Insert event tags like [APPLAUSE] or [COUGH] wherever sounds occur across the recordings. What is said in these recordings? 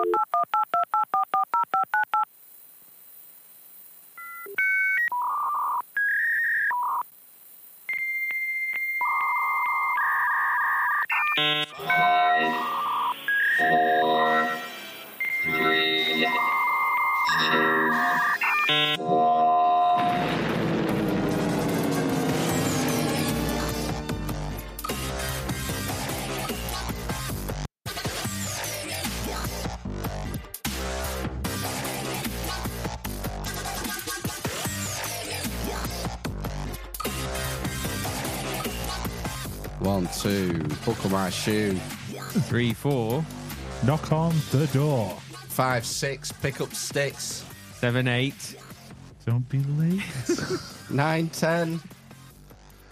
One, two, buckle my shoe. Three, four, Knock on the door. Five, six, pick up sticks. seven, eight. Don't be late. [LAUGHS] Nine, ten.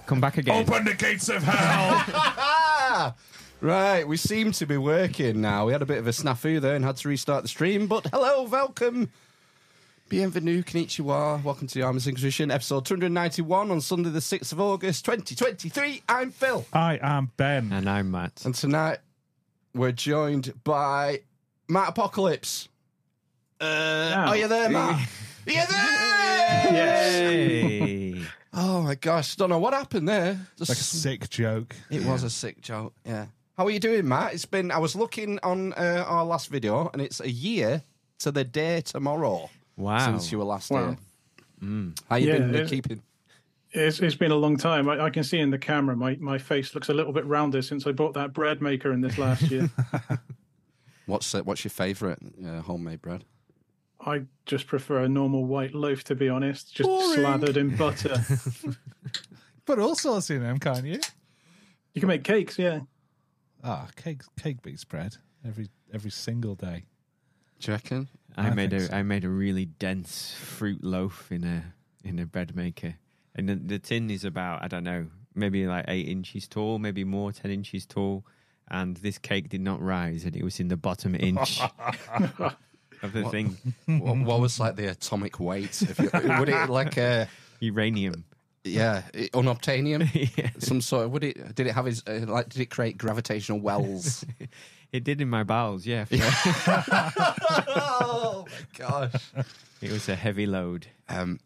Come back again. Open the gates of hell. [LAUGHS] Right, we seem to be working now. We had a bit of a snafu there and had to restart the stream, but hello, welcome. Bienvenue, konnichiwa. Welcome to the Amish Inquisition, episode 291 on Sunday, the 6th of August, 2023. I'm Phil. I am Ben. And I'm Matt. And tonight we're joined by Matt Apocalypse. Uh, Are you there, Matt? Are you there? Yay! [LAUGHS] Oh my gosh, don't know what happened there. Just Like a sick joke. It was a sick joke. Yeah. How are you doing, Matt? It's been. I was looking on uh, our last video, and it's a year to the day tomorrow Wow. since you were last Wow. here. How you Yeah, been it- keeping? It's, it's been a long time. I, I can see in the camera my, my face looks a little bit rounder since I bought that bread maker in this last year. [LAUGHS] What's uh, what's your favourite uh, homemade bread? I just prefer a normal white loaf, to be honest, just Boring. slathered in butter. [LAUGHS] Put all sorts in them, can't you? you can make cakes, yeah. Ah, cake cake beats bread every every single day. Do you reckon? I, I made think a so. I made a really dense fruit loaf in a in a bread maker, and the, the tin is about I don't know maybe like eight inches tall, maybe more, ten inches tall, and this cake did not rise, and it was in the bottom inch [LAUGHS] of the thing, what, what was like the atomic weight? If you, would it like uh, uranium. yeah, it- unobtainium? [LAUGHS] Yeah. Some sort of would it? Did it have his uh, like? Did it create gravitational wells? [LAUGHS] It did in my bowels, yeah. [LAUGHS] oh my gosh! it was a heavy load. Um,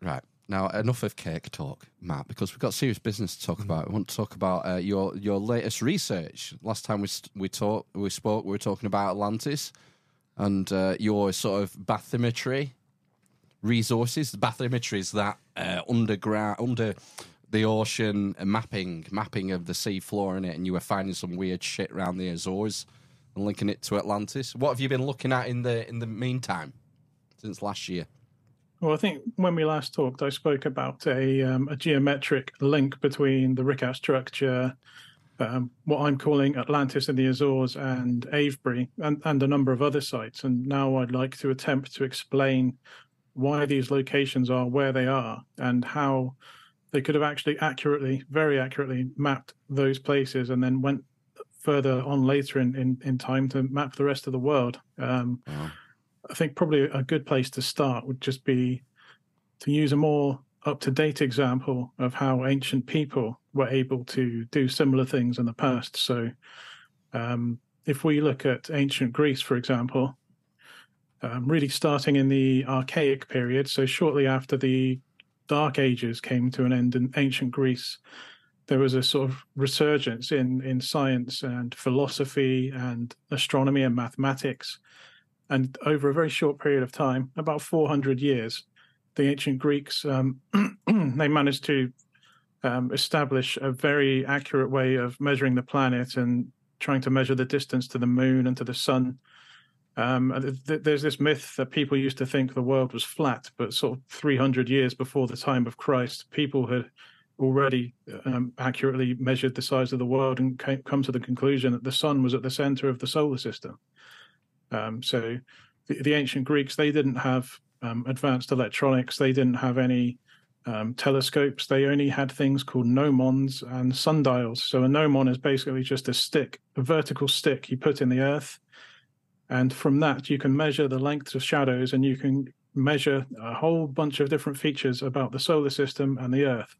right now, enough of cake talk, Matt, because we've got serious business to talk about. We want to talk about uh, your your latest research. Last time we st- we talked, we spoke, we were talking about Atlantis and uh, your sort of bathymetry resources. The bathymetry is that uh, underground under the ocean mapping mapping of the sea floor in it, and you were finding some weird shit around the Azores and linking it to Atlantis. What have you been looking at in the in the meantime since last year? Well, I think when we last talked, I spoke about a, um, a geometric link between the Rickau structure, um, what I'm calling Atlantis in the Azores, and Avebury, and, and a number of other sites. And now I'd like to attempt to explain why these locations are where they are and how they could have actually accurately, very accurately mapped those places and then went further on later in, in, in time to map the rest of the world. Um, I think probably a good place to start would just be to use a more up to date example of how ancient people were able to do similar things in the past. So, um, if we look at ancient Greece, for example, um, really starting in the Archaic period, so shortly after the Dark Ages came to an end in ancient Greece, there was a sort of resurgence in, in science and philosophy and astronomy and mathematics. And over a very short period of time, about 400 years, the ancient Greeks um, [CLEARS THROAT] they managed to um, establish a very accurate way of measuring the planet and trying to measure the distance to the moon and to the sun. Um, th- th- there's this myth that people used to think the world was flat, but sort of 300 years before the time of Christ, people had already um, accurately measured the size of the world and came, come to the conclusion that the sun was at the center of the solar system. Um, so the, the ancient Greeks, they didn't have um, advanced electronics. They didn't have any um, telescopes. They only had things called gnomons and sundials. So a gnomon is basically just a stick, a vertical stick you put in the earth. And from that, you can measure the length of shadows and you can measure a whole bunch of different features about the solar system and the earth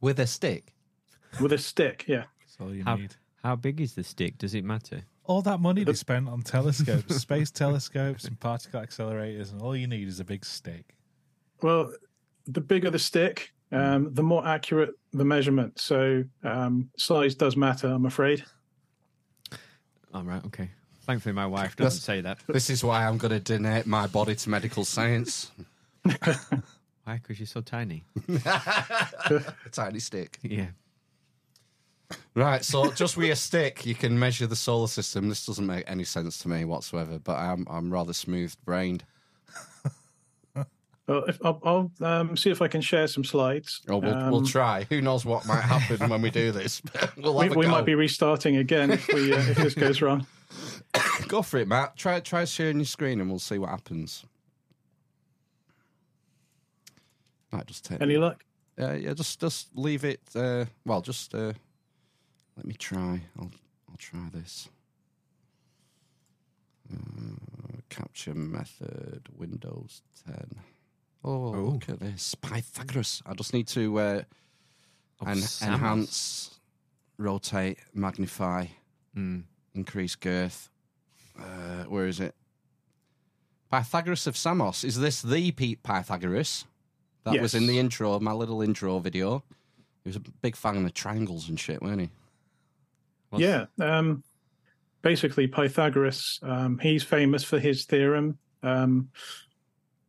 With a stick. with a stick. Yeah. That's all you How, need. how big is the stick? Does it matter? All that money they spent on telescopes, space telescopes, and particle accelerators, and all you need is a big stick. Well, the bigger the stick, um, the more accurate the measurement. So um, size does matter, I'm afraid. All right, okay. Thankfully, my wife doesn't say that. This is why I'm going to donate my body to medical science. [LAUGHS] Why? Because you're so tiny. [LAUGHS] Tiny stick. Yeah. Right, so just with a stick, you can measure the solar system. This doesn't make any sense to me whatsoever, but I'm I'm rather smooth brained. Well, if, I'll, I'll um, see if I can share some slides. Oh, we'll, Um, we'll try. Who knows what might happen when we do this? [LAUGHS] we'll we, we might be restarting again if we uh, if this goes wrong. [COUGHS] Go for it, Matt. Try try sharing your screen, and we'll see what happens. Might just take. Any luck? Uh, yeah, just just leave it. Uh, well, just uh, let me try. I'll I'll try this. Uh, capture method Windows 10. Oh, Oh. look at this Pythagoras. I just need to uh, en- enhance, rotate, magnify, Mm. Increase girth. Uh, where is it? Pythagoras of Samos. Is this the Pete Pythagoras? That was in the intro, of my little intro video. He was a big fan of triangles and shit, weren't he? What's- Yeah. Um, basically, Pythagoras, um, he's famous for his theorem. Um,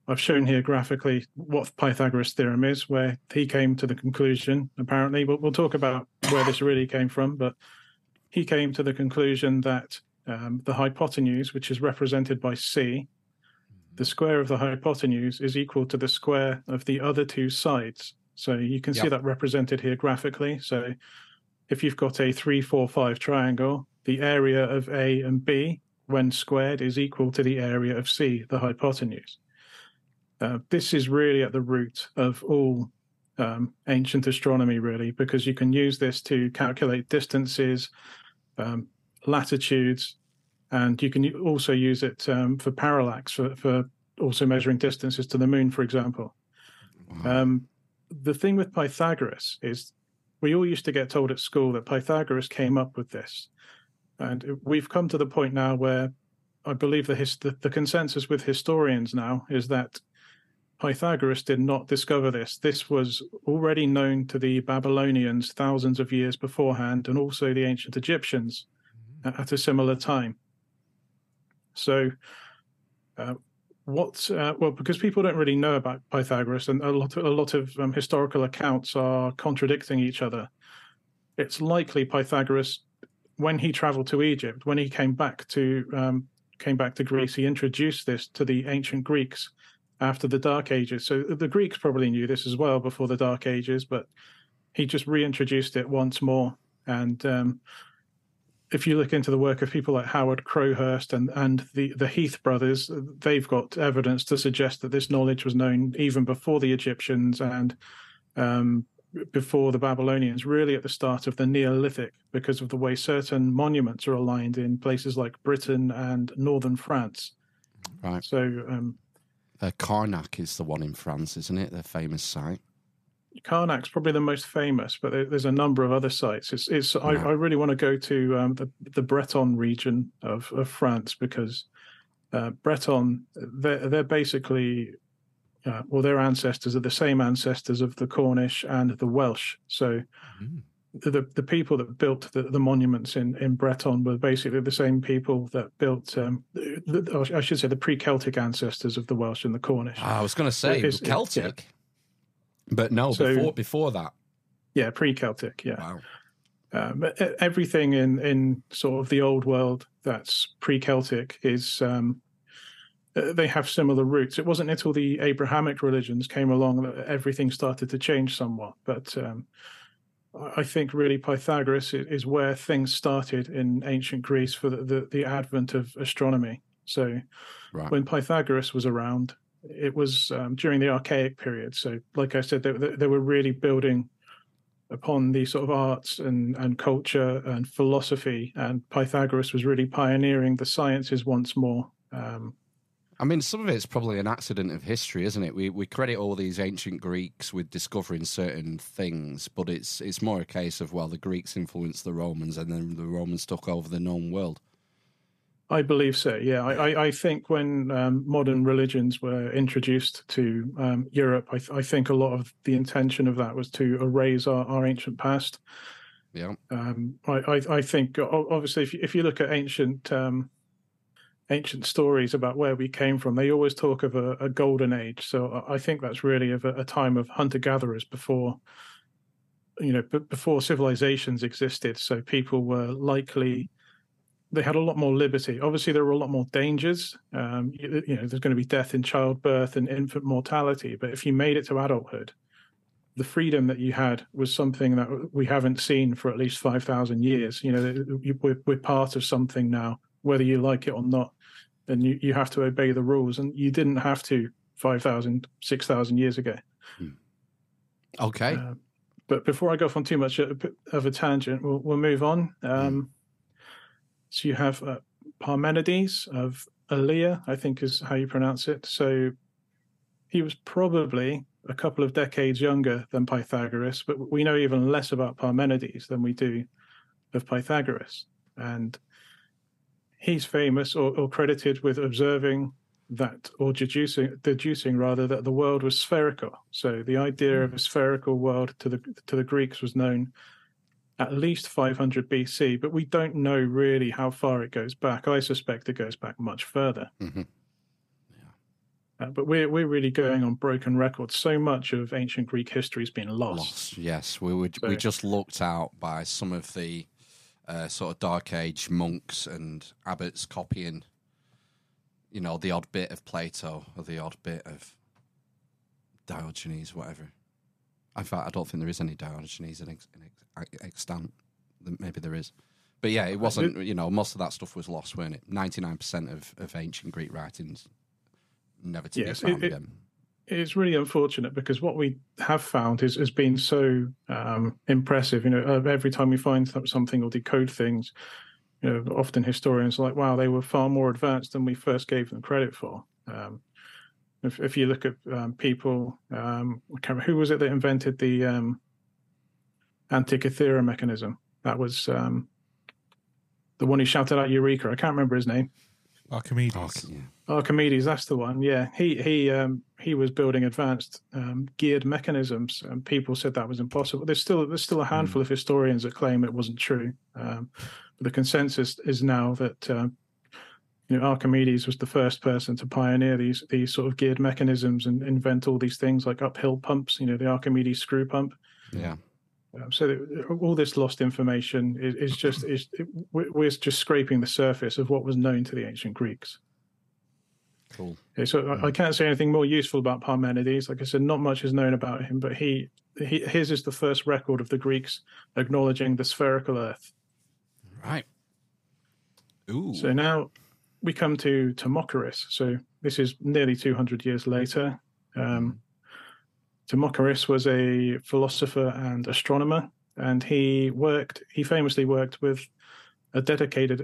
I've shown here graphically what Pythagoras' theorem is, where he came to the conclusion, apparently, but we'll talk about where this really came from. But he came to the conclusion that um, the hypotenuse, which is represented by C, the square of the hypotenuse is equal to the square of the other two sides. So you can see that represented here graphically. So if you've got a three, four, five triangle, the area of A and B, when squared, is equal to the area of C, the hypotenuse. Uh, this is really at the root of all um, ancient astronomy, really, because you can use this to calculate distances, um, latitudes, and you can also use it um, for parallax, for, for also measuring distances to the moon, for example. Um, the thing with Pythagoras is we all used to get told at school that Pythagoras came up with this. And we've come to the point now where I believe the, his, the, the consensus with historians now is that Pythagoras did not discover this. This was already known to the Babylonians thousands of years beforehand and also the ancient Egyptians at, at a similar time. So, uh, what? Uh, well, because people don't really know about Pythagoras, and a lot of, a lot of um, historical accounts are contradicting each other. It's likely Pythagoras, when he traveled to Egypt, when he came back to um, came back to Greece, he introduced this to the ancient Greeks after the Dark Ages. So the Greeks probably knew this as well before the Dark Ages, but he just reintroduced it once more. And um, if you look into the work of people like Howard Crowhurst and and the the Heath brothers, they've got evidence to suggest that this knowledge was known even before the Egyptians and um, before the Babylonians, really at the start of the Neolithic, because of the way certain monuments are aligned in places like Britain and northern France. Right. So um, Uh, Carnac is the one in France, isn't it? The famous site. Carnac's probably the most famous, but there, there's a number of other sites. It's, it's I, I really want to go to um, the the Breton region of, of France because uh, Breton they're they're basically uh, well their ancestors are the same ancestors of the Cornish and the Welsh. So Mm. The the people that built the, the monuments in, in Breton were basically the same people that built um, the, I should say the pre-Celtic ancestors of the Welsh and the Cornish. Ah, I was going to say It's- Celtic, but no, So- before before that. Yeah, pre-Celtic. Yeah. Wow. um, everything in in sort of the old world that's pre-Celtic is um, they have similar roots. It wasn't until the Abrahamic religions came along that everything started to change somewhat. But um, I think really Pythagoras is where things started in ancient Greece for the, the, the advent of astronomy. So Right. when Pythagoras was around, it was um, during the Archaic period. So, like I said, they, they they were really building upon the sort of arts and, and culture and philosophy. And Pythagoras was really pioneering the sciences once more. Um, I mean, some of it's probably an accident of history, isn't it? We we credit all these ancient Greeks with discovering certain things, but it's it's more a case of well, the Greeks influenced the Romans, and then the Romans took over the known world. I believe so. Yeah, I, I, I think when um, modern religions were introduced to um, Europe, I, th- I, think a lot of the intention of that was to erase our, our ancient past. Yeah. Um, I, I, think obviously if you, if you look at ancient um, ancient stories about where we came from, they always talk of a, a golden age. So I think that's really of a, a time of hunter gatherers before you know b- before civilizations existed. So people were likely they had a lot more liberty. Obviously, there were a lot more dangers. Um, you, you, know, there's going to be death in childbirth and infant mortality. But if you made it to adulthood, the freedom that you had was something that we haven't seen for at least five thousand years. You know, we're, we're part of something now, whether you like it or not, and you, you have to obey the rules. And you didn't have to 5,000, 6,000 years ago. Hmm. Okay. Uh, but before I go off on too much of a tangent, we'll, we'll move on. Um, hmm so you have uh, Parmenides of Elea, I think is how you pronounce it. So he was probably a couple of decades younger than Pythagoras, but we know even less about Parmenides than we do of Pythagoras. And he's famous or, or credited with observing that, or deducing, deducing rather, that the world was spherical. So the idea of a spherical world to the to the Greeks was known at least 500 BC, but we don't know really how far it goes back. I suspect it goes back much further. Mm-hmm. Yeah. Uh, but we're we're really going on broken records. So much of ancient Greek history has been lost. lost. Yes, we would. So, we just looked out by some of the uh, sort of Dark Age monks and abbots copying, you know, the odd bit of Plato or the odd bit of Diogenes, whatever. In fact, I don't think there is any Diogenes in, ex- in extant. Maybe there is. But yeah, it wasn't, you know, most of that stuff was lost, weren't it? 99% of, of ancient Greek writings never to yes, be found it, again. It's really unfortunate because what we have found is has been so um, impressive. You know, every time we find something or decode things, you know, often historians are like, wow, they were far more advanced than we first gave them credit for. Um, if, if, you look at um, people, um, who was it that invented the um, Antikythera mechanism. That was um, the one who shouted out Eureka. I can't remember his name. Archimedes. Archimedes, that's the one. Yeah, he he um, he was building advanced um, geared mechanisms, and people said that was impossible. There's still there's still a handful mm. of historians that claim it wasn't true, um, but the consensus is now that um, you know Archimedes was the first person to pioneer these these sort of geared mechanisms and invent all these things like uphill pumps. You know, the Archimedes screw pump. Yeah. Um, so all this lost information is, is just is it, we're just scraping the surface of what was known to the ancient Greeks. Cool. Okay, so I, I, can't say anything more useful about Parmenides. Like I said, not much is known about him, but he, he his is the first record of the Greeks acknowledging the spherical Earth. Right. Ooh. So now we come to Timocharis. So this is nearly 200 years later. Um, Timocharis was a philosopher and astronomer, and he worked. He famously worked with a dedicated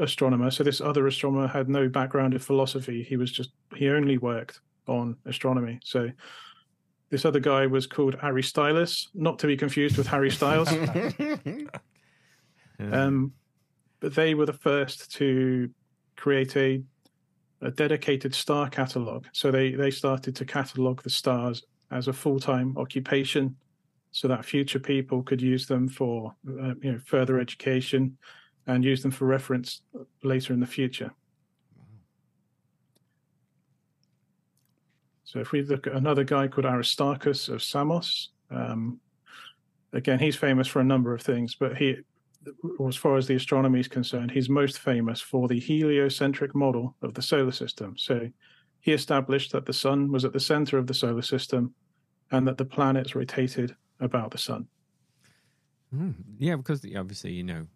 astronomer. So this other astronomer had no background in philosophy. He was just he only worked on astronomy. So this other guy was called Aristillus, not to be confused with Harry Styles. [LAUGHS] um, but they were the first to create a a dedicated star catalog. So they they started to catalog the stars as a full time occupation, so that future people could use them for uh, you know further education and use them for reference later in the future. So if we look at another guy called Aristarchus of Samos, um, again he's famous for a number of things, but he, as far as the astronomy is concerned, he's most famous for the heliocentric model of the solar system. So he established that the sun was at the center of the solar system and that the planets rotated about the sun. Mm, yeah, because obviously, you know,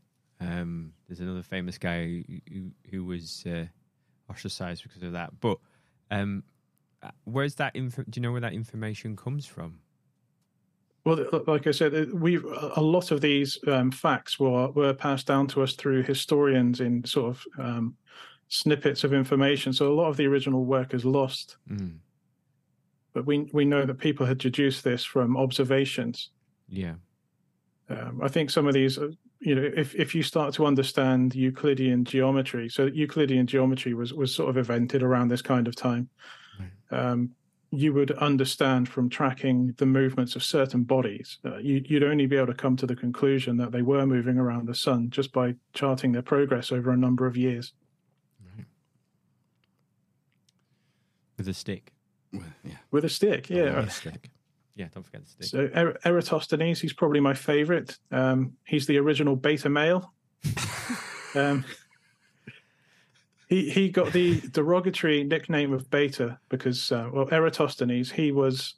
um, there's another famous guy who, who was uh, ostracized because of that. But um, uh, where's that? Inf- do you know where that information comes from? Well, like I said, we a lot of these um, facts were were passed down to us through historians in sort of um, snippets of information. So a lot of the original work is lost. Mm. But we we know that people had deduced this from observations. Yeah. Um, I think some of these, uh, you know, if if you start to understand Euclidean geometry, so Euclidean geometry was was sort of invented around this kind of time. Um, you would understand from tracking the movements of certain bodies. Uh, you, you'd only be able to come to the conclusion that they were moving around the sun just by charting their progress over a number of years. with a stick. Well, yeah. With a stick, yeah. A stick. Yeah, don't forget the stick. So er- Eratosthenes, he's probably my favorite. Um, he's the original beta male. [LAUGHS] um, he he got the derogatory nickname of beta because uh, well Eratosthenes he was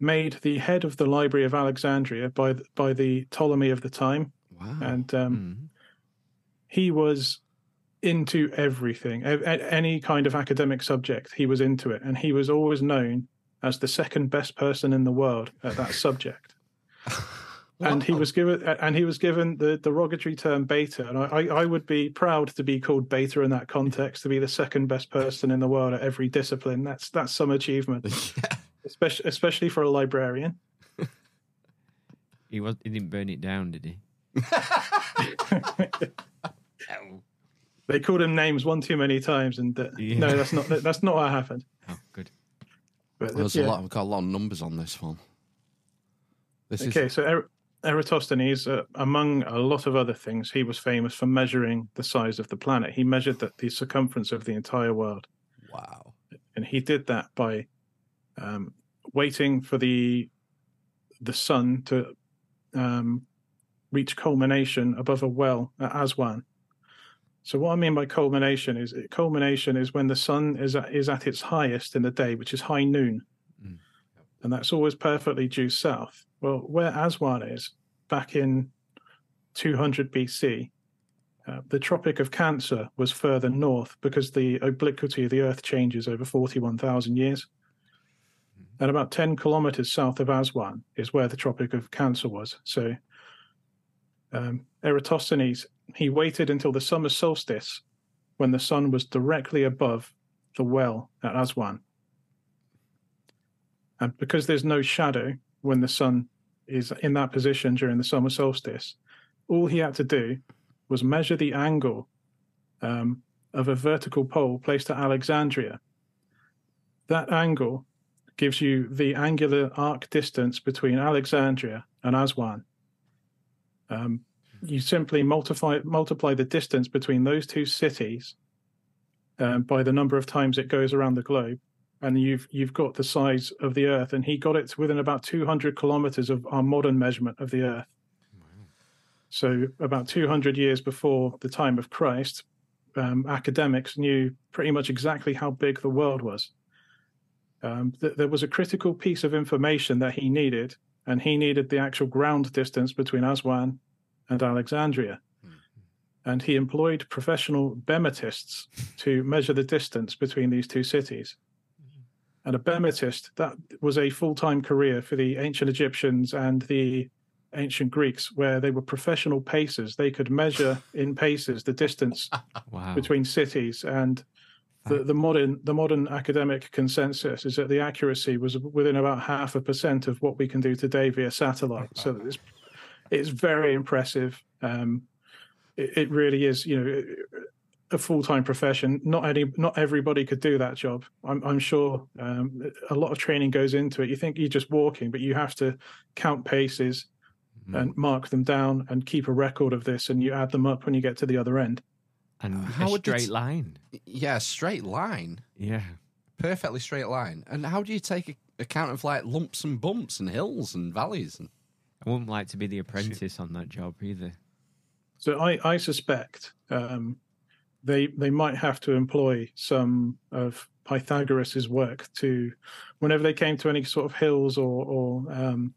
made the head of the Library of Alexandria by the, by the Ptolemy of the time, Wow. and um, Mm. he was into everything, A- a- any kind of academic subject. He was into it, and he was always known as the second best person in the world at that subject. [LAUGHS] and he was given and he was given the derogatory term beta and I, I I would be proud to be called beta in that context to be the second best person in the world at every discipline that's that's some achievement [LAUGHS] yeah. especially especially for a librarian He was. He didn't burn it down, did he? [LAUGHS] they called him names one too many times and uh, Yeah. no that's not that's not what happened Oh, good. But There's yeah. a lot. We've got a lot of numbers on this one. This okay is so er- eratosthenes uh, among a lot of other things he was famous for measuring the size of the planet he measured the, the circumference of the entire world wow. and he did that by um, waiting for the the sun to um, reach culmination above a well at Aswan. So what I mean by culmination is culmination is when the sun is at, is at its highest in the day, which is high noon, Mm. and that's always perfectly due south. Well, where Aswan is back in 200 BC, uh, the Tropic of Cancer was further north because the obliquity of the Earth changes over 41,000 years. And about 10 kilometers south of Aswan is where the Tropic of Cancer was. So um, Eratosthenes, he waited until the summer solstice when the sun was directly above the well at Aswan. And because there's no shadow when the sun is in that position during the summer solstice, all he had to do was measure the angle um, of a vertical pole placed at Alexandria. That angle gives you the angular arc distance between Alexandria and Aswan. Um, you simply multiply multiply the distance between those two cities um, by the number of times it goes around the globe, and you've you've got the size of the Earth. And he got it within about 200 kilometers of our modern measurement of the Earth. So about 200 years before the time of Christ, um, academics knew pretty much exactly how big the world was. Um, th- there was a critical piece of information that he needed, and he needed the actual ground distance between Aswan and Alexandria. Hmm. And he employed professional bematists to measure the distance between these two cities. Hmm. And a bematist, that was a full time career for the ancient Egyptians and the ancient Greeks, where they were professional pacers. They could measure in paces the distance [LAUGHS] Wow. between cities and the, the modern the modern academic consensus is that the accuracy was within about half a percent of what we can do today via satellite. So it's it's very impressive. Um, it, it really is, you know, a full time profession. Not any not everybody could do that job. I'm I'm sure um, a lot of training goes into it. You think you're just walking, but you have to count paces Mm. and mark them down and keep a record of this, and you add them up when you get to the other end. and How a straight t- line. Yeah, straight line. Yeah. Perfectly straight line. And how do you take account of like lumps and bumps and hills and valleys? And I wouldn't like to be the apprentice on that job either. So I, I suspect um, they they might have to employ some of Pythagoras's work to, whenever they came to any sort of hills or or um,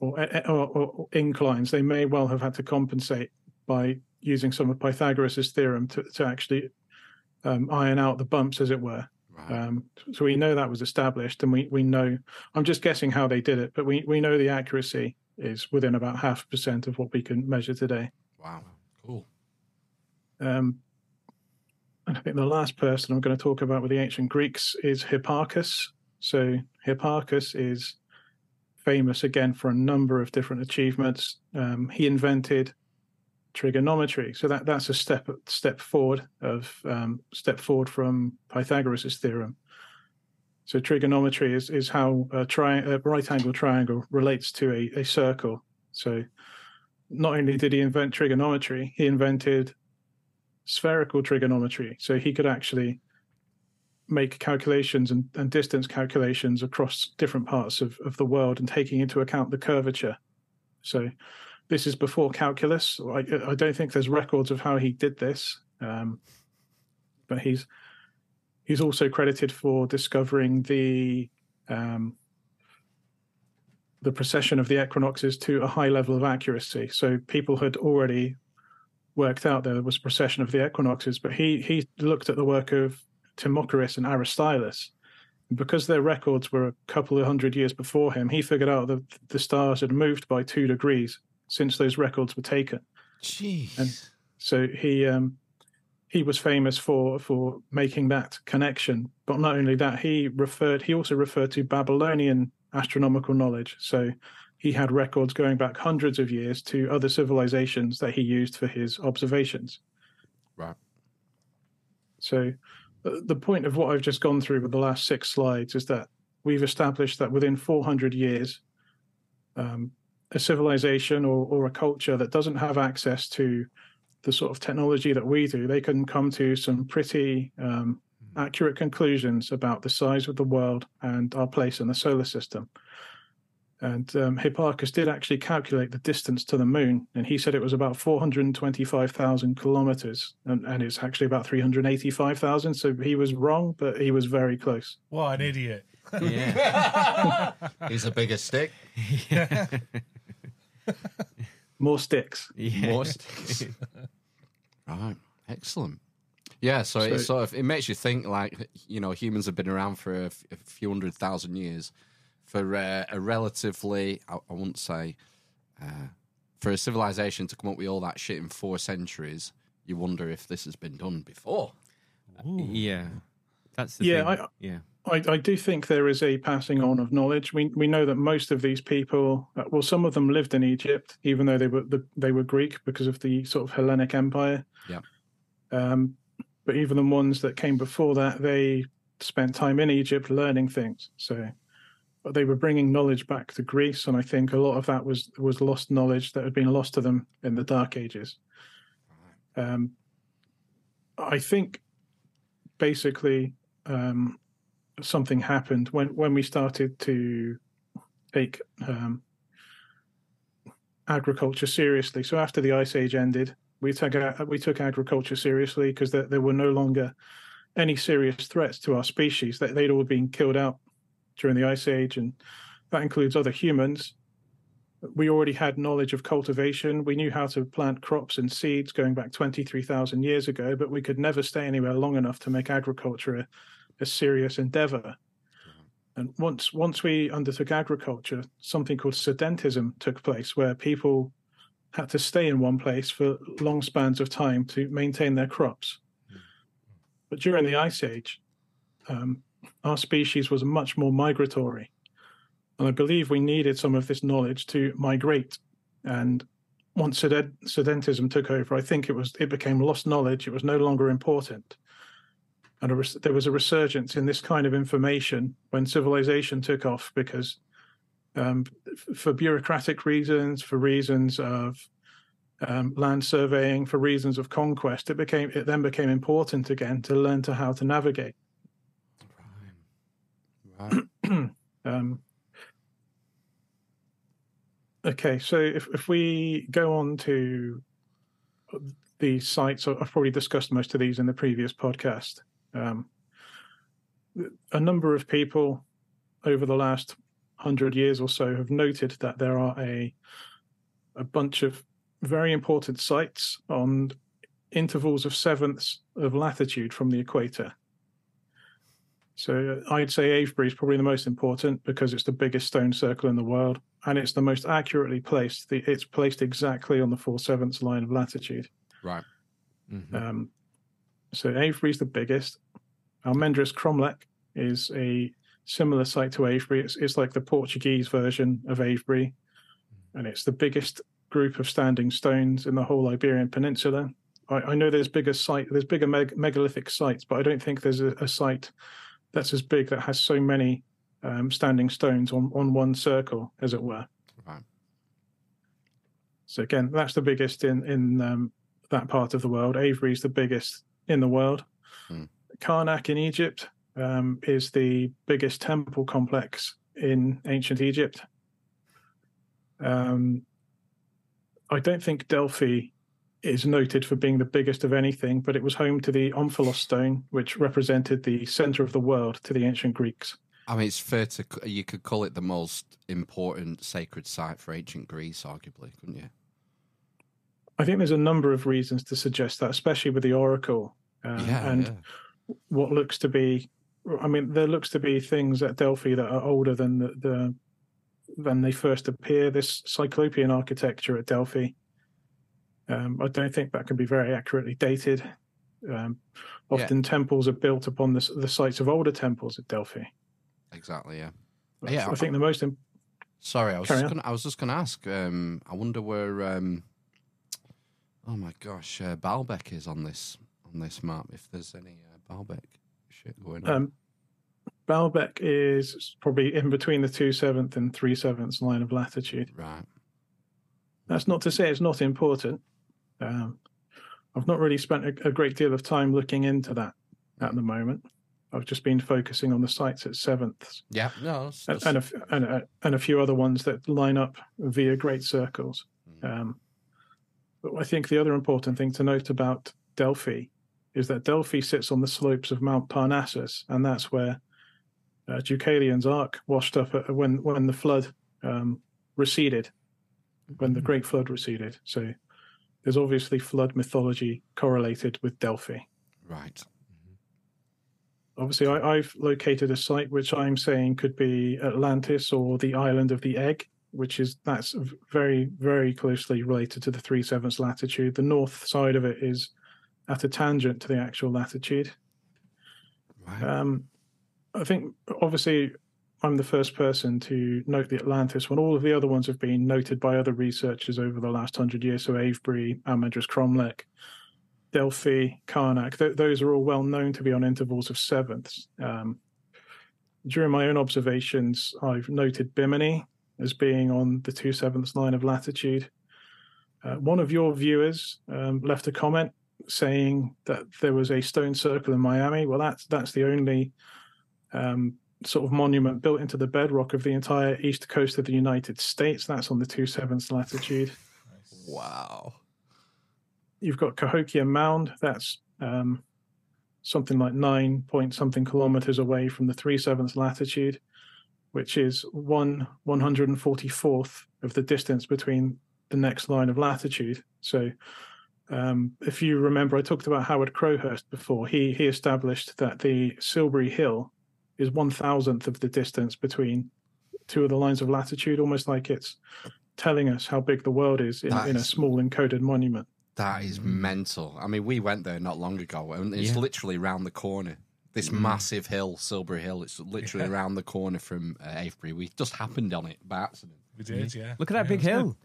or, or, or inclines, they may well have had to compensate by using some of Pythagoras's theorem to to actually um, iron out the bumps, as it were. Right. Um, so we know that was established, and we, we know. I'm just guessing how they did it, but we, we know the accuracy is within about half a percent of what we can measure today. wow. Cool. Um, and I think the last person I'm going to talk about with the ancient Greeks is Hipparchus. So Hipparchus is famous again for a number of different achievements. Um, he invented trigonometry, so that that's a step step forward of um, step forward from Pythagoras' theorem. So trigonometry is is how a, tri- a right angle triangle relates to a, a circle. So not only did he invent trigonometry, he invented spherical trigonometry. So he could actually make calculations and, and distance calculations across different parts of, of the world and taking into account the curvature. So this is before calculus. I, I don't think there's records of how he did this, um, but he's he's also credited for discovering the um, the precession of the equinoxes to a high level of accuracy. So people had already worked out there was precession of the equinoxes, but he he looked at the work of Timocharis and Aristillus. And because their records were a couple of hundred years before him, he figured out that the stars had moved by two degrees since those records were taken. Jeez. And so he um, he was famous for for making that connection. But not only that, he referred he also referred to Babylonian astronomical knowledge. So he had records going back hundreds of years to other civilizations that he used for his observations. Right. So uh, the point of what I've just gone through with the last six slides is that we've established that within 400 years, um, a civilization or, or a culture that doesn't have access to the sort of technology that we do, they can come to some pretty um, accurate conclusions about the size of the world and our place in the solar system. And um, Hipparchus did actually calculate the distance to the moon, and he said it was about 425,000 kilometers, and, and it's actually about 385,000. So he was wrong, but he was very close. What an idiot. Yeah. [LAUGHS] He's a bigger stick. [LAUGHS] [LAUGHS] More sticks. yeah. Most. [LAUGHS] right. Excellent. Yeah, so, it sort of it makes you think like you know humans have been around for a, f- a few hundred thousand years for uh, a relatively I, I wouldn't say uh, for a civilization to come up with all that shit in four centuries. You wonder if this has been done before. Yeah. That's the Yeah, thing. I- yeah. I, I do think there is a passing on of knowledge. We we know that most of these people, uh, well, some of them lived in Egypt, even though they were the, they were Greek because of the sort of Hellenic Empire. Yeah. Um, but even the ones that came before that, they spent time in Egypt learning things. So, but they were bringing knowledge back to Greece, and I think a lot of that was was lost knowledge that had been lost to them in the Dark Ages. Um, I think basically. Um, something happened when when we started to take um, agriculture seriously. So after the ice age ended, we took we took agriculture seriously because there, there were no longer any serious threats to our species. That they'd all been killed out during the ice age, and that includes other humans. We already had knowledge of cultivation. We knew how to plant crops and seeds going back 23,000 years ago, but we could never stay anywhere long enough to make agriculture a, serious endeavor. And once once we undertook agriculture, something called sedentism took place, where people had to stay in one place for long spans of time to maintain their crops. But during the ice age, um, our species was much more migratory, and I believe we needed some of this knowledge to migrate. And once sed- sedentism took over, I think it was it became lost knowledge. It was no longer important and a there was a resurgence in this kind of information when civilization took off because um, for bureaucratic reasons for reasons of um, land surveying for reasons of conquest it became it then became important again to learn to how to navigate. Right. [CLEARS THROAT] um, okay so if, if we go on to the sites i've probably discussed most of these in the previous podcast um, a number of people over the last hundred years or so have noted that there are a a bunch of very important sites on intervals of sevenths of latitude from the equator. So I'd say Avebury is probably the most important because it's the biggest stone circle in the world and it's the most accurately placed. The, it's placed exactly on the four sevenths line of latitude. Right. Mhm. Um, so Avebury is the biggest. Almendres Cromlech is a similar site to Avebury. It's, it's like the Portuguese version of Avebury, and it's the biggest group of standing stones in the whole Iberian Peninsula. I, I know there's bigger site, there's bigger meg- megalithic sites, but I don't think there's a, a site that's as big that has so many um, standing stones on on one circle, as it were. Right. So again, that's the biggest in in um, that part of the world. Avebury is the biggest in the world. Hmm. Karnak in Egypt um, is the biggest temple complex in ancient Egypt. Um, I don't think Delphi is noted for being the biggest of anything, but it was home to the Omphalos stone, which represented the center of the world to the ancient Greeks. I mean, it's fair to you could call it the most important sacred site for ancient Greece, arguably, couldn't you? I think there's a number of reasons to suggest that, especially with the oracle uh, yeah, and yeah. What looks to be. I mean, there looks to be things at Delphi that are older than the, the than they first appear. This Cyclopean architecture at Delphi. Um, I don't think that can be very accurately dated. Um, often temples are built upon the, the sites of older temples at Delphi. exactly. Yeah. But Yeah, I think the most im- Sorry, I was just gonna, I was just going to ask. Um, I wonder where. Um, oh my gosh, uh, Baalbek is on this on this map. If there's any uh, Baalbek shit going on. um, Baalbek is probably in between the two seventh and three sevenths line of latitude. right. That's not to say it's not important. Um, I've not really spent a, a great deal of time looking into that at the moment. I've just been focusing on the sites at sevenths Yeah. No. and, and, a, and, a, and a few other ones that line up via great circles. Mm. Um, but I think the other important thing to note about Delphi is that Delphi sits on the slopes of Mount Parnassus, and that's where uh, Deucalion's ark washed up at, when when the flood um, receded, when the Great Flood receded. So there's obviously flood mythology correlated with Delphi. right. Obviously, I, I've located a site which I'm saying could be Atlantis or the island of the egg, which is that's very, very closely related to the three sevenths latitude. The north side of it is at a tangent to the actual latitude. Right. Um, I think obviously I'm the first person to note the Atlantis when all of the other ones have been noted by other researchers over the last hundred years. So Avebury, Almendres Cromlech, Delphi, Karnak, th- those are all well known to be on intervals of sevenths. Um, during my own observations, I've noted Bimini as being on the two sevenths line of latitude. Uh, one of your viewers um, left a comment saying that there was a stone circle in Miami. Well, that's that's the only um, sort of monument built into the bedrock of the entire east coast of the United States. That's on the two sevenths latitude. wow. You've got Cahokia Mound. That's um, something like nine point something kilometers away from the three sevenths latitude, which is one one hundred and forty fourth of the distance between the next line of latitude. So, um, if you remember, I talked about Howard Crowhurst before. He he established that the Silbury Hill is one thousandth of the distance between two of the lines of latitude, almost like it's telling us how big the world is in, That in a small encoded monument. That is mental. I mean, we went there not long ago, and it's Yeah. literally round the corner. This massive hill, Silbury Hill, it's literally Yeah. around the corner from uh, Avebury. We just happened on it by accident. We did, yeah. Look at that Yeah, big it was hill.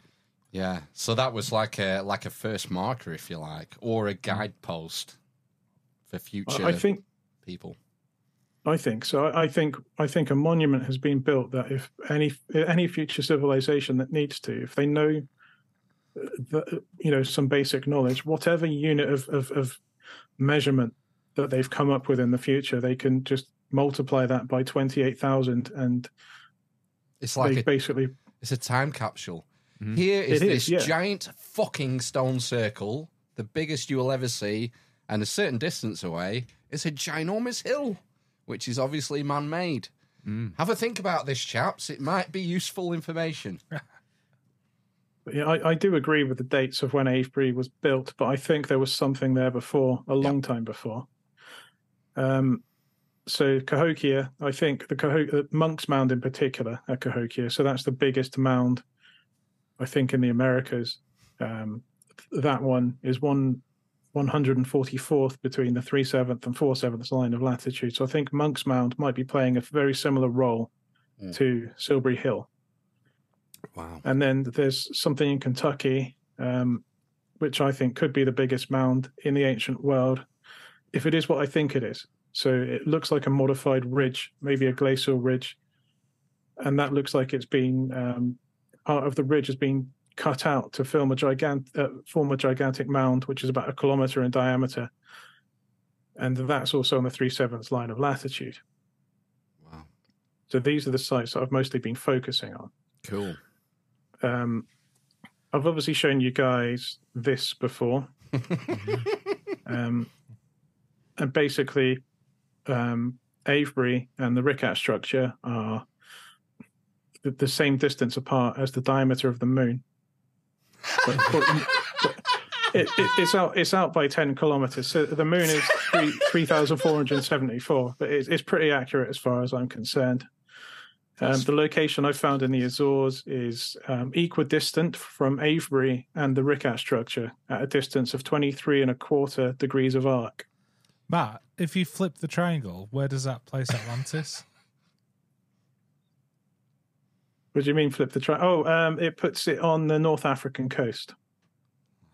Yeah, so that was like a like a first marker, if you like, or a guidepost for future I think people. I think so. I think I think a monument has been built that if any any future civilization that needs to, if they know, uh, the, you know, some basic knowledge, whatever unit of, of of measurement that they've come up with in the future, they can just multiply that by twenty eight thousand, and It's like they a, basically it's a time capsule. Mhm. Here is It is, this yeah. giant fucking stone circle, the biggest you will ever see, and a certain distance away is a ginormous hill, which is obviously man-made. Mm. Have a think about this, chaps. It might be useful information. [LAUGHS] Yeah, I, I do agree with the dates of when Avebury was built, but I think there was something there before, a long time before. Um, so Cahokia, I think the Cahokia, Monk's Mound in particular at Cahokia, so that's the biggest mound, I think, in the Americas. Um, that one is one 144th between the 37th and 47th line of latitude. So I think Monk's Mound might be playing a very similar role Mm. to Silbury Hill. Wow. And then there's something in Kentucky, um, which I think could be the biggest mound in the ancient world, if it is what I think it is. So it looks like a modified ridge, maybe a glacial ridge, and that looks like it's been um, part of the ridge has been cut out to film a gigant, uh, form a gigantic mound, which is about a kilometer in diameter, and that's also on the three sevenths line of latitude. Wow. So these are the sites that I've mostly been focusing on. Cool. Um, I've obviously shown you guys this before. [LAUGHS] um, and basically, um, Avebury and the Richat structure are the, the same distance apart as the diameter of the moon. But, but- but it, it, it's out. It's out by ten kilometers. So the moon is three thousand four hundred seventy four. But it's, it's pretty accurate as far as I'm concerned. Um, the location I found in the Azores is um, equidistant from Avebury and the Richat structure at a distance of 23 and a quarter degrees of arc. Matt, if you flip the triangle, where does that place Atlantis? What do you mean flip the track? Oh, um, it puts it on the North African coast.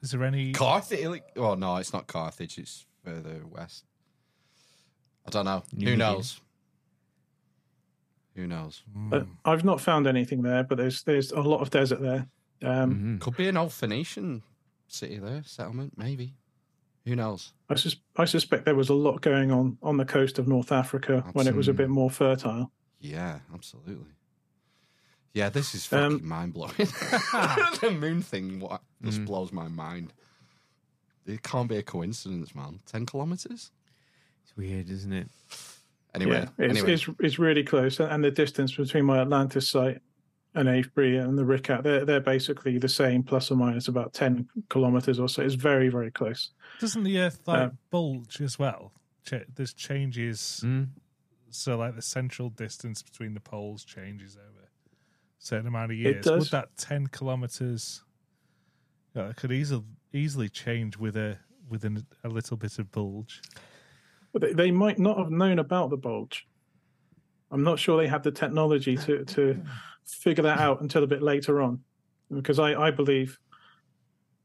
Is there any? Carthage? Oh no, it's not Carthage. It's further west. I don't know. Who knows? Who knows? But I've not found anything there, but there's there's a lot of desert there. Um, Mhm. Could be an old Phoenician city there, settlement, maybe. Who knows? I, sus- I suspect there was a lot going on on the coast of North Africa when it was a bit more fertile. Yeah, absolutely. Yeah, this is Um, fucking mind blowing. [LAUGHS] the moon thing what, just Mm. blows my mind. It can't be a coincidence, man. Ten kilometers. It's weird, isn't it? Anyway, yeah, it's, anyway, it's it's really close, and- and the distance between my Atlantis site and Avebury and the Richat, they're they're basically the same, plus or minus about ten kilometers or so. It's very very close. Doesn't the Earth like Uh, bulge as well? Ch- there's changes, Mm. so like the central distance between the poles changes over a certain amount of years. does. Would that ten kilometers? Yeah, it could easily easily change with a within a little bit of bulge. But they, they might not have known about the bulge. I'm not sure they had the technology to to figure that out until a bit later on, because I I believe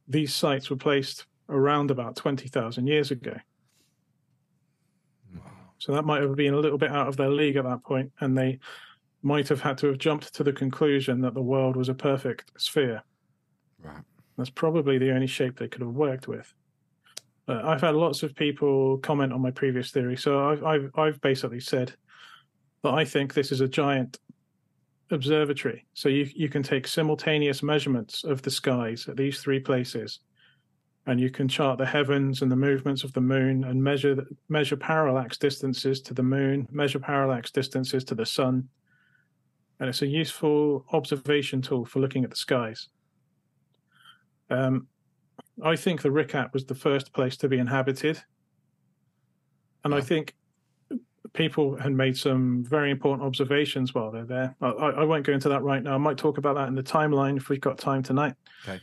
these sites were placed around about twenty thousand years ago. So that might have been a little bit out of their league at that point, and they might have had to have jumped to the conclusion that the world was a perfect sphere. right. That's probably the only shape they could have worked with. But I've had lots of people comment on my previous theory, so I've I've, I've basically said that I think this is a giant observatory. So you you can take simultaneous measurements of the skies at these three places, and you can chart the heavens and the movements of the moon, and measure measure parallax distances to the moon, measure parallax distances to the sun, and it's a useful observation tool for looking at the skies. Um, I think the Richat was the first place to be inhabited. And I think people had made some very important observations while they're there. I, I won't go into that right now. I might talk about that in the timeline if we've got time tonight. Okay.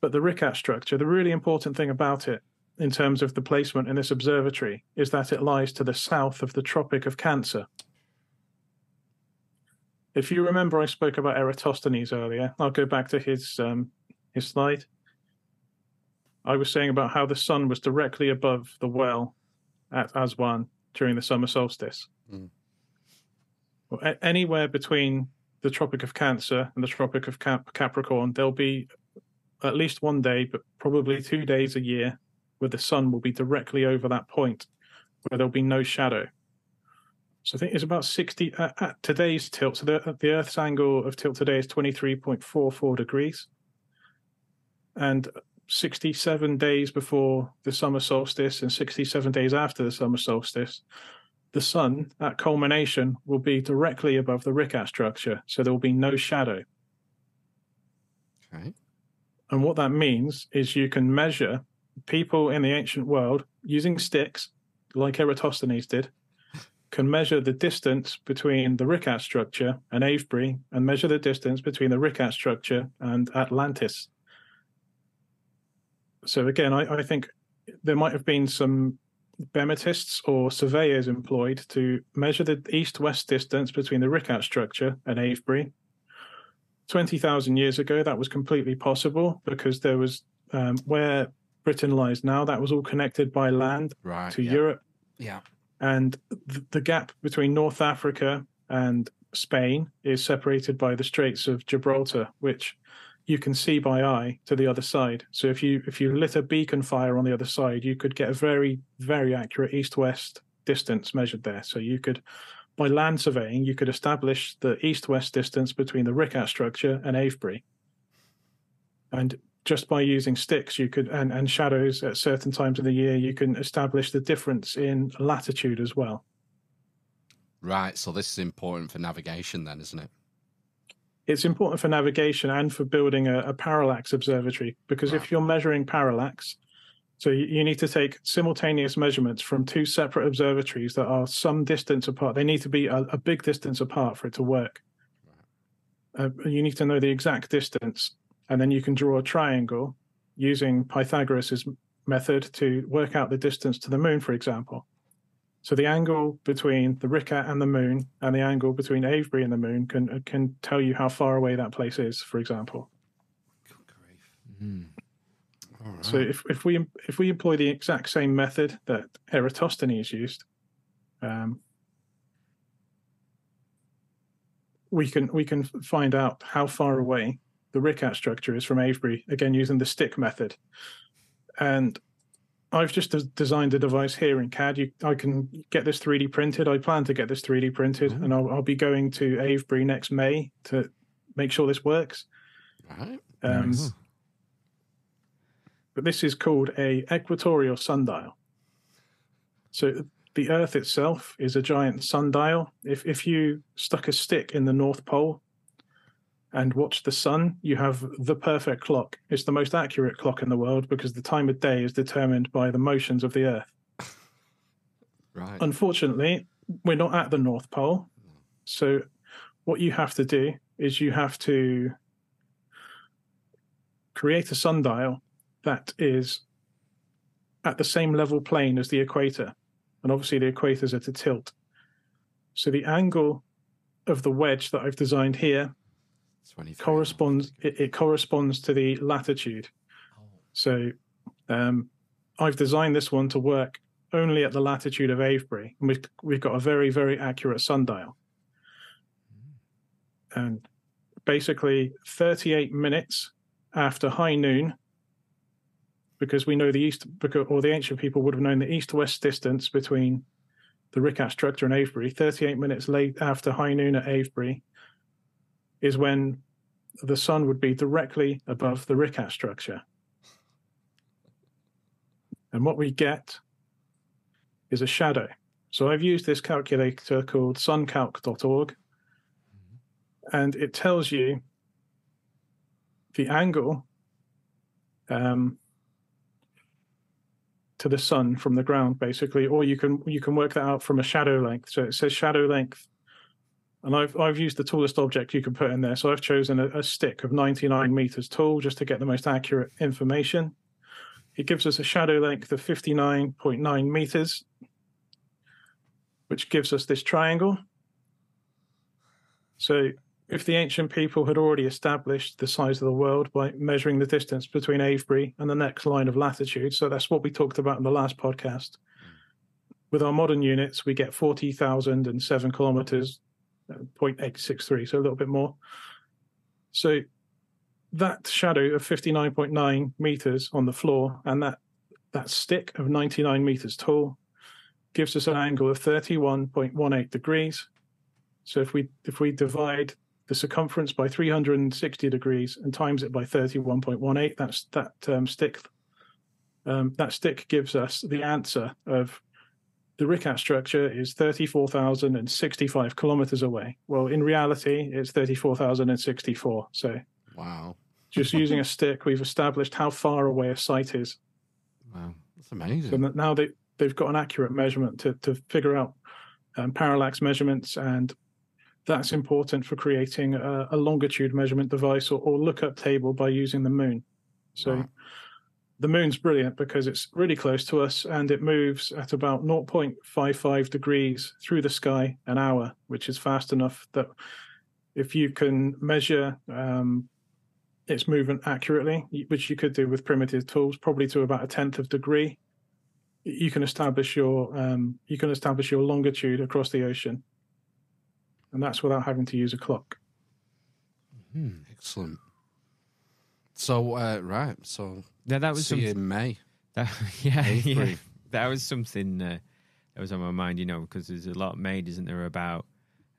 But the Richat structure, the really important thing about it in terms of the placement in this observatory is that it lies to the south of the Tropic of Cancer. If you remember, I spoke about Eratosthenes earlier. I'll go back to his um, his slide. I was saying about how the sun was directly above the well at Aswan during the summer solstice. Mm. Well, anywhere between the Tropic of Cancer and the Tropic of Cap- Capricorn, there'll be at least one day, but probably two days a year, where the sun will be directly over that point, where there'll be no shadow. So I think it's about 60 uh, at today's tilt. So the, the Earth's angle of tilt today is 23.44 degrees. And 67 days before the summer solstice and 67 days after the summer solstice, the sun at culmination will be directly above the Richat structure. So there will be no shadow. Okay. And what that means is you can measure people in the ancient world using sticks, like Eratosthenes did, can measure the distance between the Richat structure and Avebury and measure the distance between the Richat structure and Atlantis. So again, I, I think there might have been some bematists or surveyors employed to measure the east-west distance between the Richat structure and Avebury. Twenty thousand years ago, that was completely possible because there was um, where Britain lies now. That was all connected by land Right. to yeah. Europe Yeah. And th- the gap between North Africa and Spain is separated by the Straits of Gibraltar, which you can see by eye to the other side. So if you if you lit a beacon fire on the other side, you could get a very very accurate east-west distance measured there. So you could by land surveying, you could establish the east-west distance between the Richat structure and Avebury. And just by using sticks you could and, and shadows at certain times of the year you can establish the difference in latitude as well Right. So this is important for navigation, then, isn't it? it's important for navigation and for building a, a parallax observatory because Right. if you're measuring parallax so you, you need to take simultaneous measurements from two separate observatories that are some distance apart they need to be a, a big distance apart for it to work uh, you need to know the exact distance and then you can draw a triangle using pythagoras's method to work out the distance to the moon for example so the angle between the Richat and the moon and the angle between Avebury and the moon can can tell you how far away that place is, for example. Good grief. So if, if we if we employ the exact same method that Eratosthenes used, um, we can we can find out how far away the Richat structure is from Avebury again using the stick method. And I've just des- designed a device here in CAD. You, I can get this 3D printed. I plan to get this 3D printed, Ooh. and I'll, I'll be going to Avebury next May to make sure this works. right. Um, Nice. but this is called a equatorial sundial. So the Earth itself is a giant sundial. If if you stuck a stick in the North Pole and watch the sun, you have the perfect clock. It's the most accurate clock in the world because the time of day is determined by the motions of the Earth. [LAUGHS] Right. Unfortunately, we're not at the North Pole. So, what you have to do is you have to create a sundial that is at the same level plane as the equator. And obviously, the equator's at a tilt. So, the angle of the wedge that I've designed here 23. Corresponds it, it corresponds to the latitude. So um, I've designed this one to work only at the latitude of Avebury, and we've we've got a very very accurate sundial. And basically, 38 minutes after high noon, because we know the east, because, or the ancient people would have known the east-west distance between the Richat structure and Avebury. 38 minutes late after high noon at Avebury is when the sun would be directly above the Richat structure. And what we get is a shadow. So I've used this calculator called suncalc.org, and it tells you the angle um, to the sun from the ground, basically, or you can you can work that out from a shadow length. So it says shadow length and I've I've used the tallest object you can put in there. So I've chosen a, a stick of 99 meters tall just to get the most accurate information. It gives us a shadow length of 59.9 meters, which gives us this triangle. So if the ancient people had already established the size of the world by measuring the distance between Avebury and the next line of latitude, so that's what we talked about in the last podcast. With our modern units, we get 40,007 kilometers 0.863, so a little bit more. So that shadow of 59.9 meters on the floor and that that stick of 99 meters tall gives us an angle of 31.18 degrees. So if we if we divide the circumference by 360 degrees and times it by 31.18, that's that um, stick um, that stick gives us the answer of the Richat structure is 34,065 kilometers away. Well, in reality, it's 34,064. So Wow. just using [LAUGHS] a stick, we've established how far away a site is. Wow. That's amazing. So now they, they've got an accurate measurement to, to figure out um, parallax measurements. And that's important for creating a, a longitude measurement device or, or lookup table by using the moon. So Right. The moon's brilliant because it's really close to us and it moves at about 0.55 degrees through the sky an hour, which is fast enough that if you can measure um, its movement accurately, which you could do with primitive tools, probably to about a tenth of degree, you can establish your um, you can establish your longitude across the ocean, and that's without having to use a clock. Excellent. So uh, right, so Yeah, that was see something. in May. That, [LAUGHS] yeah, yeah, that was something uh, that was on my mind. You know, because there's a lot made, isn't there, about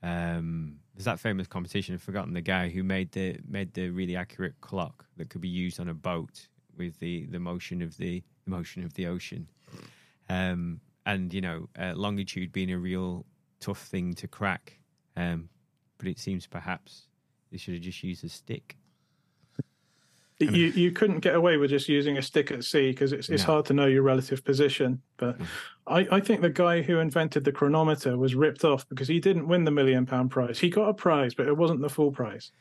um, there's that famous competition. I've forgotten the guy who made the made the really accurate clock that could be used on a boat with the the motion of the, the motion of the ocean. Um, and you know, uh, longitude being a real tough thing to crack. Um, but it seems perhaps they should have just used a stick. You you couldn't get away with just using a stick at sea because it's it's No. hard to know your relative position. But I, I think the guy who invented the chronometer was ripped off because he didn't win the million pound prize. He got a prize, but it wasn't the full prize.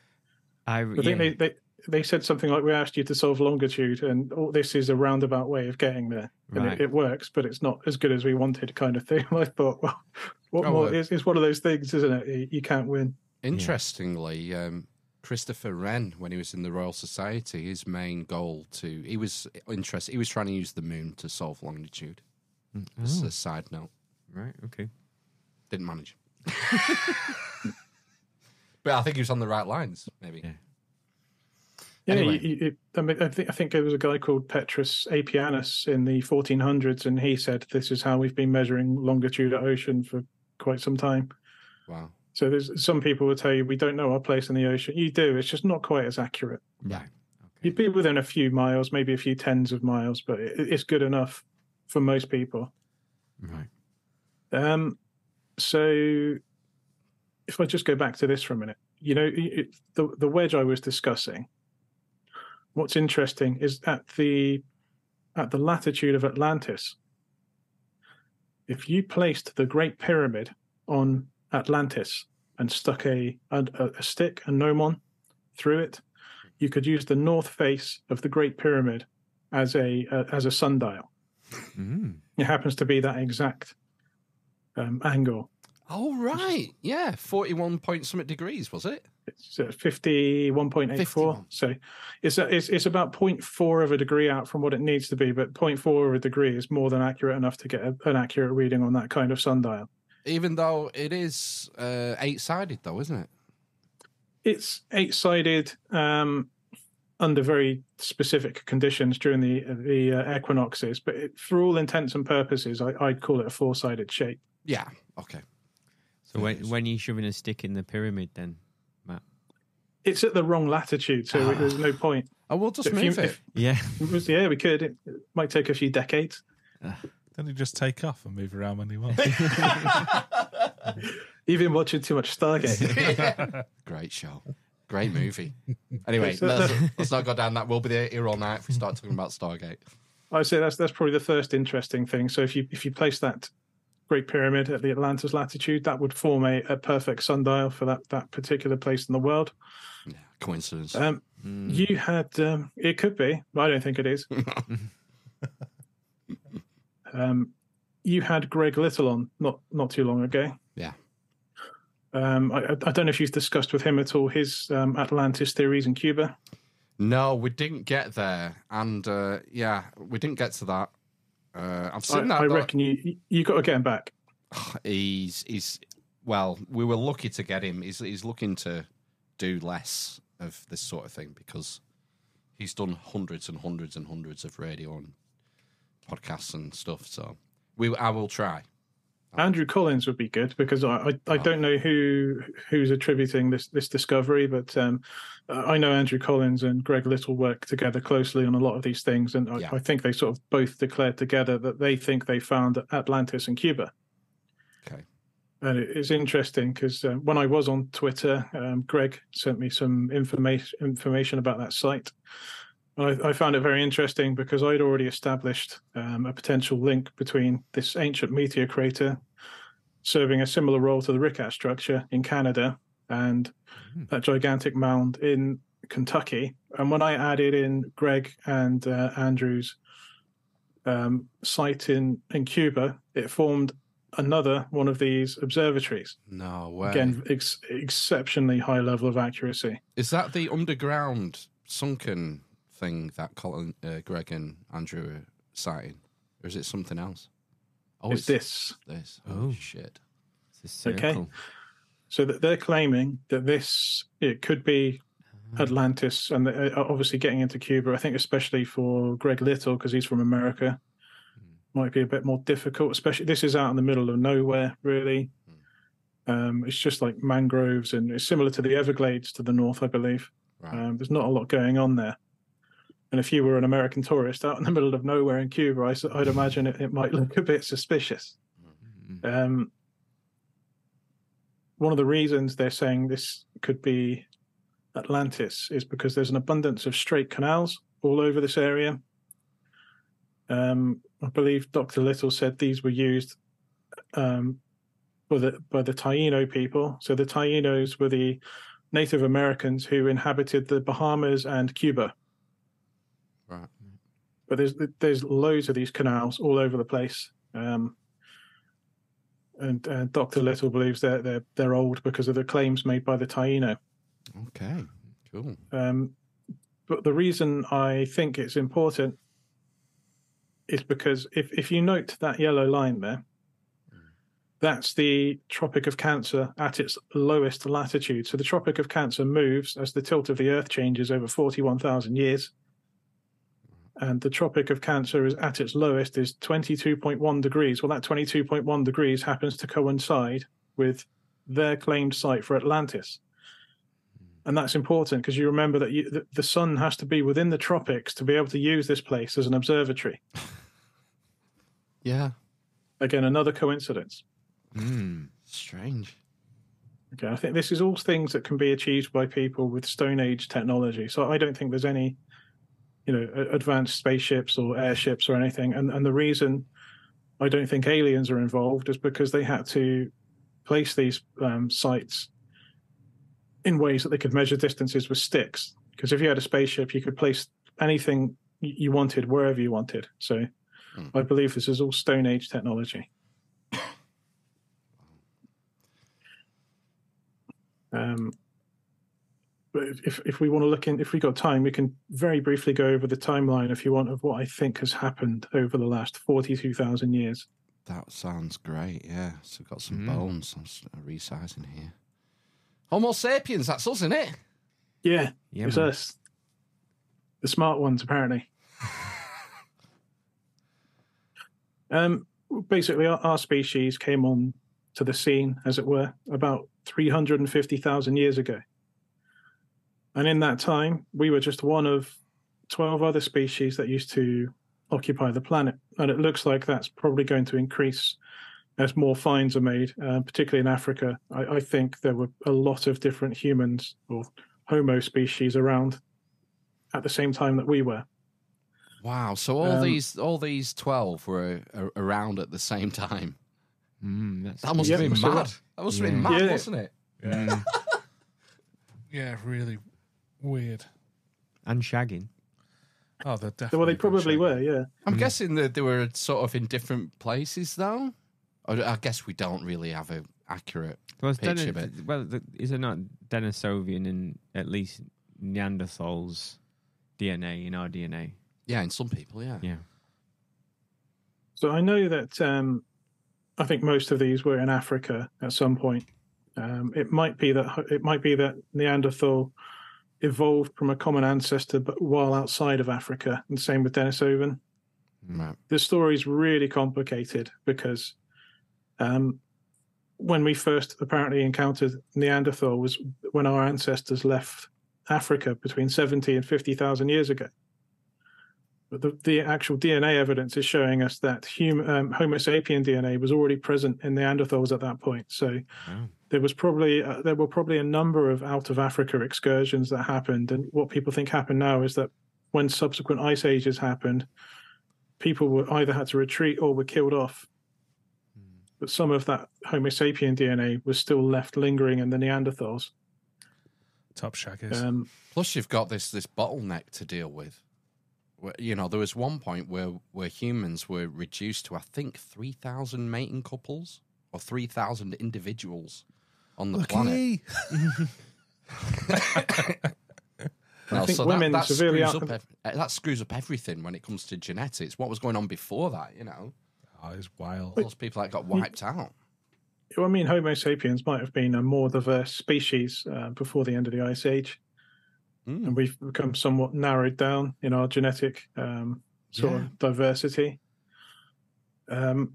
I, I yeah. think they, they they said something like we asked you to solve longitude and oh, this is a roundabout way of getting there. And Right. it, it works, but it's not as good as we wanted kind of thing. [LAUGHS] I thought, well, what Oh, more? well. It's, it's one of those things, isn't it? You, you can't win. Interestingly, um, Christopher Wren, when he was in the Royal Society, his main goal to he was interested. He was trying to use the moon to solve longitude. Mm, As Oh, a side note, right, okay. didn't manage. but I think he was on the right lines. Maybe. Yeah. Yeah, Anyway. you, you, I mean, I think I think there was a guy called Petrus Apianus in the 1400s, and he said this is how we've been measuring longitude at ocean for quite some time. Wow. So there's some people will tell you we don't know our place in the ocean. You do. It's just not quite as accurate. Right. You'd be within a few miles, maybe a few tens of miles, but it's good enough for most people. Right. Um, so if I just go back to this for a minute, you know, it, the the wedge I was discussing. What's interesting is at the at the latitude of Atlantis. If you placed the Great Pyramid on Atlantis and stuck a a, a stick, a gnomon, through it, you could use the north face of the Great Pyramid as a uh, as a sundial. Mm. It happens to be that exact um, angle. Oh right, yeah, forty-one point something degrees was it? It's uh, 51.84. 51. So it's, a, it's it's about 0.4 of a degree out from what it needs to be, but 0.4 of a degree is more than accurate enough to get a, an accurate reading on that kind of sundial. Even though it is uh, eight-sided, though, isn't it? It's eight sided um, under very specific conditions during the the uh, equinoxes, but it, for all intents and purposes, I, I'd call it a four sided shape. Yeah. Okay. So when when you shoving a stick in the pyramid, then Matt? It's at the wrong latitude, so there's no point. Oh, we'll just If you- move it. if- Yeah. yeah, we could. It, it might take a few decades. Then he just take off and move around when he wants. [LAUGHS] You've been watching too much Stargate. [LAUGHS] Great show. Great movie. Anyway, let's, let's not go down that. We'll be there here all night if we start talking about Stargate. I'd say that's that's probably the first interesting thing. So if you if you place that Great Pyramid at the Atlantis latitude, that would form a, a perfect sundial for that that particular place in the world. Yeah, coincidence. Um, You had um, it could be, but I don't think it is. [LAUGHS] um, you had Greg Little on not not too long ago. Yeah. Um, I, I I don't know if you've discussed with him at all his um, Atlantis theories in Cuba. No, we didn't get there, and uh, yeah, we didn't get to that. Uh, I've I, seen that. I reckon you you got to get him back. he's he's well, we were lucky to get him. He's he's looking to do less of this sort of thing because he's done hundreds and hundreds and hundreds of radio and podcasts and stuff. So we I will try. Andrew Collins would be good because I, I, I don't know who who's attributing this this discovery, but um, I know Andrew Collins and Greg Little work together closely on a lot of these things, and I, Yeah. I think they sort of both declared together that they think they found Atlantis in Cuba. Okay. And it- it's interesting because uh, when I was on Twitter, um, Greg sent me some information information about that site. I, I found it very interesting because I'd already established um, a potential link between this ancient meteor crater serving a similar role to the Richat structure in Canada and that gigantic mound in Kentucky. And when I added in Greg and uh, Andrew's um, site in in Cuba, it formed another one of these observatories. No way. Again, ex- exceptionally high level of accuracy. Is that the underground sunken thing that Colin, uh, Greg, and Andrew are sighting? Or is it something else? Oh, it's this. This. Oh, Oh. shit. It's a Okay. So that they're claiming that this it could be Atlantis, and uh, obviously getting into Cuba. I think especially for Greg Little because he's from America, might be a bit more difficult. Especially this is out in the middle of nowhere, really. Um, it's just like mangroves, and it's similar to the Everglades to the north, I believe. Right. Um, there's not a lot going on there. And if you were an American tourist out in the middle of nowhere in Cuba, I, would imagine it, it might look a bit suspicious. Mm. Um, one of the reasons they're saying this could be Atlantis is because there's an abundance of straight canals all over this area. Um, I believe Dr. Little said these were used um, by the by the Taino people. So the Tainos were the Native Americans who inhabited the Bahamas and Cuba. But there's there's loads of these canals all over the place. Um, and uh, Dr. Little believes they're, they're they're old because of the claims made by the Taino. Okay. Cool. Um, but the reason I think it's important is because if, if you note that yellow line there, that's the Tropic of Cancer at its lowest latitude. So the Tropic of Cancer moves as the tilt of the Earth changes over 41,000 years. And the Tropic of Cancer is at its lowest is 22.1 degrees. Well, that 22.1 degrees happens to coincide with their claimed site for Atlantis and that's important because you remember that you, the, the sun has to be within the tropics to be able to use this place as an observatory. [LAUGHS] Yeah. Again, another coincidence. Mm. Strange. Okay, I think this is all things that can be achieved by people with Stone Age technology. So I don't think there's any, you know, advanced spaceships or airships or anything. And and the reason I don't think aliens are involved is because they had to place these um, sites in ways that they could measure distances with sticks. Because if you had a spaceship, you could place anything you wanted wherever you wanted. So Hmm. I believe this is all Stone Age technology. [LAUGHS] Um, if- if if we want to look in, if we got time, we can very briefly go over the timeline, if you want, of what I think has happened over the last forty-two thousand years. That sounds great. Yeah. So we've got some Mm. bones. I'm resizing here. Homo sapiens. That's us, isn't it? Yeah, Yeah, it's man. us, the smart ones, apparently. [LAUGHS] um, basically, our, our species came on to the scene, as it were, about three hundred and fifty thousand years ago. And in that time, we were just one of 12 other species that used to occupy the planet. And it looks like that's probably going to increase as more finds are made, uh, particularly in Africa. I, I think there were a lot of different humans or Homo species around at the same time that we were. Wow. So all Um, these all these twelve were a- around at the same time. Mm, That must Yeah, have been mad. That must have been mad, Yeah. wasn't it? Yeah. yeah, really weird. and shagging. Oh, they're definitely. Well, they probably shagging. were, yeah. I'm guessing that they were sort of in different places, though. I guess we don't really have a accurate. Well, it's Picture Deni- bit. well, the, is it not Denisovian and at least Neanderthals DNA in our DNA? Yeah, in some people, yeah. Yeah. So I know that um, I think most of these were in Africa at some point. Um, it might be that it might be that Neanderthal evolved from a common ancestor, but while outside of Africa, and same with Denisovan. Right. the is really complicated because um, when we first apparently encountered Neanderthal was when our ancestors left Africa between 70 and 50,000 years ago. But the, the actual DNA evidence is showing us that hum, um, Homo sapien DNA was already present in Neanderthals at that point. So Wow. There was probably uh, there were probably a number of out of Africa excursions that happened, and what people think happened now is that when subsequent ice ages happened, people were either had to retreat or were killed off. But some of that Homo sapien DNA was still left lingering in the Neanderthals. Top shaggers. Um, Plus, you've got this this bottleneck to deal with, you know, there was one point where where humans were reduced to I think three thousand mating couples or three thousand individuals on the planet. [LAUGHS] Well, think so women that, that severely screws out- up ev- that screws up everything when it comes to genetics. What was going on before that? You know, Oh, it's wild. those people that got wiped out. I mean, Homo sapiens might have been a more diverse species uh, before the end of the Ice Age, Mm. and we've become somewhat narrowed down in our genetic um, sort Yeah. of diversity. Um,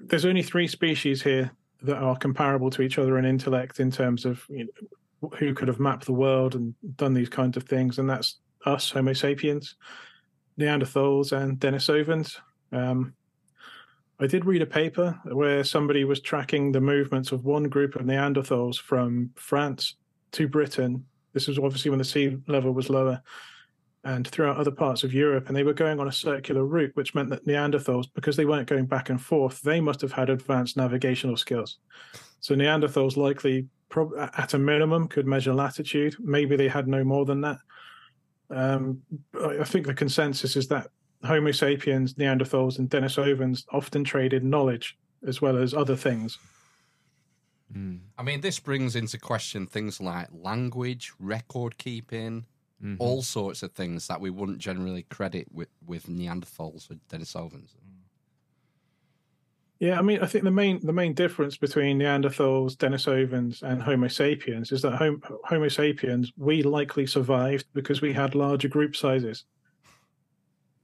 there's only three species here that are comparable to each other in intellect in terms of you know, who could have mapped the world and done these kinds of things, and that's us, Homo sapiens, Neanderthals, and Denisovans. Um, I did read a paper where somebody was tracking the movements of one group of Neanderthals from France to Britain. This was obviously when the sea level was lower and throughout other parts of Europe. And they were going on a circular route, which meant that Neanderthals, because they weren't going back and forth, they must have had advanced navigational skills. So Neanderthals likely, prob- at a minimum, could measure latitude. Maybe they had no more than that. Um, I I think the consensus is that Homo sapiens, Neanderthals, and Denisovans often traded knowledge as well as other things. Mm. I mean, this brings into question things like language, record keeping, Mhm. all sorts of things that we wouldn't generally credit with, with Neanderthals or Denisovans. Yeah, I mean, I think the main the main difference between Neanderthals, Denisovans, and Homo sapiens is that Hom- Homo sapiens we likely survived because we had larger group sizes.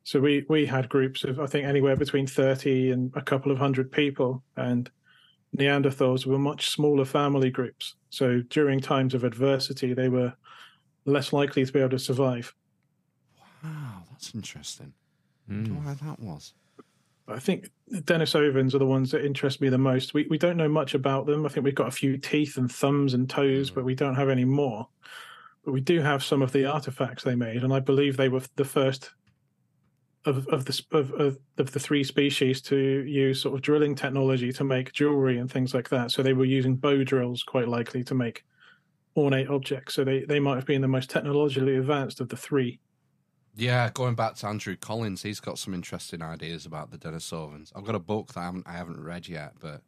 So we we had groups of I think anywhere between thirty and a couple of hundred people, and Neanderthals were much smaller family groups. So during times of adversity, they were less likely to be able to survive. Wow, that's interesting. I Mm. wonder why that was. I think Denisovans are the ones that interest me the most. We we don't know much about them. I think we've got a few teeth and thumbs and toes, but we don't have any more. But we do have some of the artifacts they made, and I believe they were the first of of the of, of, of the three species to use sort of drilling technology to make jewelry and things like that. So they were using bow drills, quite likely, to make ornate objects. So they they might have been the most technologically advanced of the three. Yeah, going back to Andrew Collins, he's got some interesting ideas about the Denisovans. I've got a book that I haven't, I haven't read yet, but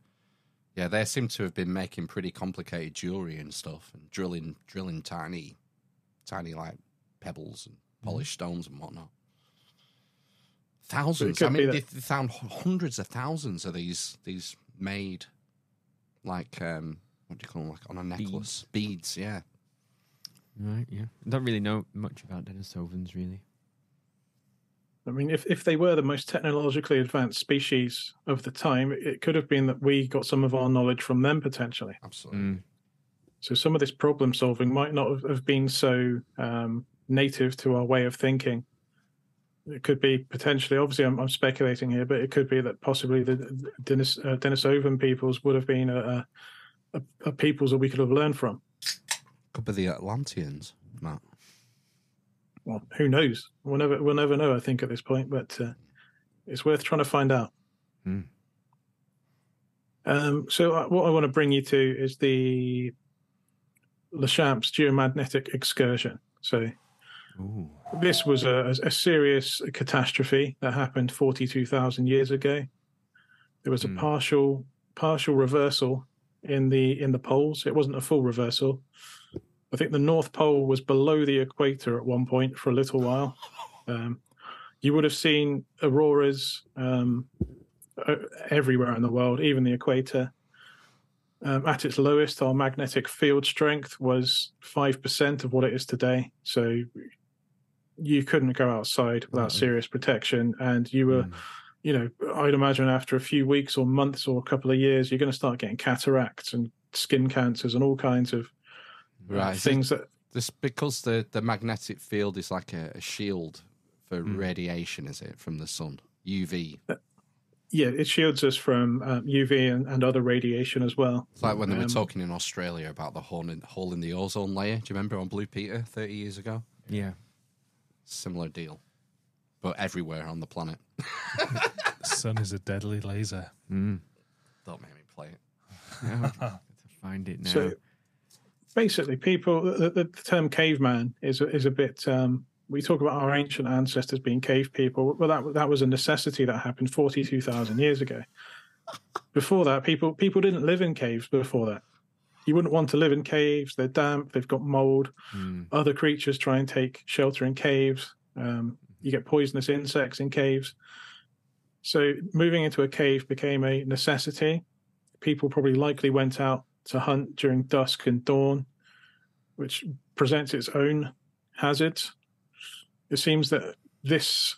yeah, they seem to have been making pretty complicated jewelry and stuff, and drilling drilling tiny, tiny like pebbles and polished stones and whatnot. Thousands. I mean, they found hundreds of thousands of these these made, like um, what do you call them? Like on a necklace, beads. yeah. Right, yeah. I Don't really know much about Denisovans, really. I mean, if, if they were the most technologically advanced species of the time, it could have been that we got some of our knowledge from them potentially. Absolutely. Mm. So some of this problem solving might not have- have been so um, native to our way of thinking. It could be potentially, obviously, I'm, I'm speculating here, but it could be that possibly the Denis, uh, Denisovan peoples would have been a, a, a, a peoples that we could have learned from. Could be the Atlanteans, Matt. Well, who knows? We'll never, we'll never know. I think at this point, but uh, it's worth trying to find out. Hmm. Um, so, uh, what I want to bring you to is the Laschamps geomagnetic excursion. So, Ooh. this was a, a serious catastrophe that happened 42,000 years ago. There was a Hmm. partial partial reversal in the in the poles. It wasn't a full reversal. I think the North Pole was below the equator at one point for a little while. Um, you would have seen auroras um, uh, everywhere in the world, even the equator. Um, at its lowest, our magnetic field strength was 5% of what it is today. So you couldn't go outside without Mhm. serious protection. And you were, Mm. You know, I'd imagine after a few weeks or months or a couple of years, you're going to start getting cataracts and skin cancers and all kinds of uh, Right. so things that This because the the magnetic field is like a, a shield for Mm. radiation, is it from the sun? UV. yeah, it shields us from um, UV and, and other radiation as well. It's like when they were Um, talking in Australia about the hole in, hole in the ozone layer. Do you remember on Blue Peter thirty years ago? Yeah. Similar deal, but everywhere on the planet. [LAUGHS] The sun is a deadly laser. Mm. Don't make me play it. [LAUGHS] Yeah, to find it now. So basically, people the, the term caveman is a- is a bit um, we talk about our ancient ancestors being cave people. Well, that that was a necessity that happened forty two thousand years ago. Before that, people people didn't live in caves. Before that, you wouldn't want to live in caves. They're damp. They've got mold. Mm. Other creatures try and take shelter in caves. Um, you get poisonous insects in caves. So moving into a cave became a necessity. People probably likely went out to hunt during dusk and dawn, which presents its own hazards. It seems that this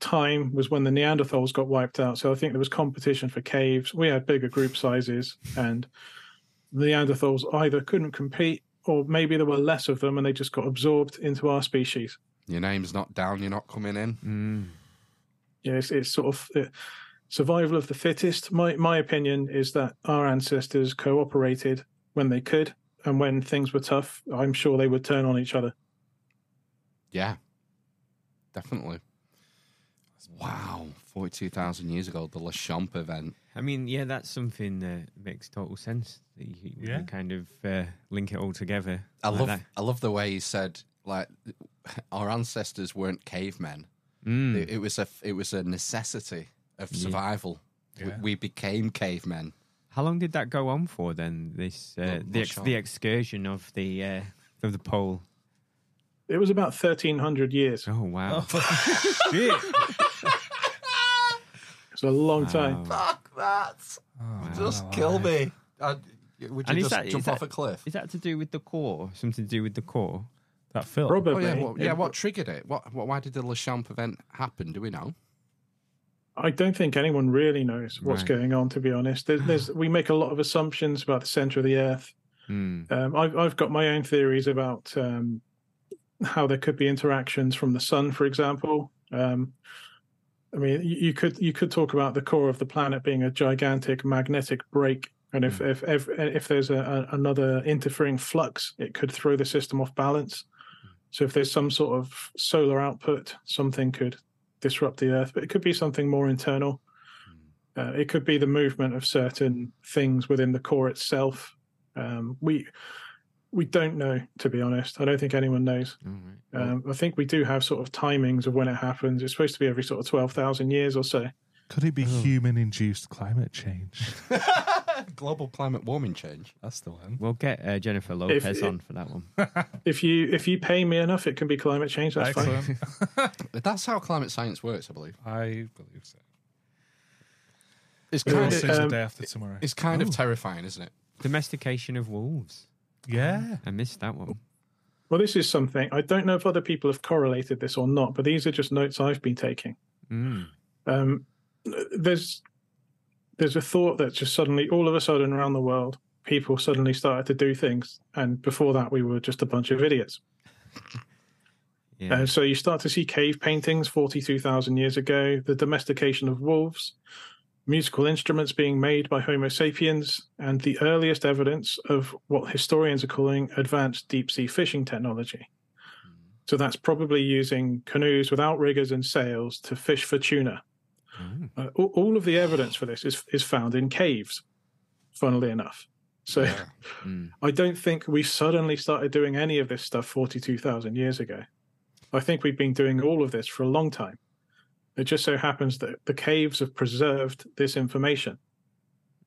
time was when the Neanderthals got wiped out. So I think there was competition for caves. We had bigger group sizes, and the Neanderthals either couldn't compete or maybe there were less of them and they just got absorbed into our species. Your name's not down, you're not coming in. Mm. Yeah, it's, it's sort of uh, survival of the fittest. My my opinion is that our ancestors cooperated when they could, and when things were tough, I'm sure they would turn on each other. Yeah, definitely. Wow, 42,000 years ago, the Laschamp event. I mean, yeah, that's something that makes total sense. That you, you Yeah. can kind of uh, link it all together. I like love that. I love the way he said like [LAUGHS] our ancestors weren't cavemen. Mm. It, it was a it was a necessity of survival. We, Yeah. we became cavemen. How long did that go on for then? This uh, Not the much ex- on. the excursion of the uh, of the pole. It was about 1300 years. Oh wow! [LAUGHS] Shit. [LAUGHS] It's a long time. Fuck that! Oh, Just my kill me. Uh, would you is just that- is jump that- off a cliff? Is that to do with the core? Something to do with the core? That film. Probably. Oh yeah, what, yeah. What triggered it? What, what? Why did the Laschamp event happen? Do we know? I don't think anyone really knows what's Right. going on. To be honest, there's, there's we make a lot of assumptions about the center of the Earth. Mm. Um, I've I've got my own theories about um, how there could be interactions from the sun, for example. Um, I mean, you, you could you could talk about the core of the planet being a gigantic magnetic break, and if if if, if there's a, a, another interfering flux, it could throw the system off balance. So if there's some sort of solar output, something could disrupt the Earth, but it could be something more internal. Uh, it could be the movement of certain things within the core itself. Um, we we don't know, to be honest. I don't think anyone knows. All right. Um, I think we do have sort of timings of when it happens. It's supposed to be every sort of twelve thousand years or so. Could it be Oh. human-induced climate change? [LAUGHS] Global climate warming change. That's the one. We'll get uh, Jennifer Lopez on for that one. [LAUGHS] If you if you pay me enough, it can be climate change. That's fine. Excellent. [LAUGHS] [LAUGHS] That's how climate science works, I believe. I believe so. It's kind of um, day after tomorrow. it's kind Oh. of terrifying, isn't it? Domestication of wolves. yeah. I missed that one. Well, this is something I don't know if other people have correlated this or not, but these are just notes I've been taking. Mm. Um, there's there's a thought that just suddenly, all of a sudden, around the world, people suddenly started to do things, and before that, we were just a bunch of idiots. [LAUGHS] Yeah. Uh, so you start to see cave paintings 42,000 years ago, the domestication of wolves, musical instruments being made by Homo sapiens, and the earliest evidence of what historians are calling advanced deep sea fishing technology. So that's probably using canoes without riggers and sails to fish for tuna. Mm. Uh, all, all of the evidence for this is, is found in caves, funnily enough. So Yeah. [LAUGHS] Mm. I don't think we suddenly started doing any of this stuff 42,000 years ago. I think we've been doing all of this for a long time. It just so happens that the caves have preserved this information.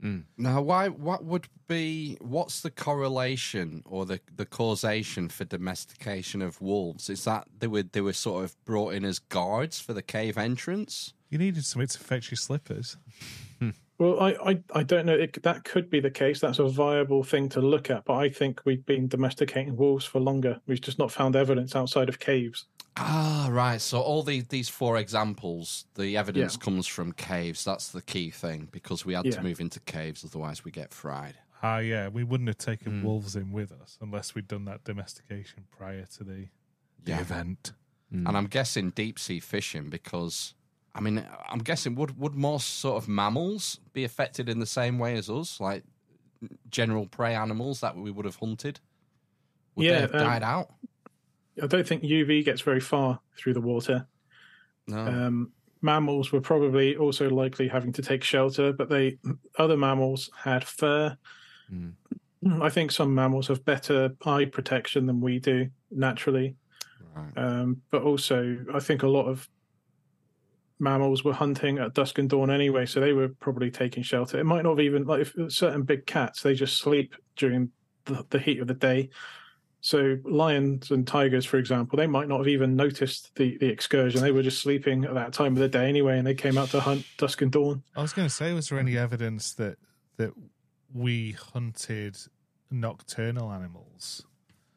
Mm. Now, why? What would be? What's the correlation or the the causation for domestication of wolves? Is that they were they were sort of brought in as guards for the cave entrance? You needed something to fetch your slippers. Well, I, I, I don't know. It, that could be the case. That's a viable thing to look at. But I think we've been domesticating wolves for longer. We've just not found evidence outside of caves. Ah, right. So all the, these four examples, the evidence Yeah. comes from caves. That's the key thing because we had Yeah. to move into caves, otherwise we get fried. Ah, yeah. We wouldn't have taken Mm. wolves in with us unless we'd done that domestication prior to the, the Yeah. event. Mm. And I'm guessing deep sea fishing because, I mean, I'm guessing would would most sort of mammals be affected in the same way as us, like general prey animals that we would have hunted? Would Yeah, they have um, died out? I don't think UV gets very far through the water. No. Um, mammals were probably also likely having to take shelter, but they other mammals had fur. Mm. I think some mammals have better eye protection than we do naturally. Right. Um, but also, I think a lot of mammals were hunting at dusk and dawn anyway, so they were probably taking shelter. It might not have even like if certain big cats they just sleep during the, the heat of the day. So lions and tigers, for example, they might not have even noticed the, the excursion. They were just sleeping at that time of the day anyway, and they came out to hunt dusk and dawn. I was going to say, was there any evidence that that we hunted nocturnal animals?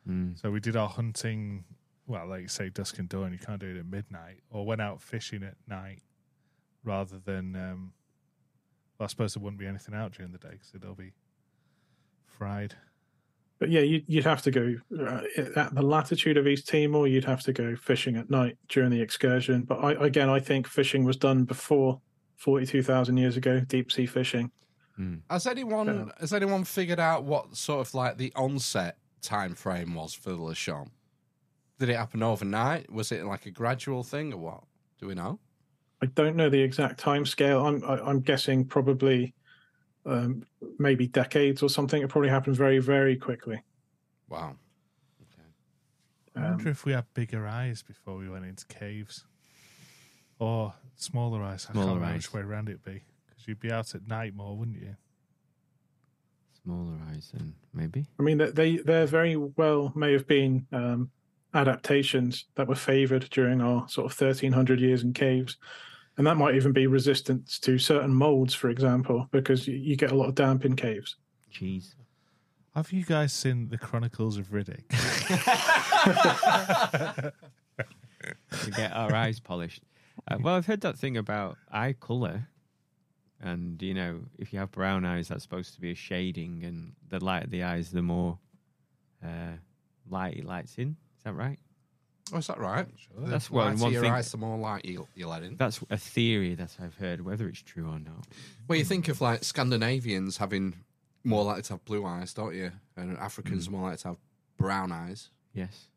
Mm. So we did our hunting, well, like you say, dusk and dawn. You can't do it at midnight, or went out fishing at night, rather than. Um, well, I suppose there wouldn't be anything out during the day because it'll be fried. But yeah, you'd, you'd have to go uh, at the latitude of East Timor. You'd have to go fishing at night during the excursion. But I, again, I think fishing was done before forty-two thousand years ago. Deep sea fishing. Mm. Has anyone Yeah. has anyone figured out what sort of like the onset time frame was for the Laschamp? Did it happen overnight? Was it like a gradual thing or what? Do we know? I don't know the exact time scale. I'm I, I'm guessing probably um, maybe decades or something. It probably happened very very quickly. Wow. I Um, wonder if we had bigger eyes before we went into caves, or smaller eyes. I Smaller can't remember eyes. which way around it'd be because you'd be out at night more, wouldn't you? Smaller eyes, then maybe. I mean, they there very well may have been um, adaptations that were favoured during our sort of 1300 years in caves, and that might even be resistance to certain molds, for example, because you, you get a lot of damp in caves. Cheese. Have you guys seen the Chronicles of Riddick? [LAUGHS] [LAUGHS] to get our eyes polished. Uh, well, I've heard that thing about eye color, and you know, if you have brown eyes, that's supposed to be a shading, and the lighter the eyes, the more uh, light it lights in. Is that right? Oh, is that right? Sure. That's The one lighter one your thing. eyes, the more light you, you let in. That's a theory that I've heard. Whether it's true or not, Well, you think of like Scandinavians having more likely to have blue eyes, don't you? And Africans are more likely to have brown eyes. yes.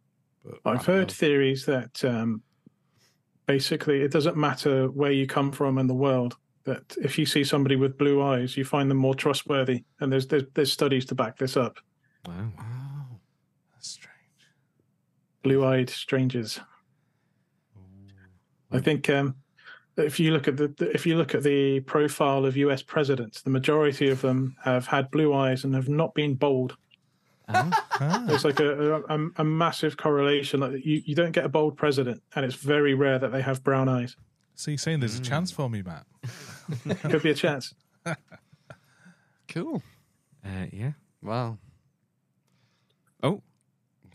But I I've heard know. theories that um, basically it doesn't matter where you come from in the world. That if you see somebody with blue eyes, you find them more trustworthy, and there's there's, there's studies to back this up. Wow. Wow. That's strange. Blue-eyed strangers. I think um, if you look at the the- if you look at the profile of U.S. presidents, the majority of them have had blue eyes and have not been bold. There's like a, a, a massive correlation. Like you, you don't get a bold president, and it's very rare that they have brown eyes. so you're saying there's a chance for me, Matt? [LAUGHS] Could be a chance. [LAUGHS] Cool. uh, yeah. Wow. Oh,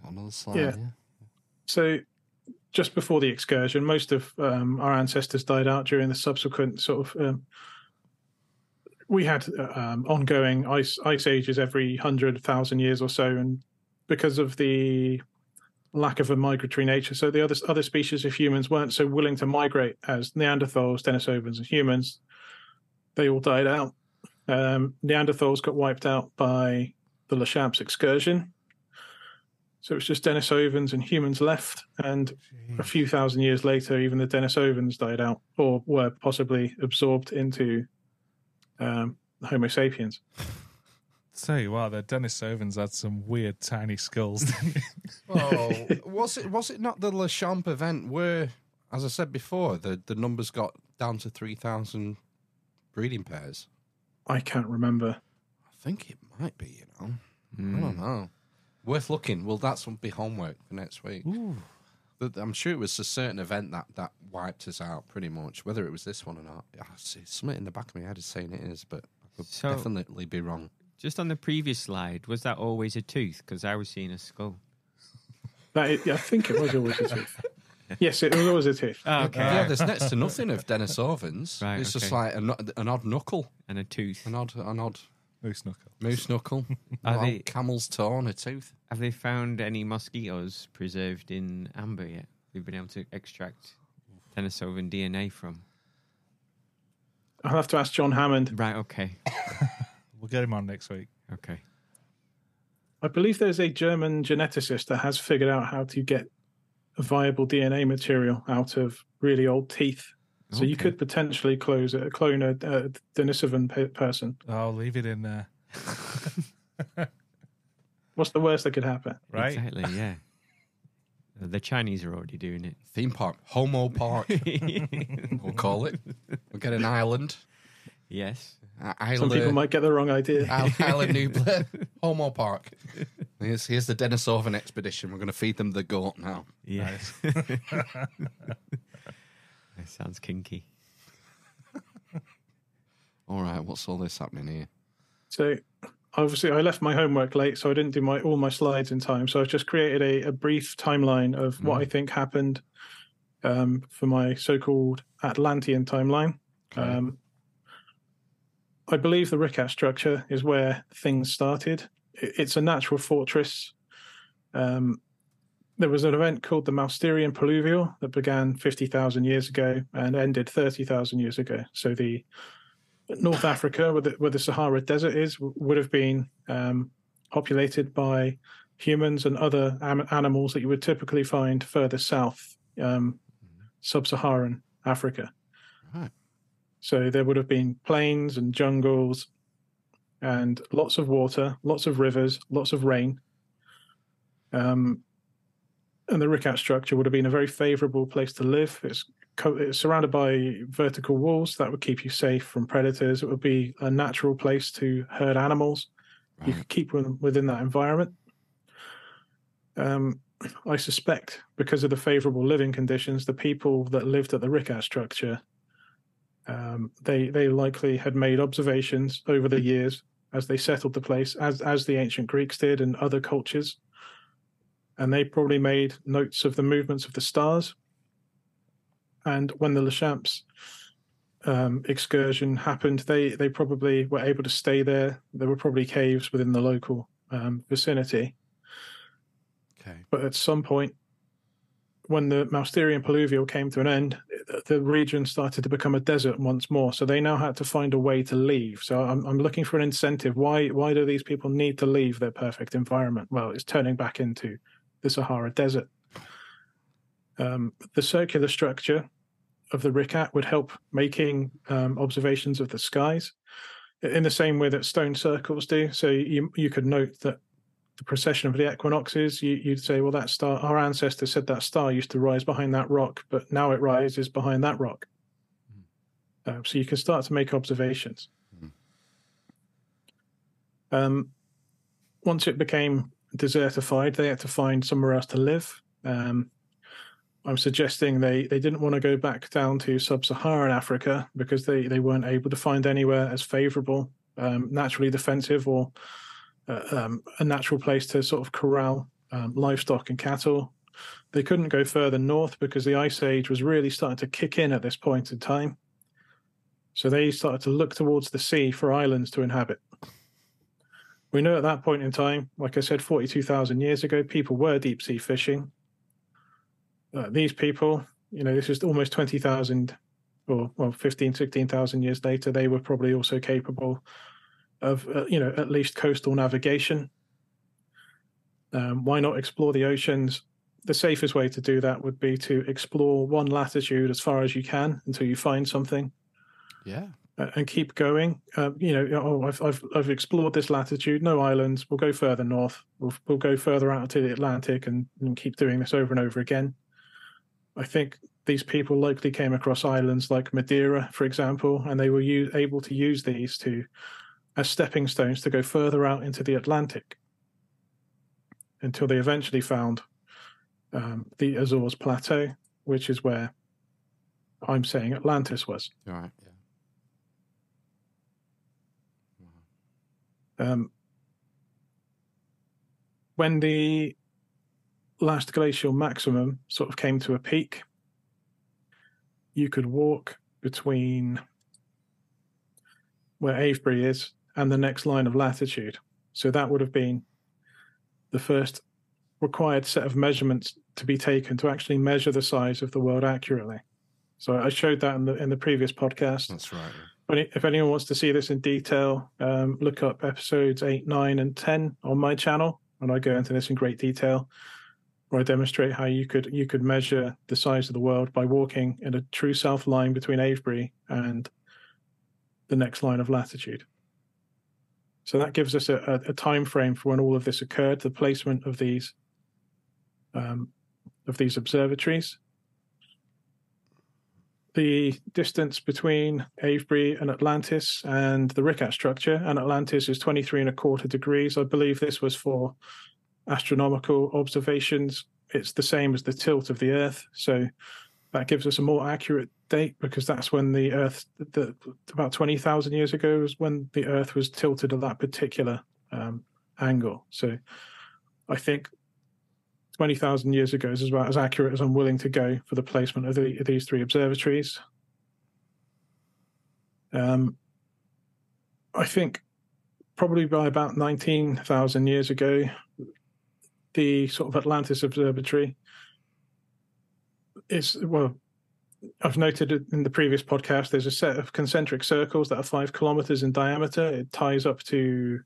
Another slide. Yeah. Yeah. So, just before the excursion, most of um, our ancestors died out during the subsequent sort of. Um, we had um, ongoing ice ice ages every hundred thousand years or so, and because of the lack of a migratory nature, so the other other species of humans weren't so willing to migrate as Neanderthals, Denisovans, and humans. They all died out. Um, Neanderthals got wiped out by the Laschamps excursion. So it's just Denisovans and humans left, and a few thousand years later, even the Denisovans died out or were possibly absorbed into um, Homo sapiens. Tell you what, the Denisovans had some weird tiny skulls. Oh, [LAUGHS] was it was it not the Laschamp event where, as I said before, the, the numbers got down to three thousand breeding pairs? I can't remember. I think it might be. You know, I mm. don't know. Worth looking. Well, that's be homework for next week. Ooh. But I'm sure it was a certain event that that wiped us out pretty much. Whether it was this one or not, I see something in the back of my head is saying it is, but I could So- definitely be wrong. just on the previous slide, was that always a tooth? Because I was seeing a skull. [LAUGHS] That is, I think it was always a tooth. Yes, it was always a tooth. Oh, [LAUGHS] okay. Yeah, there's next to nothing of Denisovans. [LAUGHS] Right, it's just okay. like an, an odd knuckle, and a tooth. an odd, an odd Moose knuckle. moose knuckle, Are an [LAUGHS] they- camel's toe on a tooth. Have they found any mosquitoes preserved in amber yet? We've been able to extract Denisovan DNA from. I'll have to ask John Hammond. Right. Okay. [LAUGHS] We'll get him on next week. Okay. I believe there's a German geneticist that has figured out how to get a viable DNA material out of really old teeth. So you could potentially close a, clone a, a Denisovan pe- person. I'll leave it in there. [LAUGHS] What's the worst that could happen? Right? Exactly. Yeah. [LAUGHS] The Chinese are already doing it. Theme park, Homo Park, [LAUGHS] we'll call it. We'll get an island. yes. Uh, Some people might get the wrong idea. Island Nublar, Homo Park. Here's, here's the Denisovan expedition. We're going to feed them the goat now. Yeah. Nice. That sounds kinky. [LAUGHS] All right, what's all this happening here? So obviously I left my homework late, so I didn't do my all my slides in time. So I've just created a, a brief timeline of what I think happened um, for my so-called Atlantean timeline. Okay. Um, I believe the Richat structure is where things started. It's a natural fortress. Um, there was an event called the Mousterian Pluvial that began 50,000 years ago and ended 30,000 years ago. So the North Africa, where the, where the Sahara Desert is, would have been um, populated by humans and other am- animals that you would typically find further south, um, sub-Saharan Africa. Right. So there would have been plains and jungles, and lots of water, lots of rivers, lots of rain. Um, and the Richat structure would have been a very favorable place to live. It's co- it's surrounded by vertical walls that would keep you safe from predators. It would be a natural place to herd animals. You could keep them within that environment. Um, I suspect because of the favorable living conditions, the people that lived at the Richat structure, um, they they likely had made observations over the years as they settled the place, as as the ancient Greeks did and other cultures, and they probably made notes of the movements of the stars. And when the Laschamps um, excursion happened, they they probably were able to stay there. There were probably caves within the local um, vicinity. Okay. But at some point, when the Mousterian Pluvial came to an end, the region started to become a desert once more. So they now had to find a way to leave. So I'm, I'm looking for an incentive. Why why do these people need to leave their perfect environment? Well, it's turning back into the Sahara Desert. Um, the circular structure of the Richat would help making um, observations of the skies in the same way that stone circles do. So you you could note that the precession of the equinoxes, you, you'd say, well, that star, our ancestor said that star used to rise behind that rock, but now it rises behind that rock. Uh, so you can start to make observations. Um, once it became desertified, they had to find somewhere else to live. Um, I'm suggesting they, they didn't want to go back down to sub-Saharan Africa because they, they weren't able to find anywhere as favorable, um, naturally defensive, or uh, um, a natural place to sort of corral um, livestock and cattle. They couldn't go further north because the ice age was really starting to kick in at this point in time. So they started to look towards the sea for islands to inhabit. We know at that point in time, like I said, 42,000 years ago, people were deep sea fishing. Uh, these people, you know, this is almost 20,000 or, well, 15, 16,000 years later, they were probably also capable of, uh, you know, at least coastal navigation. Um, why not explore the oceans? The safest way to do that would be to explore one latitude as far as you can until you find something Yeah. And keep going. Uh, you know, oh, I've, I've I've explored this latitude, no islands. We'll go further north. We'll we'll go further out to the Atlantic and, and keep doing this over and over again. I think these people likely came across islands like Madeira, for example, and they were u- able to use these to as stepping stones to go further out into the Atlantic until they eventually found um, the Azores Plateau, which is where I'm saying Atlantis was. All right. Um, when the last glacial maximum sort of came to a peak, you could walk between where Avebury is and the next line of latitude. So that would have been the first required set of measurements to be taken to actually measure the size of the world accurately. So I showed that in the in the previous podcast. That's right. But if anyone wants to see this in detail, um, look up episodes 8, 9, and 10 on my channel. And I go into this in great detail, where I demonstrate how you could you could measure the size of the world by walking in a true south line between Avebury and the next line of latitude. So that gives us a, a, a time frame for when all of this occurred, the placement of these um, of these observatories. The distance between Avebury and Atlantis and the Richat structure, and Atlantis is 23 and a quarter degrees. I believe this was for astronomical observations. It's the same as the tilt of the Earth. So that gives us a more accurate date because that's when the Earth, the, about 20,000 years ago, was when the Earth was tilted at that particular um, angle. So I think 20,000 years ago is about as accurate as I'm willing to go for the placement of, the, of these three observatories. Um, I think probably by about 19,000 years ago, the sort of Atlantis Observatory is, well, I've noted in the previous podcast, there's a set of concentric circles that are five kilometers in diameter. It ties up to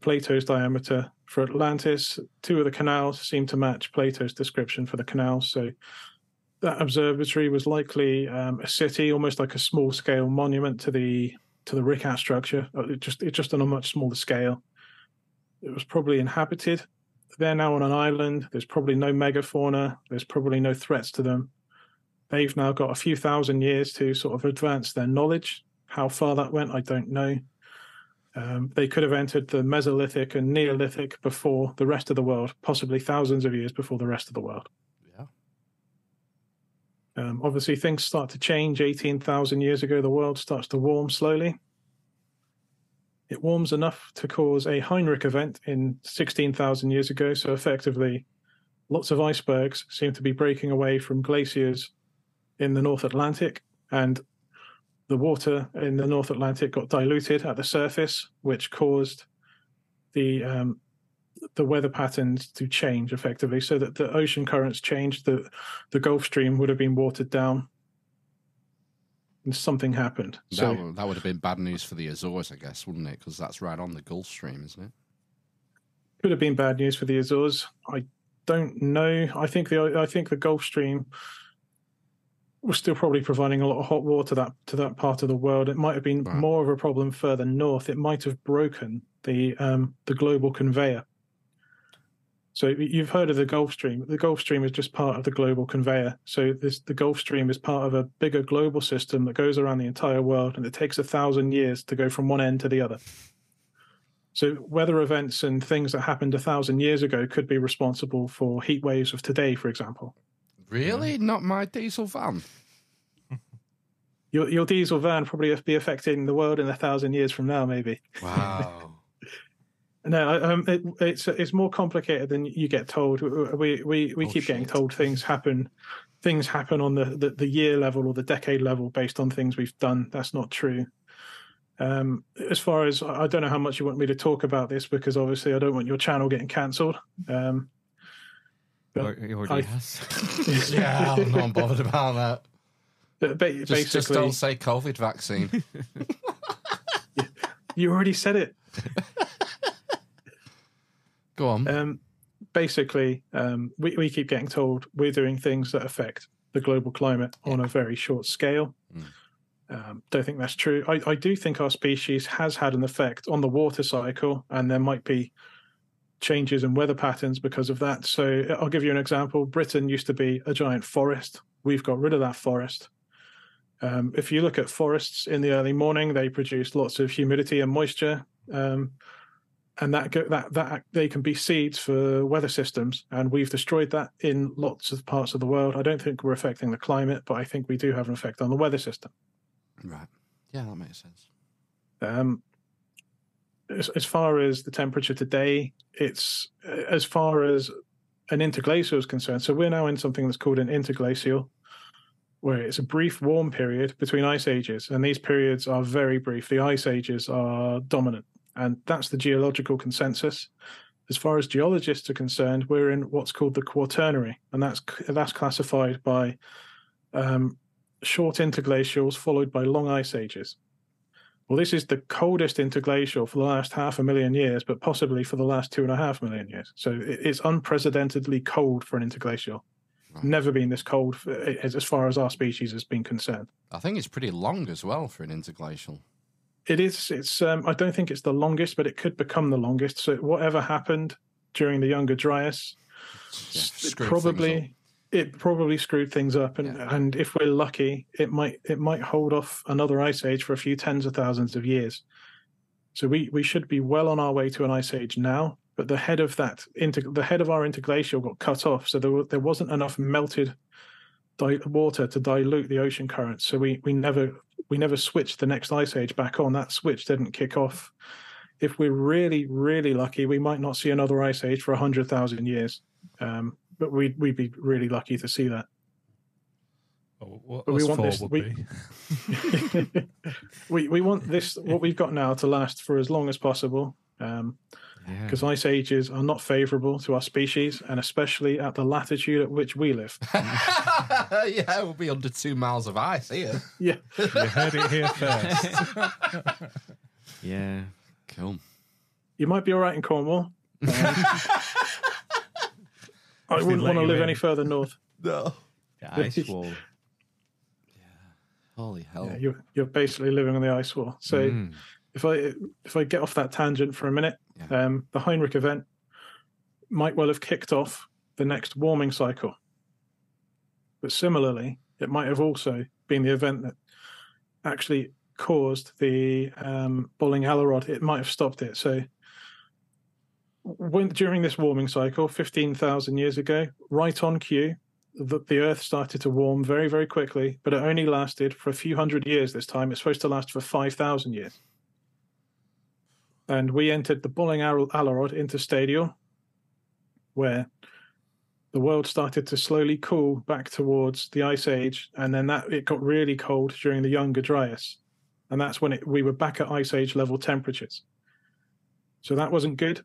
Plato's diameter for Atlantis. Two of the canals seem to match Plato's description for the canals. So that observatory was likely um, a city, almost like a small scale monument to the to the Richat structure. Uh, it just it just on a much smaller scale. It was probably inhabited. They're now on an island. There's probably no megafauna. There's probably no threats to them. They've now got a few thousand years to sort of advance their knowledge. How far that went, I don't know. Um, they could have entered the Mesolithic and Neolithic before the rest of the world, possibly thousands of years before the rest of the world. Yeah. Um, obviously, things start to change. 18,000 years ago, the world starts to warm slowly. It warms enough to cause a Heinrich event in 16,000 years ago. So, effectively, lots of icebergs seem to be breaking away from glaciers in the North Atlantic. And the water in the North Atlantic got diluted at the surface, which caused the um, the weather patterns to change effectively, so that the ocean currents changed. The the Gulf Stream would have been watered down, and something happened. That, So that would have been bad news for the Azores, I guess, wouldn't it? Because that's right on the Gulf Stream, isn't it? could have been bad news for the Azores. I don't know. I think the I think the Gulf Stream was still probably providing a lot of hot water to that to that part of the world. It might have been more of a problem further north. It might have broken the um, the global conveyor. So you've heard of the Gulf Stream. The Gulf Stream is just part of the global conveyor. So this the Gulf Stream is part of a bigger global system that goes around the entire world, and it takes a thousand years to go from one end to the other. So weather events and things that happened a thousand years ago could be responsible for heat waves of today, for example. Really? Not my diesel van? [LAUGHS] Your, your diesel van probably be affecting the world in a thousand years from now, maybe. Wow. [LAUGHS] No, um, it, it's it's more complicated than you get told. We we we Oh, keep getting told things happen, things happen on the, the the year level or the decade level based on things we've done. That's not true. Um, as far as I I don't know how much you want me to talk about this because obviously I don't want your channel getting cancelled. Um, But He already I- has. yeah, I'm not bothered about that. but ba- Just, just don't say COVID vaccine. [LAUGHS] you already said it. [LAUGHS] Go on. Um, basically, um, we, we keep getting told we're doing things that affect the global climate on a very short scale. Mm. Um, don't think that's true. I, I do think our species has had an effect on the water cycle, and there might be changes in weather patterns because of that. So I'll give you an example. Britain used to be a giant forest. We've got rid of that forest. Um, if you look at forests in the early morning, they produce lots of humidity and moisture. Um, and that go, that that they can be seeds for weather systems, and we've destroyed that in lots of parts of the world. I don't think we're affecting the climate, but I think we do have an effect on the weather system. right. Yeah, that makes sense. Um, as, as far as the temperature today, it's as far as an interglacial is concerned. So we're now in something that's called an interglacial, where it's a brief warm period between ice ages, and these periods are very brief. The ice ages are dominant, and that's the geological consensus. As far as geologists are concerned, we're in what's called the Quaternary, and that's that's classified by um, short interglacials followed by long ice ages. Well, this is the coldest interglacial for the last half a million years, but possibly for the last two and a half million years. So it's unprecedentedly cold for an interglacial. Right. Never been this cold for, as as far as our species has been concerned. I think it's pretty long as well for an interglacial. It is. It's. Um, I don't think it's the longest, but it could become the longest. So whatever happened during the Younger Dryas, Yeah, probably it probably screwed things up and Yeah. and if we're lucky it might it might hold off another ice age for a few tens of thousands of years. So we we should be well on our way to an ice age now but the head of that inter, the head of our interglacial got cut off so there, there wasn't enough melted di- water to dilute the ocean currents so we we never we never switched the next ice age back on. That switch didn't kick off. If we're really really lucky we might not see another ice age for 100,000 years. Um, but we'd we'd be really lucky to see that. Well, what But we want this- would we- be. [LAUGHS] we we want this what we've got now to last for as long as possible Yeah. because ice ages are not favourable to our species and especially at the latitude at which we live. [LAUGHS] yeah, we'll be under two miles of ice here. [LAUGHS] Yeah, you heard it here first. yeah. Cool. you might be all right in Cornwall. Um, I If they wouldn't want to live in. any further north. [LAUGHS] No. The ice [LAUGHS] wall. Yeah. Holy hell. Yeah, you're you're basically living on the ice wall. So Mm. if I if I get off that tangent for a minute, Yeah. um, the Heinrich event might well have kicked off the next warming cycle. But similarly, it might have also been the event that actually caused the um, Bolling Allerød. It might have stopped it. So when during this warming cycle, fifteen thousand years ago, right on cue, the, the Earth started to warm very very quickly, but it only lasted for a few hundred years. This time, it's supposed to last for five thousand years and we entered the Bolling Al- Allerød interstadial, where the world started to slowly cool back towards the ice age, and then that it got really cold during the Younger Dryas, and that's when it, we were back at ice age level temperatures. So that wasn't good.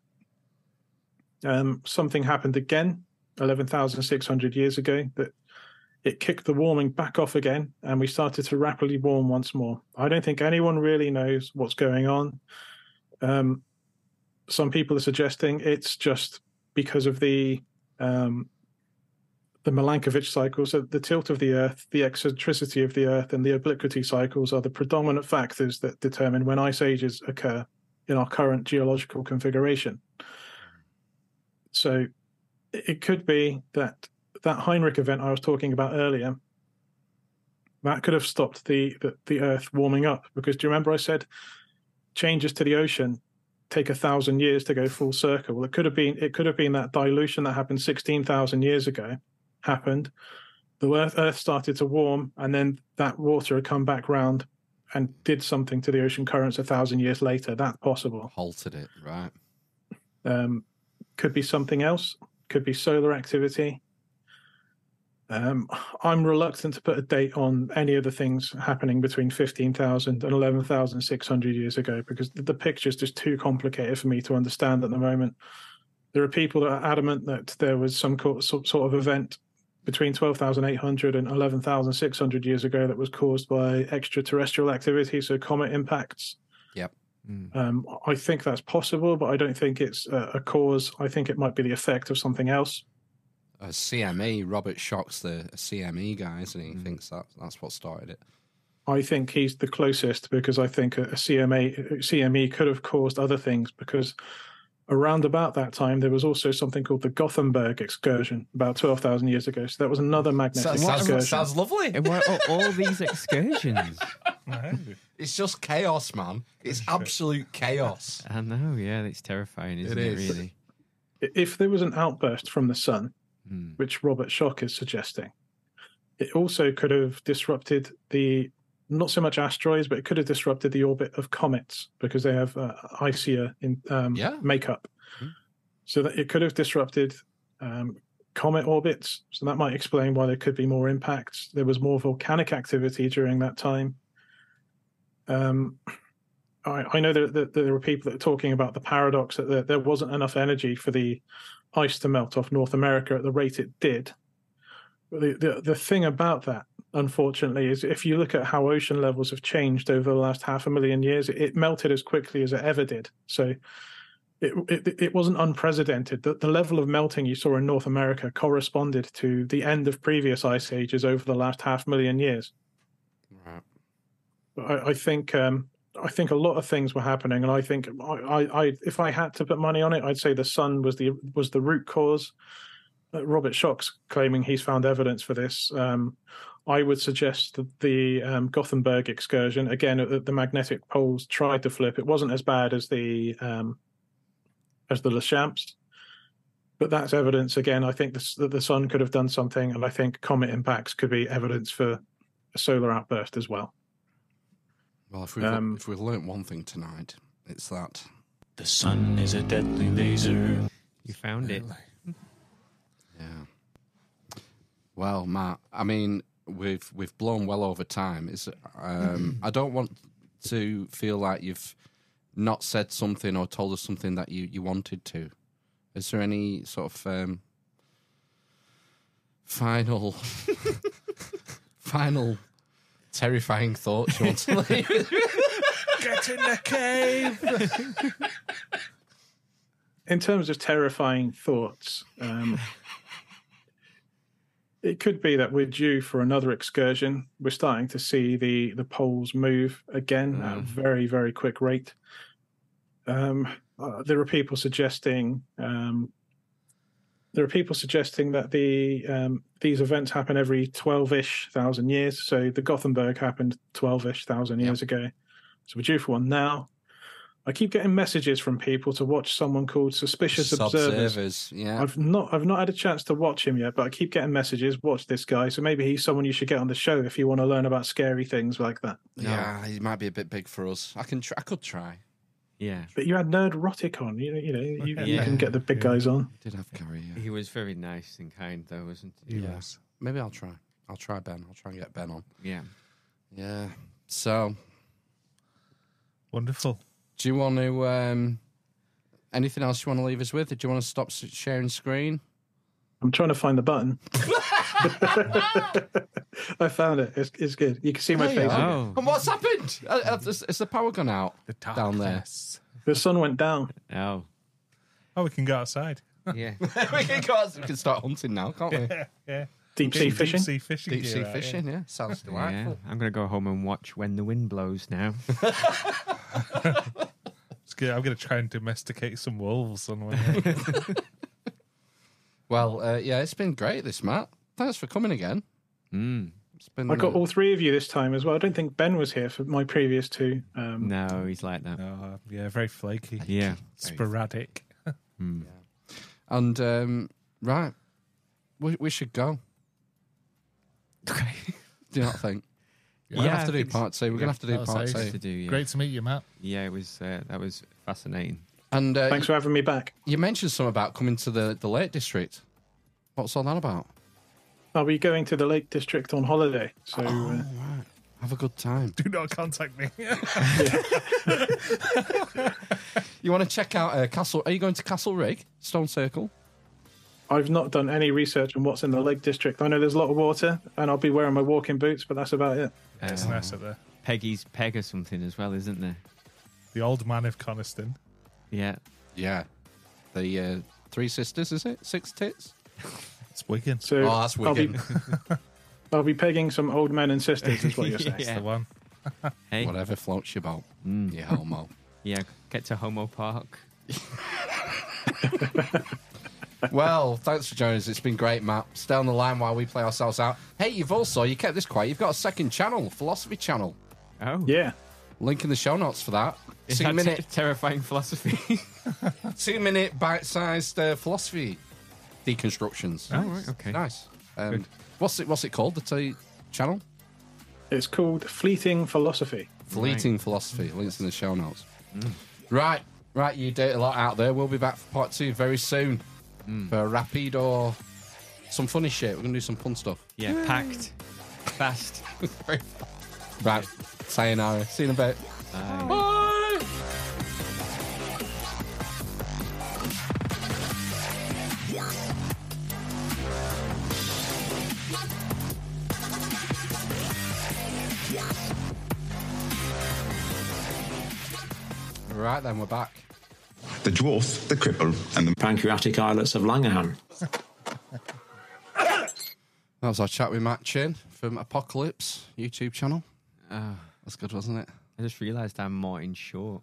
Um, something happened again, eleven thousand six hundred years ago, that it kicked the warming back off again, and we started to rapidly warm once more. I don't think anyone really knows what's going on. Um, some people are suggesting it's just because of the um, the Milankovitch cycles, so the tilt of the Earth, the eccentricity of the Earth, and the obliquity cycles are the predominant factors that determine when ice ages occur in our current geological configuration. So it could be that that Heinrich event I was talking about earlier that could have stopped the, the the Earth warming up because do you remember I said changes to the ocean take a thousand years to go full circle. Well, it could have been it could have been that dilution that happened sixteen thousand years ago happened. The Earth, Earth started to warm, and then that water had come back round and did something to the ocean currents a thousand years later. That's possible. Halted it, right? Um, could be something else. Could be solar activity. Um, I'm reluctant to put a date on any of the things happening between 15,000 and 11,600 years ago because the, picture is just too complicated for me to understand at the moment. There are people that are adamant that there was some sort of event between 12,800 and 11,600 years ago that was caused by extraterrestrial activity, so comet impacts. Mm. Um, I think that's possible, but I don't think it's a, a cause. I think it might be the effect of something else. A CME, Robert Schoch's the CME guy, and he Mm. thinks that that's what started it. I think he's the closest because I think a, a CMA CME could have caused other things because around about that time there was also something called the Gothenburg excursion about twelve thousand years ago. So that was another magnetic sounds, excursion. sounds lovely. And why are all these excursions? [LAUGHS] It's just chaos, man. It's absolute chaos. [LAUGHS] I know, yeah, it's terrifying, isn't It it, is. really? if there was an outburst from the sun, Mm. which Robert Schoch is suggesting, it also could have disrupted the not so much asteroids, but it could have disrupted the orbit of comets because they have uh, icier in um, Yeah. makeup. Hmm. So that it could have disrupted um, comet orbits. So that might explain why there could be more impacts. There was more volcanic activity during that time. Um, I, I know that, that there are people that are talking about the paradox that there, there wasn't enough energy for the ice to melt off North America at the rate it did. The, the, the thing about that, unfortunately, is if you look at how ocean levels have changed over the last half a million years, it, it melted as quickly as it ever did. So it, it, it wasn't unprecedented. The, the level of melting you saw in North America corresponded to the end of previous ice ages over the last half million years. Right. I, I think um, I think a lot of things were happening, and I think I, I, I if I had to put money on it, I'd say the sun was the was the root cause. uh, Robert Schoch's claiming he's found evidence for this. Um, I would suggest that the um, Gothenburg excursion again, uh, the magnetic poles tried to flip. It wasn't as bad as the um, as the Laschamps, but that's evidence again. I think that the sun could have done something, and I think comet impacts could be evidence for a solar outburst as well. Well, if we've, Um, if we've learnt one thing tonight, it's that. The sun is a deadly laser. You found it. Yeah. Well, Matt, I mean, we've we've blown well over time. Is um, [CLEARS THROAT] I don't want to feel like you've not said something or told us something that you, you wanted to. Is there any sort of um, final [LAUGHS] final terrifying thoughts [LAUGHS] you want to leave? Get in the cave. in terms of terrifying thoughts, um, it could be that we're due for another excursion. We're starting to see the the poles move again at a very very quick rate. Um, uh, there are people suggesting um, there are people suggesting that the um, these events happen every twelve ish thousand years. So the Gothenburg happened twelve ish thousand years ago. So we're due for one now. I keep getting messages from people to watch someone called Suspicious Observers. Observers, yeah. I've not I've not had a chance to watch him yet, but I keep getting messages. Watch this guy. So maybe he's someone you should get on the show if you want to learn about scary things like that. Yeah, he might be a bit big for us. I can. Try, I could try. Yeah. But you had Nerdrotic on. You know, you know, you, you can get the big guys on. Did have Gary? Yeah. He was very nice and kind, though, wasn't he? He Yeah. was. Maybe I'll try. I'll try Ben. I'll try and get Ben on. Yeah. Yeah. So, Wonderful. do you want to? Um, anything else you want to leave us with? Do you want to stop sharing screen? I'm trying to find the button. [LAUGHS] I found it. It's, it's good. You can see my There you face. are. Oh. And what's happened? Uh, uh, Is, is the power gone out The down there? darkness. The sun went down. Oh. Oh, we can go outside. Yeah. [LAUGHS] we, can go- we can start hunting now, can't we? Yeah, yeah. Deep sea Deep fishing. sea fishing. Deep gear sea out, yeah. fishing, yeah. Sounds yeah. delightful. I'm going to go home and watch When the Wind Blows now. [LAUGHS] It's good. I'm going to try and domesticate some wolves on one. Well, uh, yeah, it's been great, this, Matt. Thanks for coming again. Mm. It's been. I got uh, all three of you this time as well. I don't think Ben was here for my previous two. Um, No, he's like that. oh, yeah, very flaky. Yeah. Sporadic. [LAUGHS] Mm. and um, right, we, we should go. Okay. [LAUGHS] Do you not think? We're Yeah, gonna have to do part two. We're gonna have to do part two. to do, yeah. Great to meet you, Matt. Yeah, it was. Uh, that was fascinating. And uh, Thanks for having me back. you mentioned something about coming to the, the Lake District. What's all that about? I'll be going to the Lake District on holiday. So uh, Right. Have a good time. Do not contact me. [LAUGHS] [LAUGHS] You want to check out uh, Castle? Are you going to Castlerigg, Stone Circle? I've not done any research on what's in the Lake District. I know there's a lot of water, and I'll be wearing my walking boots, but that's about it. it's Um, nice up there. Peggy's Peg or something as well, isn't there? The old man of Coniston. Yeah. Yeah. The uh, Three Sisters, is it? Six Tits? It's Wigan. So Oh, that's I'll be, [LAUGHS] I'll be pegging some old men and sisters, is what you're [LAUGHS] saying. Yeah. The one. [LAUGHS] Hey. Whatever floats your boat. Mm. You homo. Yeah. Get to Homo Park. well, thanks for joining us. It's been great, Matt. Stay on the line while we play ourselves out. Hey, you've also, you kept this quiet, you've got a second channel, Philosophy Channel. Oh. Yeah. Link in the show notes for that. Is two minute, ter- terrifying philosophy? [LAUGHS] two minute bite sized uh, philosophy deconstructions. Oh, right, okay. Nice. Um, what's it? What's it called? The t- channel? It's called Fleeting Philosophy. Fleeting Philosophy. Links in the show notes. Right, right. You date a lot out there. We'll be back for part two very soon for rapid or some funny shit. We're gonna do some fun stuff. yeah. Packed. [LAUGHS] Fast. right. Sayonara. See you in a bit. Bye. Bye. Right then, we're back. the dwarf, the cripple, and the Pancreatic islets of Langerhans. That was our chat with Matt Chinn from Apocalypse YouTube channel. Oh, That's good, wasn't it? I just realised I'm Martin Short.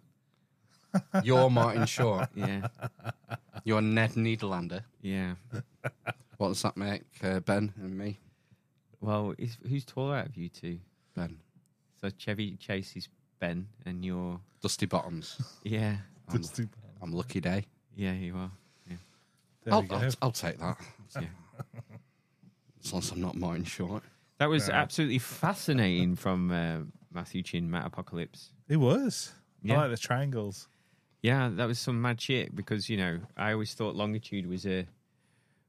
[LAUGHS] You're Martin Short. Yeah. You're Ned Niederlander. Yeah. What does that make uh, Ben and me? Well, is, who's taller out of you two? Ben. So Chevy Chase is Ben, and you're Dusty Bottoms. [LAUGHS] yeah, I'm, Just too- I'm lucky day. yeah, you are. There I'll, we. I'll, I'll take that. Yeah. [LAUGHS] As long as I'm not Martin Short. That was Fair. absolutely fascinating from uh, Mathew Chinn, Matt Apocalypse. It was. Yeah. I like the triangles. Yeah, that was some mad shit because you know I always thought longitude was a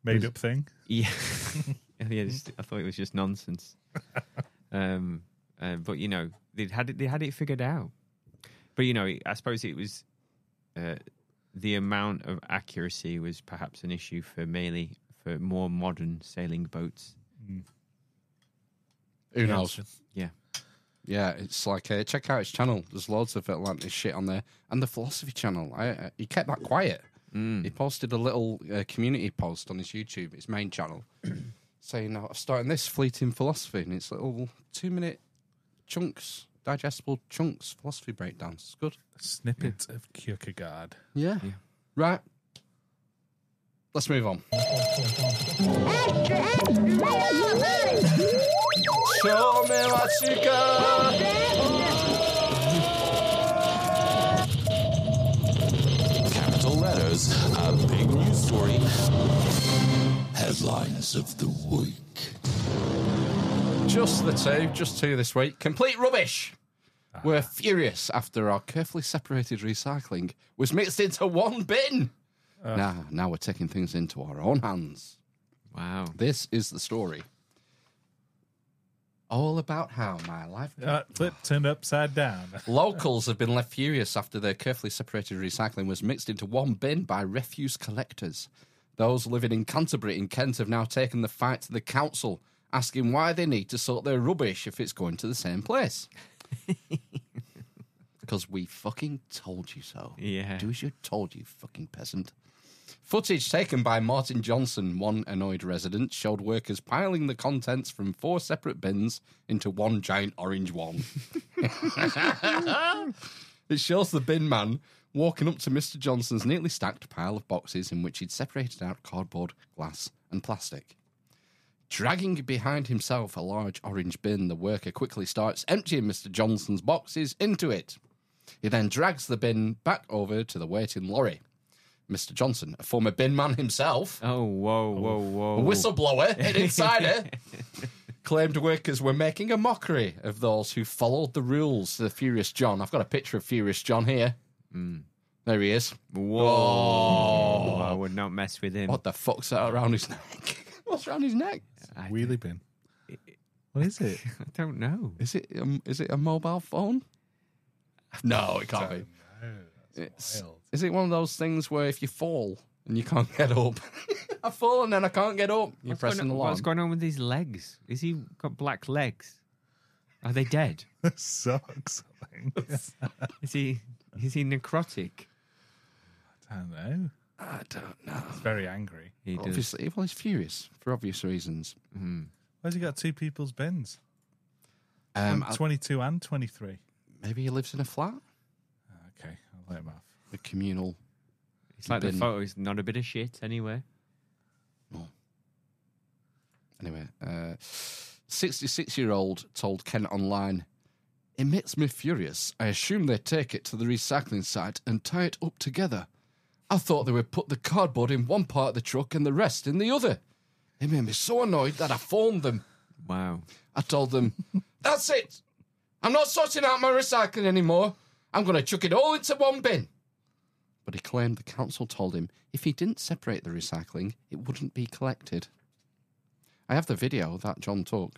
Made Was- up thing. yeah, [LAUGHS] yeah just- I thought it was just nonsense. um, uh, but you know they had it, they had it figured out. But you know, I suppose it was uh, the amount of accuracy was perhaps an issue for mainly for more modern sailing boats. Who knows? Yeah, Yeah, it's like uh, check out his channel. There's loads of Atlantis shit on there, and the philosophy channel. I, uh, he kept that quiet. He posted a little uh, community post on his YouTube, his main channel, [CLEARS THROAT] saying, "I'm starting this fleeting philosophy," and it's a little two minute chunks, digestible chunks, philosophy breakdowns. It's good. Snippets of Kierkegaard. Yeah. Yeah. Right. Let's move on. Show me what you got. Capital letters, a big news story. Headlines of the week. Just the two, just two this week. Complete rubbish. We're furious after our carefully separated recycling was mixed into one bin. Now, now we're taking things into our own hands. wow. This is the story. All about how my life. Uh, flip turned upside down. [LAUGHS] Locals have been left furious after their carefully separated recycling was mixed into one bin by refuse collectors. Those living in Canterbury in Kent have now taken the fight to the council, asking why they need to sort their rubbish if it's going to the same place. [LAUGHS] Because we fucking told you so. Yeah. Do as you told you, fucking peasant. Footage taken by Martin Johnson, one annoyed resident, showed workers piling the contents from four separate bins into one giant orange one. [LAUGHS] It shows the bin man walking up to Mr. Johnson's neatly stacked pile of boxes in which he'd separated out cardboard, glass, and plastic. Dragging behind himself a large orange bin, the worker quickly starts emptying Mr. Johnson's boxes into it. He then drags the bin back over to the waiting lorry. Mr. Johnson, a former bin man himself, Oh, whoa, whoa, whoa. a whistleblower [LAUGHS] and insider, claimed workers were making a mockery of those who followed the rules. The Furious John. I've got a picture of Furious John here. Hmm. There he is. Whoa. Oh. I would not mess with him. What the fuck's that around his neck? What's around his neck? I, Wheelie bin. What is it? [LAUGHS] I don't know. Is it um, is it a mobile phone? No, it can't be. It's, wild. is it one of those things where if you fall and you can't get up, [LAUGHS] I fall and then I can't get up. You're What's pressing going the on, alarm. What's going on with his legs? Is he got black legs? Are they dead? [LAUGHS] Sucks. I think. Is he is he necrotic? I don't know. I don't know. He's very angry. He does. Obviously, well, he's furious for obvious reasons. Mm-hmm. Why's he got two people's bins? Um, I'm 22 and 23. maybe he lives in a flat, ah, Okay, I'll let him have. a communal. It's like the been- photo is not a bit of shit anyway. Anyway, uh, 66 year old told Kent Online, It makes me furious. I assume they take it to the recycling site and tie it up together. I thought they would put the cardboard in one part of the truck and the rest in the other. It made me so annoyed that I phoned them. Wow. I told them, That's it. I'm not sorting out my recycling anymore. I'm going to chuck it all into one bin. But he claimed the council told him if he didn't separate the recycling, it wouldn't be collected. I have the video that John took.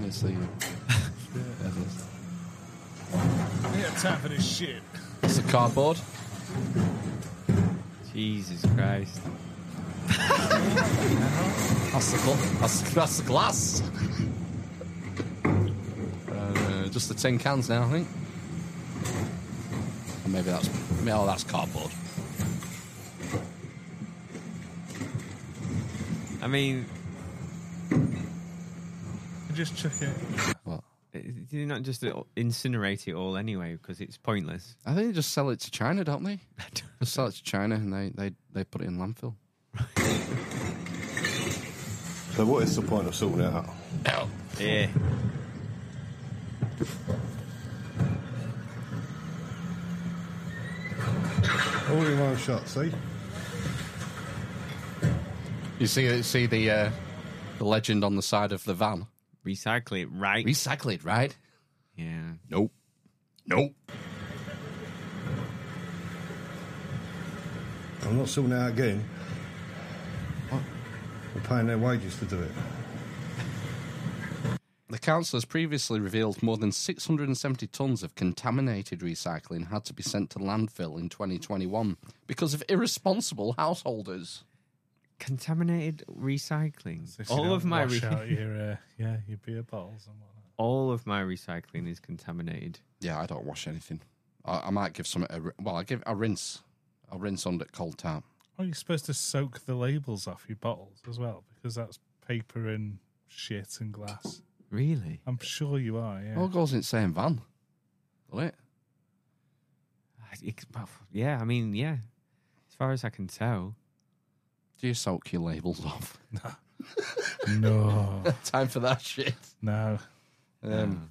Here's the. Yeah, time for this shit. It's the cardboard. Jesus Christ. [LAUGHS] That's the, gl- that's, that's the glass. Uh, just the tin cans now, I think. Or maybe that's oh, that's cardboard. I mean, Just chuck it. What? did you not just incinerate it all anyway because it's pointless? I think they just sell it to China, don't they? [LAUGHS] just sell it to China and they, they, they put it in landfill. So what is the point of sorting it out? Yeah. All in one shot, see? You see, see the uh, the legend on the side of the van. Recycle it, right? Recycle it, right? yeah. Nope. Nope. I'm not sorting it out again. We're paying their wages to do it. The council has previously revealed more than 670 tonnes of contaminated recycling had to be sent to landfill in 2021 because of irresponsible householders. Contaminated recycling. So all of my wash re- out [LAUGHS] your uh, yeah your beer bottles and whatnot. all of my recycling is contaminated. Yeah, I don't wash anything. I, I might give some. A, well, I give a rinse. I'll rinse under cold tap. Oh, you're supposed to soak the labels off your bottles as well because that's paper and shit and glass. Really? I'm sure you are. Yeah. All goes in the same van. Doesn't it? It- yeah, I mean, yeah. As far as I can tell. Do you soak your labels off? [LAUGHS] no, [LAUGHS] Time for that shit. no. Um,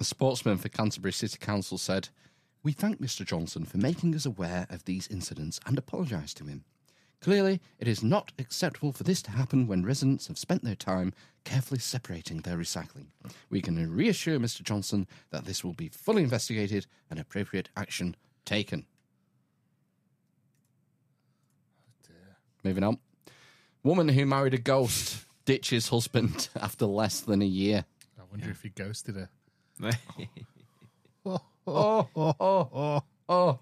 a spokesman for Canterbury City Council said, We thank Mr. Johnson for making us aware of these incidents and apologise to him. Clearly, it is not acceptable for this to happen when residents have spent their time carefully separating their recycling. We can reassure Mr. Johnson that this will be fully investigated and appropriate action taken. Moving on. Woman who married a ghost ditches husband [LAUGHS] after less than a year. I wonder if he ghosted her. Oh, oh, oh, oh,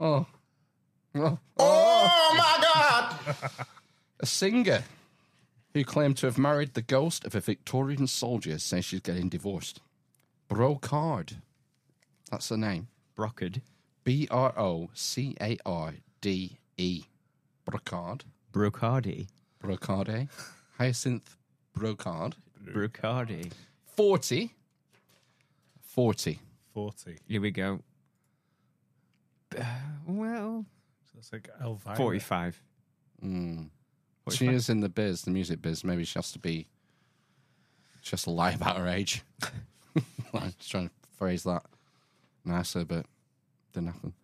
oh. Oh, my God! a singer who claimed to have married the ghost of a Victorian soldier says she's getting divorced. Brocard. That's the name. Brocard. B R O C A R D E. Brocard. Brocardi. Brocardi. Hyacinth Brocard. Brocardi. 40. 40. Forty. Here we go. Uh, well, So it's like Elvira. 45. Mm. She is in the biz, the music biz. Maybe she has to be. She has to lie about her age. [LAUGHS] I'm just trying to phrase that nicer, but didn't happen.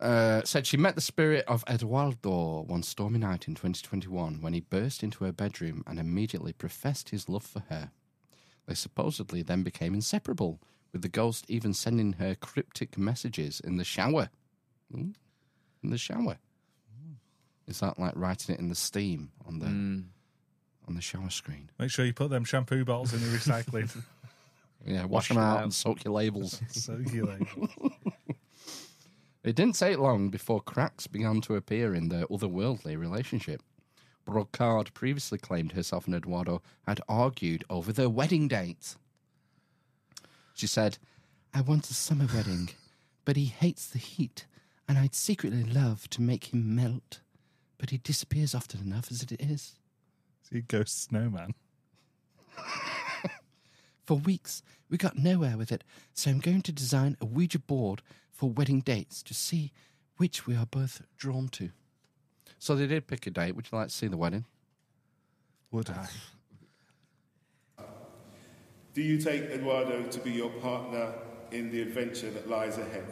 Uh, said she met the spirit of Eduardo one stormy night in 2021 when he burst into her bedroom and immediately professed his love for her. They supposedly then became inseparable, with the ghost even sending her cryptic messages in the shower. In the shower. Is that like writing it in the steam on the on the shower screen? Make sure you put them shampoo bottles in the recycling. [LAUGHS] Yeah, wash, Wash them them out out. and soak your labels. [LAUGHS] soak your like, it didn't take long before cracks began to appear in their otherworldly relationship. Brocarde previously claimed herself and Eduardo had argued over their wedding date. She said, I want a summer wedding, but he hates the heat, and I'd secretly love to make him melt. But he disappears often enough as it is. see ghost snowman. For weeks, we got nowhere with it, so I'm going to design a Ouija board for wedding dates to see which we are both drawn to. So they did pick a date. Would you like to see the wedding? Would I? Do you take Eduardo to be your partner in the adventure that lies ahead?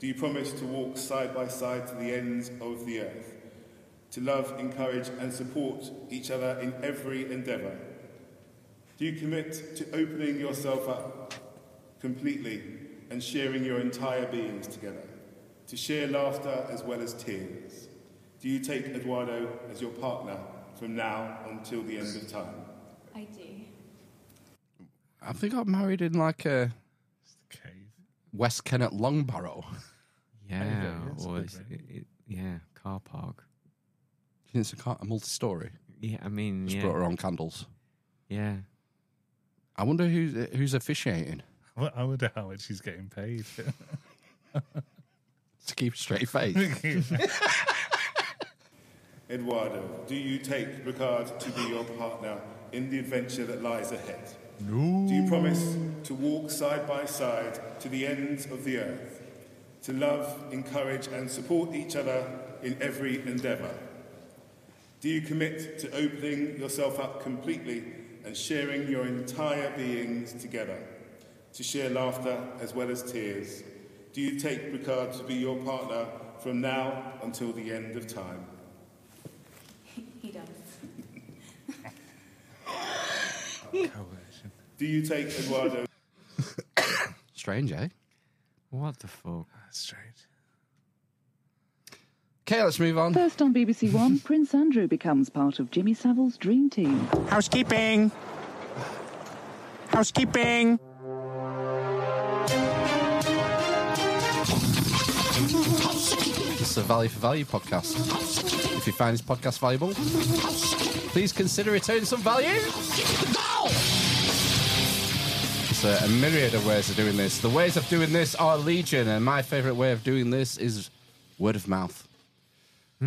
Do you promise to walk side by side to the ends of the earth? To love, encourage, and support each other in every endeavour? Do you commit to opening yourself up completely and sharing your entire beings together? To share laughter as well as tears? Do you take Eduardo as your partner from now until the end of time? I do. Have they got married in like a Cave. West Kennet Longbarrow? Yeah. yes, Or big it, it- yeah, car park. Do you think it's a, car, a multi-story? Yeah, I mean, Just yeah. brought her own candles. Yeah. I wonder who's uh, who's officiating Well, I wonder how much he's getting paid. [LAUGHS] [LAUGHS] to keep a straight face. Eduardo, do you take Ricard to be your partner in the adventure that lies ahead? no. Do you promise to walk side by side to the ends of the earth, to love, encourage, and support each other in every endeavour? Do you commit to opening yourself up completely and sharing your entire beings together, to share laughter as well as tears? Do you take Ricard to be your partner from now until the end of time? He does. Coercion. Do you take Eduardo? [LAUGHS] Strange, eh? What the fuck? That's strange. Okay, let's move on. First on BBC One, Prince Andrew becomes part of Jimmy Savile's dream team. Housekeeping. Housekeeping. It's a Value for Value podcast. If you find this podcast valuable, please consider returning some value. There's a, a myriad of ways of doing this. The ways of doing this are legion, and my favourite way of doing this is word of mouth.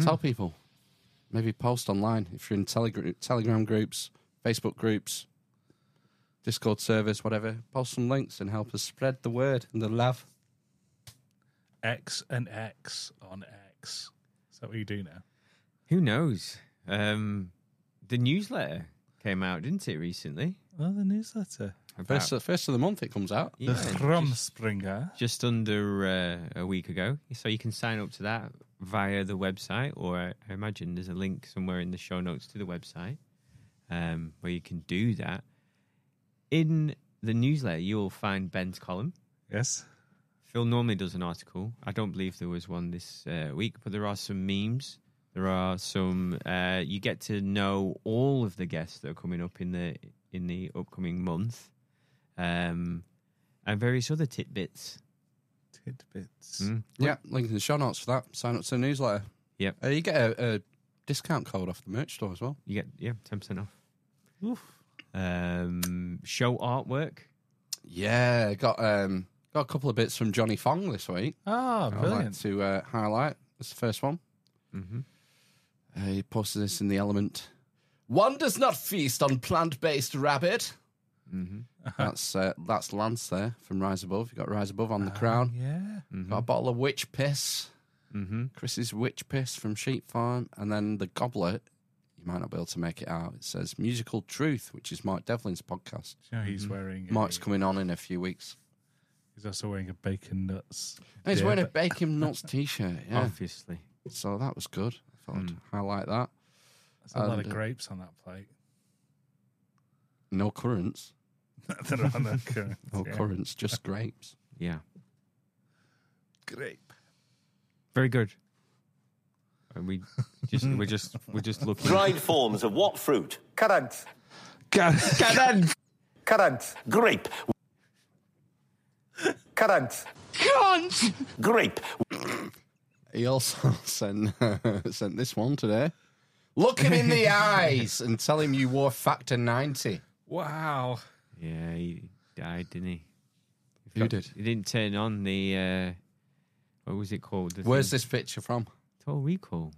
Tell people. Maybe post online if you're in telegram, telegram groups, Facebook groups, Discord servers, whatever. Post some links and help us spread the word and the love. X and X on X. Is that what you do now? Who knows? Um, the newsletter came out, didn't it, recently? Oh, the newsletter. First, first of the month it comes out. Yeah, the just- just under uh, a week ago. So you can sign up to that via the website, or I imagine there's a link somewhere in the show notes to the website um, where you can do that. In the newsletter, you'll find Ben's column. Yes. Phil normally does an article. I don't believe there was one this uh, week, but there are some memes. There are some. Uh, you get to know all of the guests that are coming up in the in the upcoming month, um, and various other tidbits. Tidbits. Mm. Yeah, link in the show notes for that. Sign up to the newsletter. Yep. Uh, you get a, a discount code off the merch store as well. You get yeah ten percent off. Um, show artwork. Yeah, got um got a couple of bits from Jonny Fong this week. Oh, I'd like brilliant. to uh, highlight. That's the first one. Mm-hmm. Uh, he posted this in the Element. One does not feast on plant-based rabbit. Mm-hmm. That's uh, that's Lance there from Rise Above. You got Rise Above on the crown. Yeah. Got a bottle of witch piss. Mm-hmm. Chris's witch piss from Sheep Farm, and then the goblet. You might not be able to make it out. It says "Musical Truth," which is Mark Devlin's podcast. You know, he's wearing. Mark's a, coming on in a few weeks. He's also wearing a bacon nuts. And he's wearing a bacon [LAUGHS] nuts t-shirt. Yeah, Obviously. so that was good. I thought I'd Mm. highlight that. There's a lot of uh, grapes on that plate. No currants. [LAUGHS] They're on the current. No yeah. currants, just grapes. Yeah. Grape. Very good. And we just we're just we're just looking. Dried forms of what fruit? Currant. Currant. Currant. Grape. Currant. Cunt. Grape. He also [LAUGHS] sent [LAUGHS] sent this one today. Look him in the eyes and tell him you wore factor ninety. Wow. Yeah, he died, didn't he? Who did? He didn't turn on the. Uh, what was it called? The Where's thing- this picture from? Total Recall,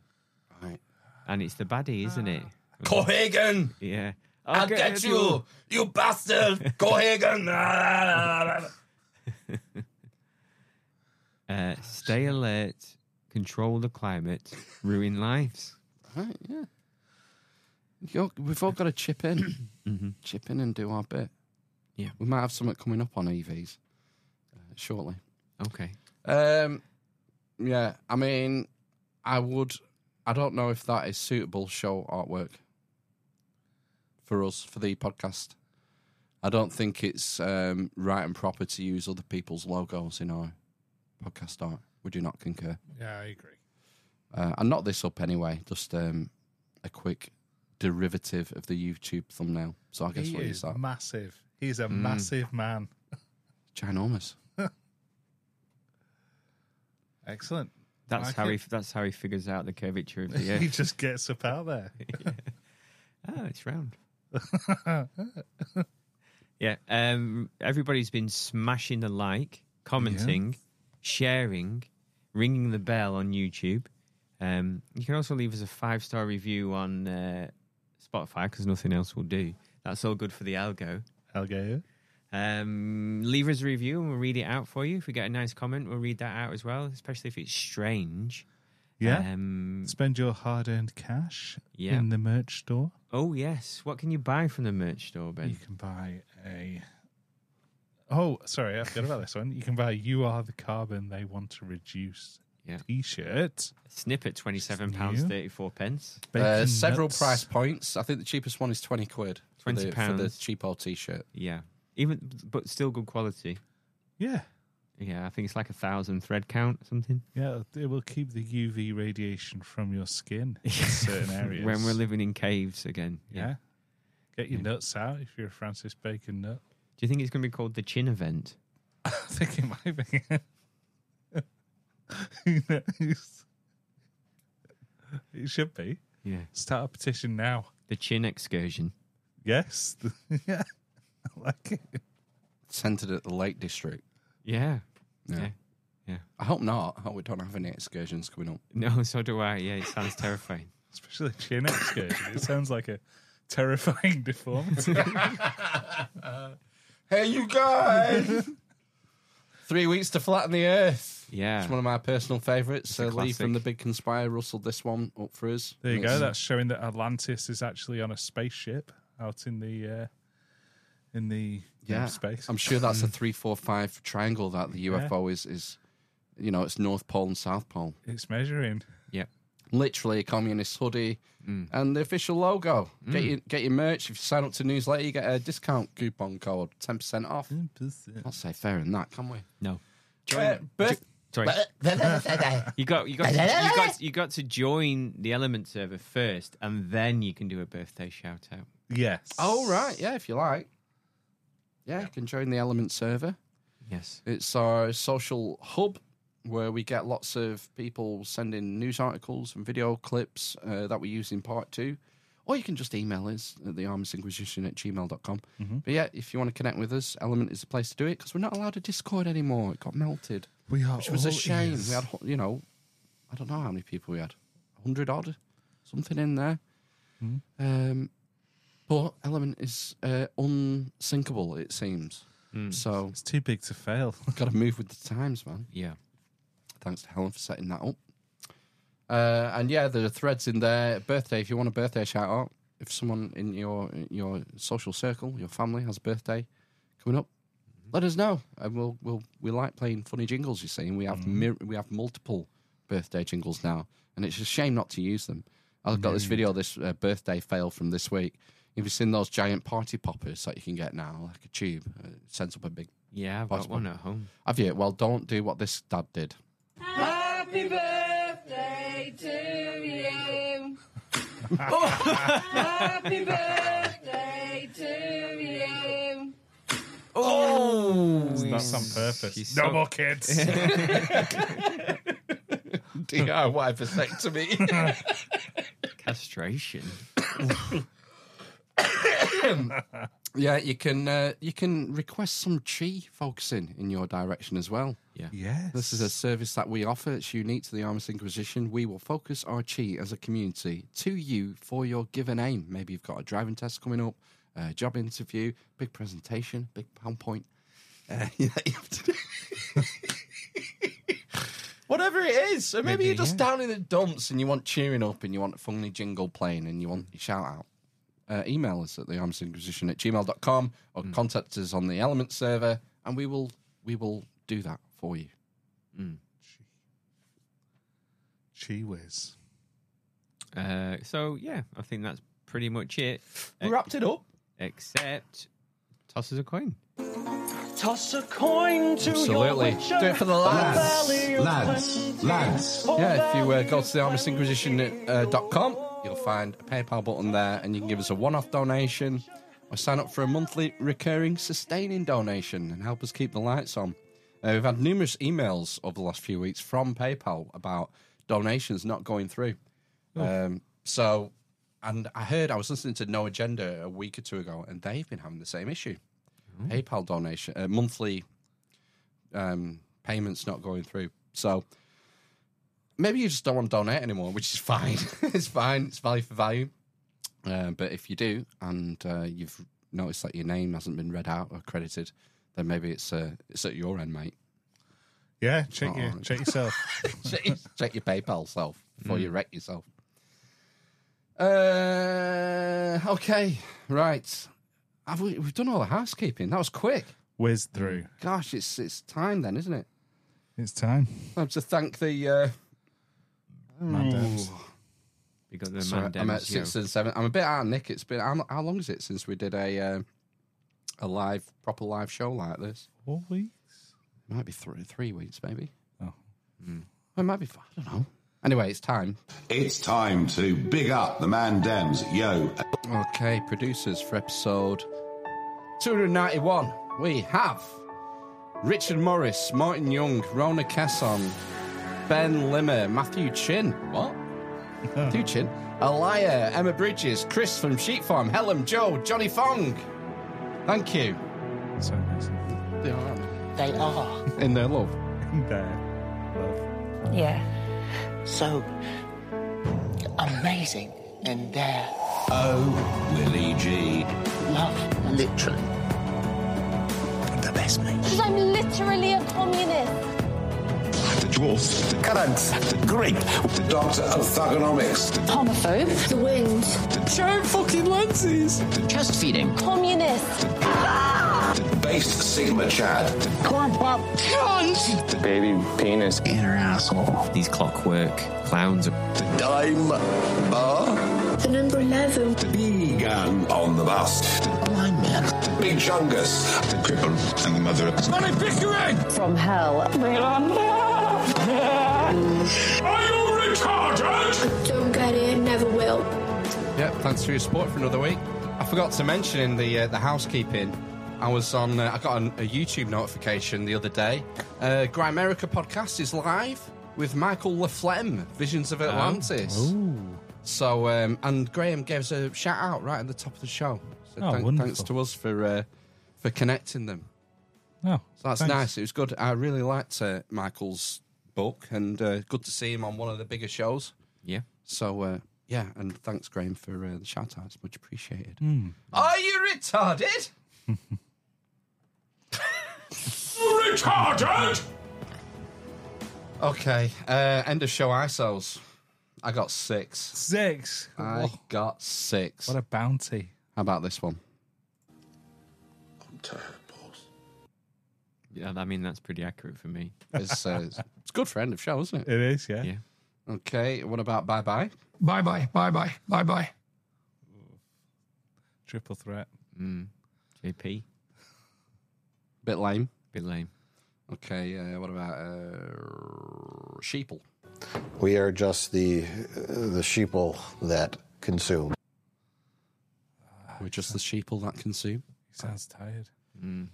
Right. and it's the baddie, isn't it? Cohaagen, Yeah. I'll get you, you bastard, [LAUGHS] Cohaagen. [LAUGHS] [LAUGHS] Uh, stay alert, control the climate, ruin lives. right, yeah. You're, we've all got to chip in, [COUGHS] chip in and do our bit. Yeah. we might have something coming up on EVs uh, shortly. Okay. Um, yeah, I mean, I would. I don't know if that is suitable show artwork for us for the podcast. I don't think it's um, right and proper to use other people's logos in our podcast art. Would you not concur? Yeah, I agree. Uh, and not this up anyway. Just um, a quick derivative of the YouTube thumbnail. So I guess he we'll is use that. massive. He's a Mm. massive man. Ginormous. Excellent. That's Like how he. it. That's how he figures out the curvature of the [LAUGHS] air. He earth. just gets up out there. [LAUGHS] oh, it's round. [LAUGHS] yeah. Um. Everybody's been smashing the like, commenting, sharing, ringing the bell on YouTube. Um. You can also leave us a five star review on uh, Spotify because nothing else will do. That's all good for the algo. Algair. Um, leave us a review and we'll read it out for you. If we get a nice comment, we'll read that out as well, especially if it's strange. Yeah. Um, Spend your hard-earned cash Yeah. in the merch store. oh yes. What can you buy from the merch store, Ben? You can buy a. Oh, sorry, I forgot about this one. You can buy "You Are the Carbon They Want to Reduce" Yeah. T-shirt. Snippet twenty seven pounds thirty four pence. Uh, Bacon several nuts. price points. I think the cheapest one is 20 quid. For 20 the, For the pounds. cheapo t shirt. Yeah. Even but still good quality. Yeah, Yeah, I think it's like a thousand thread count or something. yeah. It will keep the UV radiation from your skin in certain [LAUGHS] areas. when we're living in caves again. yeah. Get your nuts out if you're a Francis Bacon nut. Do you think it's going to be called the chin event? [LAUGHS] I think it might be. [LAUGHS] Who knows? It should be. Yeah. Start a petition now. The chin excursion. Yes. [LAUGHS] yeah. I like it. Centered at the Lake District. Yeah. Yeah. Yeah. Yeah. I hope not. I hope we don't have any excursions coming up. No, so do I. Yeah, it sounds terrifying. [LAUGHS] Especially chin excursion. It sounds like a terrifying [LAUGHS] deformity. Hey, you guys! Three weeks to flatten the earth. Yeah. It's one of my personal favourites. So Lee from the Big Conspire rustled this one up for us. there you go. That's showing that Atlantis is actually on a spaceship out in the uh, in the yeah, space. I'm sure that's a three, four, five triangle that the UFO is is. You know, it's North Pole and South Pole. It's measuring. Yeah, Literally a communist hoodie Mm. and the official logo. Get your get your merch. If you sign up to newsletter, you get a discount coupon code, ten percent off. I'll say fair in that, can we? No. Uh, birth- Sorry. [LAUGHS] you got you got to, you got you got to join the element server first, and then you can do a birthday shout out. Yes. Oh right, yeah, if you like. Yeah, you can join the Element server. Yes. It's our social hub where we get lots of people sending news articles and video clips uh, that we use in part two. Or you can just email us at the Inquisition at gmail.com. But yeah, if you want to connect with us, Element is the place to do it because we're not allowed a Discord anymore. It got melted. We are Which was a shame. ears. We had, you know, I don't know how many people we had. 100 odd, something in there. Um, but Element is uh, unsinkable, it seems. So It's too big to fail. [LAUGHS] got to move with the times, man. Yeah. Thanks to Helen for setting that up. Uh, and yeah, there are threads in there. Birthday, if you want a birthday shout out, if someone in your your social circle, your family has a birthday coming up, let us know, and we'll we'll we like playing funny jingles. You see, and we have mir- we have multiple birthday jingles now, and it's a shame not to use them. I've got this video, this uh, birthday fail from this week. Have you seen those giant party poppers that you can get now, like a tube? Uh, it sends up a big. Yeah, I've got one at home. Have you? Well, don't do what this dad did. Happy birthday to you. Happy birthday to you. Oh, That's on purpose. She's no so- more kids. [LAUGHS] DIY vasectomy. [LAUGHS] Castration. [LAUGHS] [LAUGHS] yeah, you can uh, you can request some chi focusing in your direction as well. Yeah. yes. This is a service that we offer. It's unique to the Amish Inquisition. We will focus our chi as a community to you for your given aim. Maybe you've got a driving test coming up, a job interview, big presentation, big PowerPoint. Uh, [LAUGHS] yeah, you have to do. [LAUGHS] Whatever it is. So maybe, Maybe, you're just yeah. down in the dumps and you want cheering up and you want a funny jingle playing and you want your shout out. Uh, email us at the Amish Inquisition at gmail.com or contact us on the Element server and we will we will do that for you. Gee whiz. Uh, so yeah, I think that's pretty much it. We wrapped it up. Except toss us a coin. Toss a coin to Absolutely. your witcher. Do it for the lads. Valley of Lads, lads. Yeah, if you uh, go to the amishinquisition.com, you'll find a PayPal button there and you can give us a one off donation or sign up for a monthly recurring sustaining donation and help us keep the lights on. Uh, we've had numerous emails over the last few weeks from PayPal about donations not going through. Um, so, and I heard I was listening to No Agenda a week or two ago, and they've been having the same issue. PayPal donation, uh, monthly um, payments not going through. So maybe you just don't want to donate anymore, which is [LAUGHS] fine. it's fine. It's value for value. Uh, but if you do, and uh, you've noticed that your name hasn't been read out or credited, then maybe it's uh, it's at your end, mate. Yeah, check, your, Oh. check yourself. [LAUGHS] check, check your PayPal self. before you wreck yourself. Uh, okay, right. Have we, we've done all the housekeeping. That was quick. Whiz through. Gosh, it's it's time then, isn't it? It's time. Time to thank the. Uh, Mandems. We got the Sorry, I'm at six and seven. I'm a bit out of Nick. It's been how, how long is it since we did a uh, a live proper live show like this? Four weeks. It might be three three weeks, maybe. Oh. Well, it might be. five, I don't know. Anyway, it's time. It's time to big up the man Dems. Yo, Okay, producers for episode 291. We have Richard Morris, Martin Young, Rhona Kesson, Ben Limmer, Mathew Chinn. What? [LAUGHS] Mathew Chinn. Aliyah, Emma Bridges, Chris from Sheep Farm, Helen Joe, Jonny Fong. Thank you. So nice. They are. They are. In their love. There. Love. Yeah. So amazing in their. oh, Willie G. Love, literally. The best mate. Because I'm literally a communist. The dwarf, the Current. the grape, The doctor of thugonomics. The homophobe. The wind. The giant fucking lenses. The chest feeding. Communist. The the base Sigma Chad. The corn pop. Cunt. The baby penis. Inner asshole. These clockwork clowns. The dime bar. The number 11. The vegan on the bus. The Blind man. the big chungus. the cripple, and the mother of Money Pickering. From hell. Bring it on. Are you retarded? Don't get it. Never will. Yep, thanks for your support for another week. I forgot to mention in the uh, the housekeeping, I was on. Uh, I got an, a YouTube notification the other day. Uh, Grimerica podcast is live with Michael Laflemme, Visions of Atlantis. So, um, and Graham gave us a shout out right at the top of the show. So Oh, thank- wonderful. thanks to us for uh, for connecting them. No. So that's thanks. nice. It was good. I really liked uh, Michael's book, and uh, good to see him on one of the bigger shows. Yeah. So uh, yeah, and thanks, Graham, for uh, the shout outs. Much appreciated. Hmm. Are you retarded? [LAUGHS] Retarded. Okay, uh, end of show ISOs. I got six. Six. I Oh, got six. what a bounty. How about this one? I'm tired, boss. Yeah, I mean that's pretty accurate for me. It's, uh, it's good for end of show, isn't it? It is, yeah. Yeah. Okay, what about bye bye? Bye bye, bye bye, bye bye. Triple threat. Mm. JP, Bit lame. bit lame. Okay, uh, what about uh, sheeple? We are just the the sheeple that consume. We're just the sheeple that consume. He sounds tired. Mm.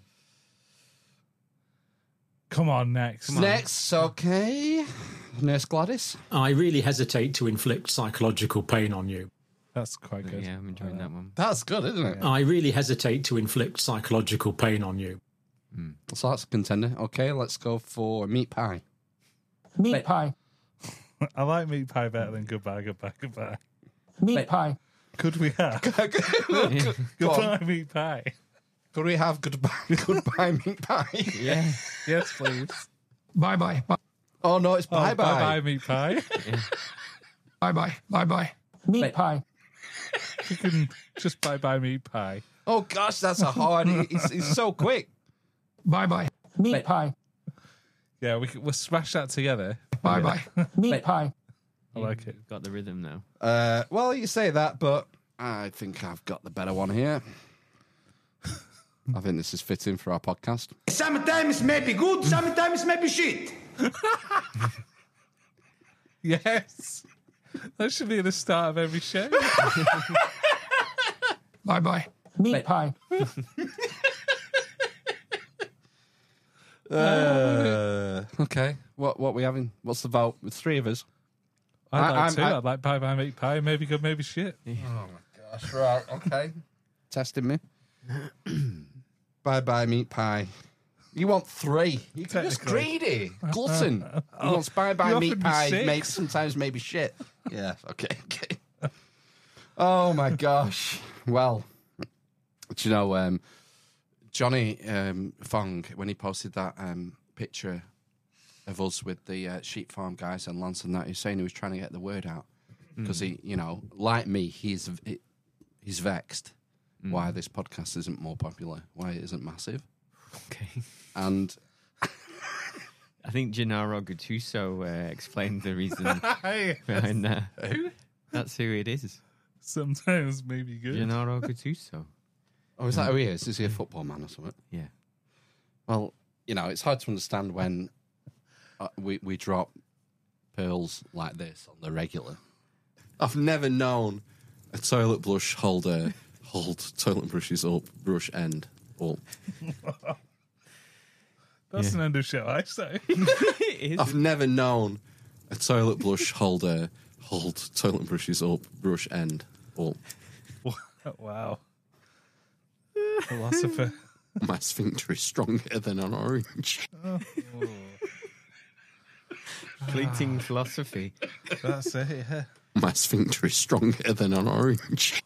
Come on, next. Next, okay. Nurse Gladys. I really hesitate to inflict psychological pain on you. That's quite good. Yeah, I'm enjoying that one. That's good, isn't it? I really hesitate to inflict psychological pain on you. Hmm. So that's a contender. Okay, let's go for meat pie. Meat pie, [LAUGHS] I like meat pie better than goodbye, goodbye, goodbye. meat pie, Could we have [LAUGHS] [LAUGHS] Go goodbye on. meat pie? Could we have goodbye, [LAUGHS] goodbye [LAUGHS] meat pie? Yeah. Yes, please. bye bye, bye Oh no, it's bye Oh, bye bye. bye meat pie. [LAUGHS] bye bye, bye bye. Meat pie, you can just bye bye meat pie. Oh gosh, that's a hard. It's, it's so quick. bye bye. Meat pie, Yeah, we can, we'll smash that together. bye bye. Meat pie, I like it. Got the rhythm now. Uh, well, you say that, but I think I've got the better one here. I think this is fitting for our podcast. Sometimes is maybe good, sometimes is maybe shit. [LAUGHS] Yes. That should be the start of every show. [LAUGHS] bye bye. Meat pie, [LAUGHS] Uh, okay, what what we having? What's the vote? With three of us. I'd I- like I'm- to. I- I'd like bye bye meat pie. Maybe good, maybe shit. Oh my gosh, right. Okay. Testing me. [CLEARS THROAT] bye bye meat pie. You want three? You're just greedy, glutton. He wants [LAUGHS] bye bye meat pie. six. Sometimes maybe shit. Yeah. Okay. [LAUGHS] Okay. Oh my gosh. Well, do you know um, Jonny um, Fong when he posted that um, picture of us with the uh, sheep farm guys and Lance and that. He's saying he was trying to get the word out because he, you know, like me, he's he- he's vexed why this podcast isn't more popular, why it isn't massive, Okay. and [LAUGHS] I think Gennaro Gattuso uh, explained the reason [LAUGHS] behind that. who? That's who it is. sometimes maybe good. Gennaro [LAUGHS] Gattuso. Oh, is that who he is? Is he a football man or something? Yeah. Well, you know, it's hard to understand when uh, we we drop pearls like this on the regular. I've never known a toilet brush holder hold toilet brushes up, brush end up. [LAUGHS] That's an end of show, I say. [LAUGHS] it is. I've never known a toilet brush holder hold toilet brushes up, brush end up. wow. Philosopher. [LAUGHS] My sphincter is stronger than an orange. Fleeting philosophy. That's it, yeah. My sphincter is stronger than an orange.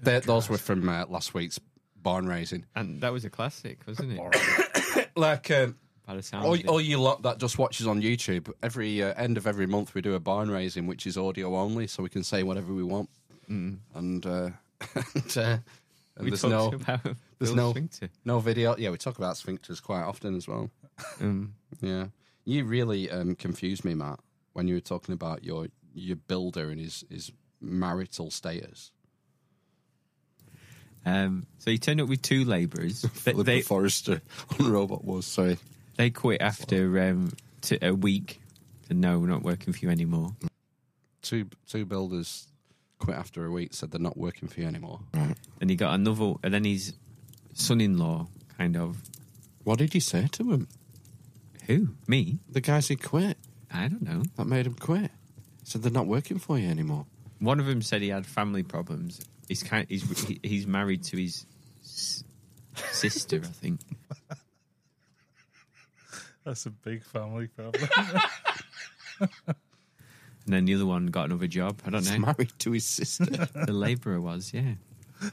They- those were from uh, last week's barn raising. And that was a classic, wasn't it? [COUGHS] Like, um, By the sound all, of it. all you lot that just watches on YouTube, every uh, end of every month we do a barn raising, which is audio only, so we can say whatever we want. And, uh, [LAUGHS] and, uh, and we there's talked no about there's Bill's no sphincter. no video. Yeah, we talk about sphincters quite often as well. Um, Yeah, you really um, confused me, Matt, when you were talking about your your builder and his his marital status. Um, so he turned up with two labourers. [LAUGHS] They, Philippa they, Forrester [LAUGHS] on Robot Wars. Sorry, they quit after um, t- a week. Said, no, we're not working for you anymore. two two builders quit after a week. Said they're not working for you anymore. And he got another, and then his son-in-law kind of What did you say to him? who me? The guys who quit I don't know. that made him quit. Said they're not working for you anymore. One of them said he had family problems. He's kind. He's he- he's married to his s- sister, I think. [LAUGHS] That's a big family problem. [LAUGHS] And then the other one got another job. I don't He's know. married to his sister. [LAUGHS] The labourer was, yeah.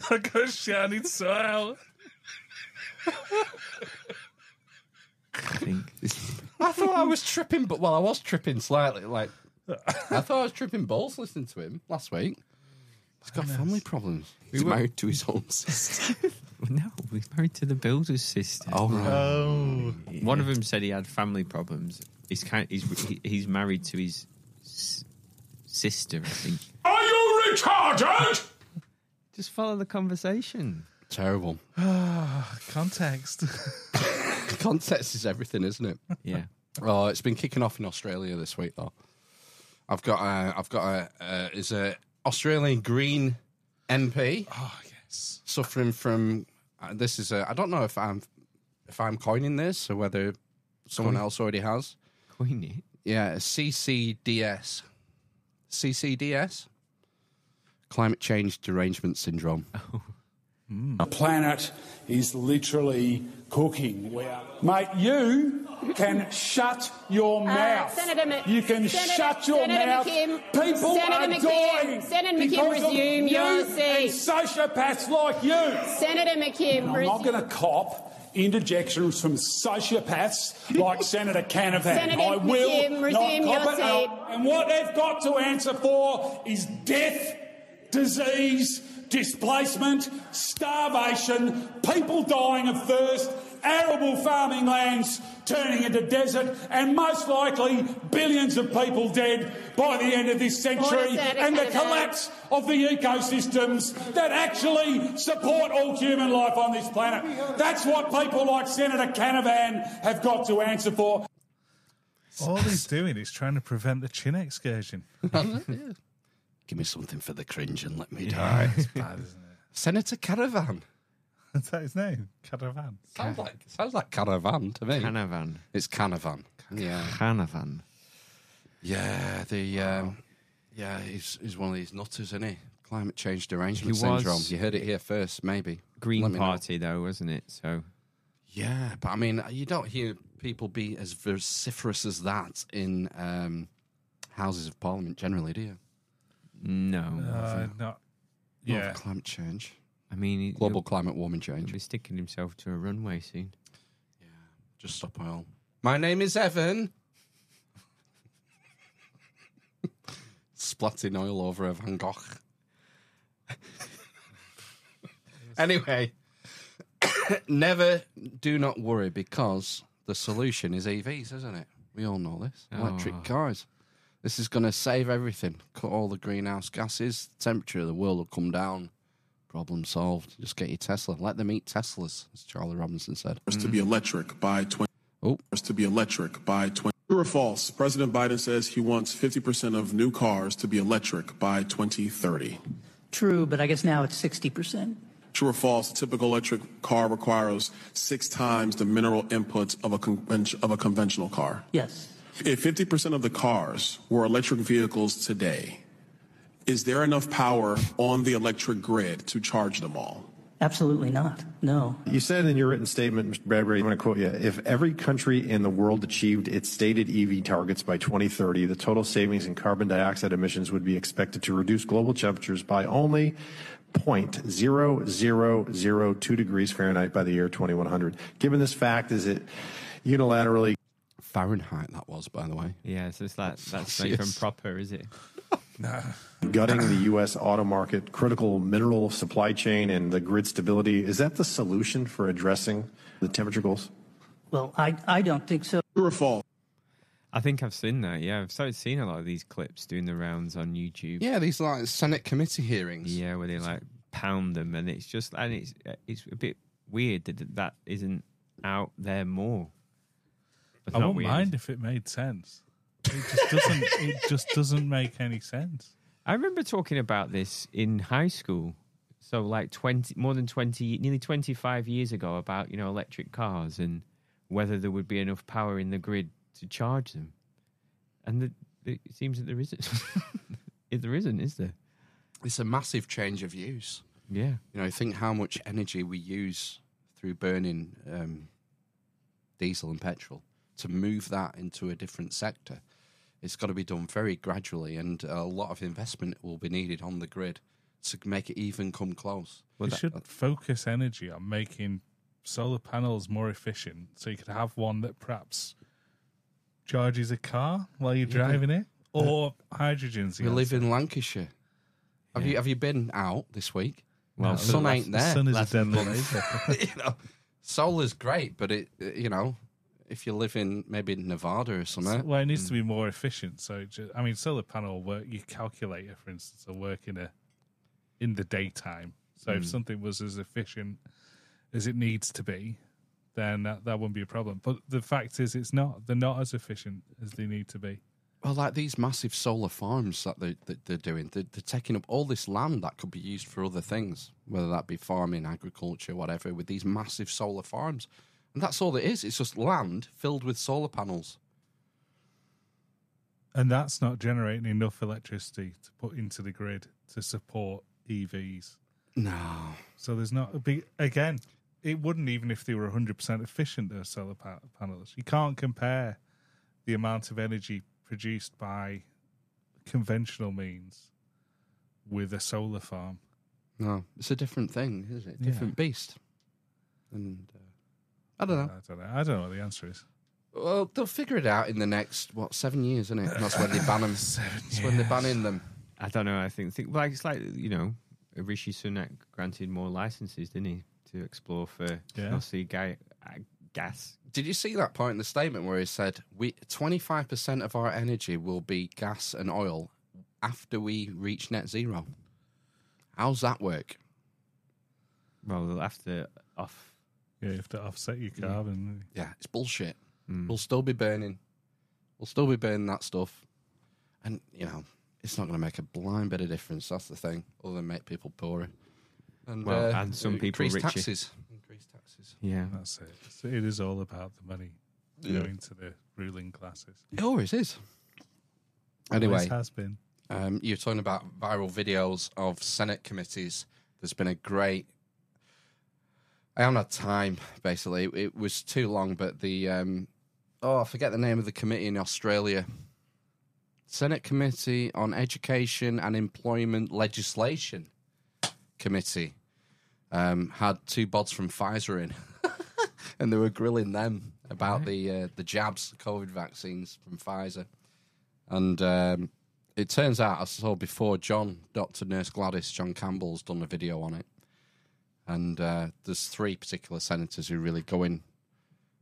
I got shining so. I think. I thought I was tripping, but well, I was tripping slightly. Like I thought I was tripping balls listening to him last week. He's got family problems. He's were- married to his own sister. [LAUGHS] no, he's married to the builder's sister. oh right. Oh. One of them said he had family problems. He's kind. He's he- he's married to his s- sister, I think. Are you retarded? Just follow the conversation. Terrible. [SIGHS] Context. [LAUGHS] Context is everything, isn't it? Yeah. [LAUGHS] Oh, it's been kicking off in Australia this week, though. I've got a, I've got a, uh, is a Australian Green MP oh, yes. suffering from. Uh, this is a. I don't know if I'm, if I'm coining this or whether someone Coin- else already has. Coin it. Yeah, CCDS. CCDS. Climate Change Derangement Syndrome. Mm. The planet is literally cooking. Mate, you can shut your uh, mouth. Senator Mc- you can Senator- shut your Senator mouth. McKim- People Senator are McKim- dying. Senator McKim, because of resume you your and sociopaths like you. Senator McKim, I'm res- not going to cop interjections from sociopaths like [LAUGHS] Senator Canavan. Senator I will McKim, not resume your it. Seat. And what they've got to answer for is death, disease, displacement, starvation, people dying of thirst, arable farming lands turning into desert, and most likely billions of people dead by the end of this century, and the collapse of the ecosystems that actually support all human life on this planet. That's what people like Senator Canavan have got to answer for. All he's doing is trying to prevent the chin excursion. [LAUGHS] Give me something for the cringe and let me die. [LAUGHS] It's [LAUGHS] bad, isn't it? Senator Caravan. Is that his name? Caravan. Sounds like sounds like caravan to me. Canavan. It's canavan. Yeah, Canavan. yeah. The um, yeah, he's he's one of these nutters, isn't he? Climate change derangement He syndrome. You heard it here first, maybe. Green Let me know. Party, though, wasn't it? So Yeah, but I mean, you don't hear people be as vociferous as that in um, Houses of Parliament generally, do you? No. Uh, not. Not Yeah. of climate change, I mean, he, global he'll, climate warming he'll change. be sticking himself to a runway soon. Yeah, just stop oil. My name is Evan. [LAUGHS] Splatting oil over a Van Gogh. [LAUGHS] anyway, [COUGHS] never do not worry because the solution is EVs, isn't it? We all know this. Electric Oh. cars. This is going to save everything. Cut all the greenhouse gases. The temperature of the world will come down. Problem solved. Just get your Tesla. Let them eat Teslas, as Charlie Robinson said. to be electric by 20 oh. to be electric by 20 True or false? President Biden says he wants 50% of new cars to be electric by 2030. True, but I guess now it's 60%. True or false? A typical electric car requires six times the mineral inputs of a, conven- of a conventional car. Yes. If 50% of the cars were electric vehicles today, is there enough power on the electric grid to charge them all? Absolutely not. No. You said in your written statement, Mr. Bradbury, I'm going to quote you if every country in the world achieved its stated EV targets by 2030, the total savings in carbon dioxide emissions would be expected to reduce global temperatures by only 0.0002 degrees Fahrenheit by the year 2100. Given this fact, is it unilaterally Fahrenheit, that was, by the way. Yeah, so it's like that's not Celsius. even proper, is it? [LAUGHS] gutting the U.S. auto market, critical mineral supply chain, and the grid stability? Is that the solution for addressing the temperature goals? Well, I, I don't think so. True or false? I think I've seen that. Yeah, I've started seeing a lot of these clips doing the rounds on YouTube. Yeah, these like Senate committee hearings. Yeah, where they like pound them, and it's just and it's it's a bit weird that that isn't out there more. It's I not wouldn't weird. mind if it made sense. It just doesn't. it just doesn't make any sense. I remember talking about this in high school. So like 20 more than 20 nearly 25 years ago about, you know, electric cars and whether there would be enough power in the grid to charge them. And the, it seems that there isn't. [LAUGHS] if there isn't, is there? It's a massive change of use. Yeah. You know, think how much energy we use through burning um, diesel and petrol to move that into a different sector. It's got to be done very gradually, and a lot of investment will be needed on the grid to make it even come close. we should focus energy on making solar panels more efficient, so you could have one that perhaps charges a car while you're Yeah, driving it, uh, or hydrogen's. the We live in Lancashire. Have you have you been out this week? Well, the sun the ain't there. the sun is a Last deadly month. laser. [LAUGHS] you know, solar's great, but it you know, if you live in maybe Nevada or something, Well, it needs to be more efficient. So, it ju- I mean, solar panel work. Your calculator, for instance, will work in a in the daytime. So, if Mm. something was as efficient as it needs to be, then that, that wouldn't be a problem. But the fact is, it's not. They're not as efficient as they need to be. Well, like these massive solar farms that they, that they're doing, they're, they're taking up all this land that could be used for other things, whether that be farming, agriculture, whatever, with these massive solar farms. And that's all it is. It's just land filled with solar panels. And that's not generating enough electricity to put into the grid to support EVs. No. So there's not a big, again, it wouldn't even if they were 100% efficient, those solar pa- panels. You can't compare the amount of energy produced by conventional means with a solar farm. No, it's a different thing, isn't it? Yeah. Different beast. And uh, I don't know. I don't know. I don't know what the answer is. Well, they'll figure it out in the next what seven years, isn't it? That's when they ban them. [LAUGHS] That's when they're banning them. I don't know. I think, think like it's like you know, Rishi Sunak granted more licenses, didn't he, to explore for Yeah. North Sea ga- uh, gas? Did you see that point in the statement where he said we twenty five percent of our energy will be gas and oil after we reach net zero? How's that work? Well, they'll have to off. Yeah, you have to offset your carbon. Yeah, it's bullshit. Mm. We'll still be burning. We'll still be burning that stuff, and you know it's not going to make a blind bit of difference. That's the thing, other than make people poorer. And, Well, uh, and some people increase richer. taxes. Increase taxes. Yeah, That's it. So it is all about the money Yeah. going to the ruling classes. It always is. Always Anyway, has been. Um, you're talking about viral videos of Senate committees. There's been a great. I haven't had time. Basically, it was too long. But the um, oh, I forget the name of the committee in Australia. Senate Committee on Education and Employment Legislation Committee um, had two bods from Pfizer in, [LAUGHS] and they were grilling them about the uh, the jabs, the COVID vaccines from Pfizer, and um, it turns out I saw before John, Doctor Nurse Gladys, John Campbell's done a video on it, and uh, there's three particular senators who really go in,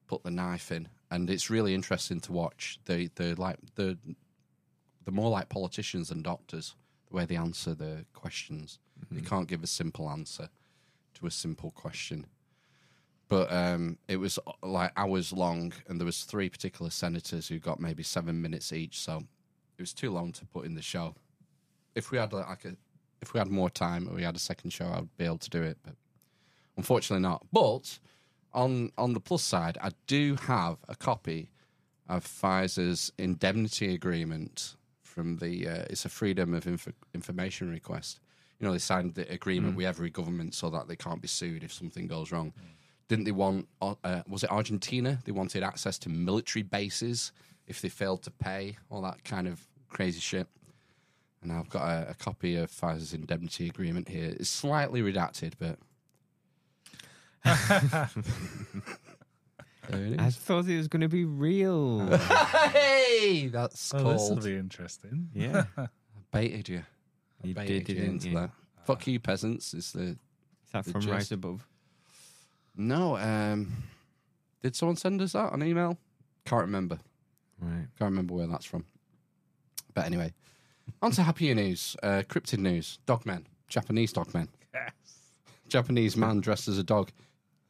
put the knife in, and it's really interesting to watch. They they like the the more like politicians than doctors, the way they answer the questions. They can't give a simple answer to a simple question. But um, it was uh, like hours long, and there was three particular senators who got maybe seven minutes each. So it was too long to put in the show. If we had like a, if we had more time or we had a second show, I'd be able to do it. But unfortunately not. But on on the plus side, I do have a copy of Pfizer's indemnity agreement from the. Uh, it's a freedom of inf- information request. You know, they signed the agreement Mm. with every government so that they can't be sued if something goes wrong. Didn't they want? Uh, was it Argentina? They wanted access to military bases if they failed to pay all that kind of crazy shit. And I've got a, a copy of Pfizer's indemnity agreement here. It's slightly redacted, but I thought it was going to be real. [LAUGHS] hey, that's Oh, this will called. be interesting. Yeah. [LAUGHS] I baited you. I You baited did, you didn't into you? that. Fuck you, peasants. Is the Is that the from gist. Rise Above? no? Um, did someone send us that on email? Can't remember. Right. Can't remember where that's from. But anyway, on to happier news. Uh, cryptid news. Dogmen. Japanese dogmen. Yes. Japanese man dressed as a dog.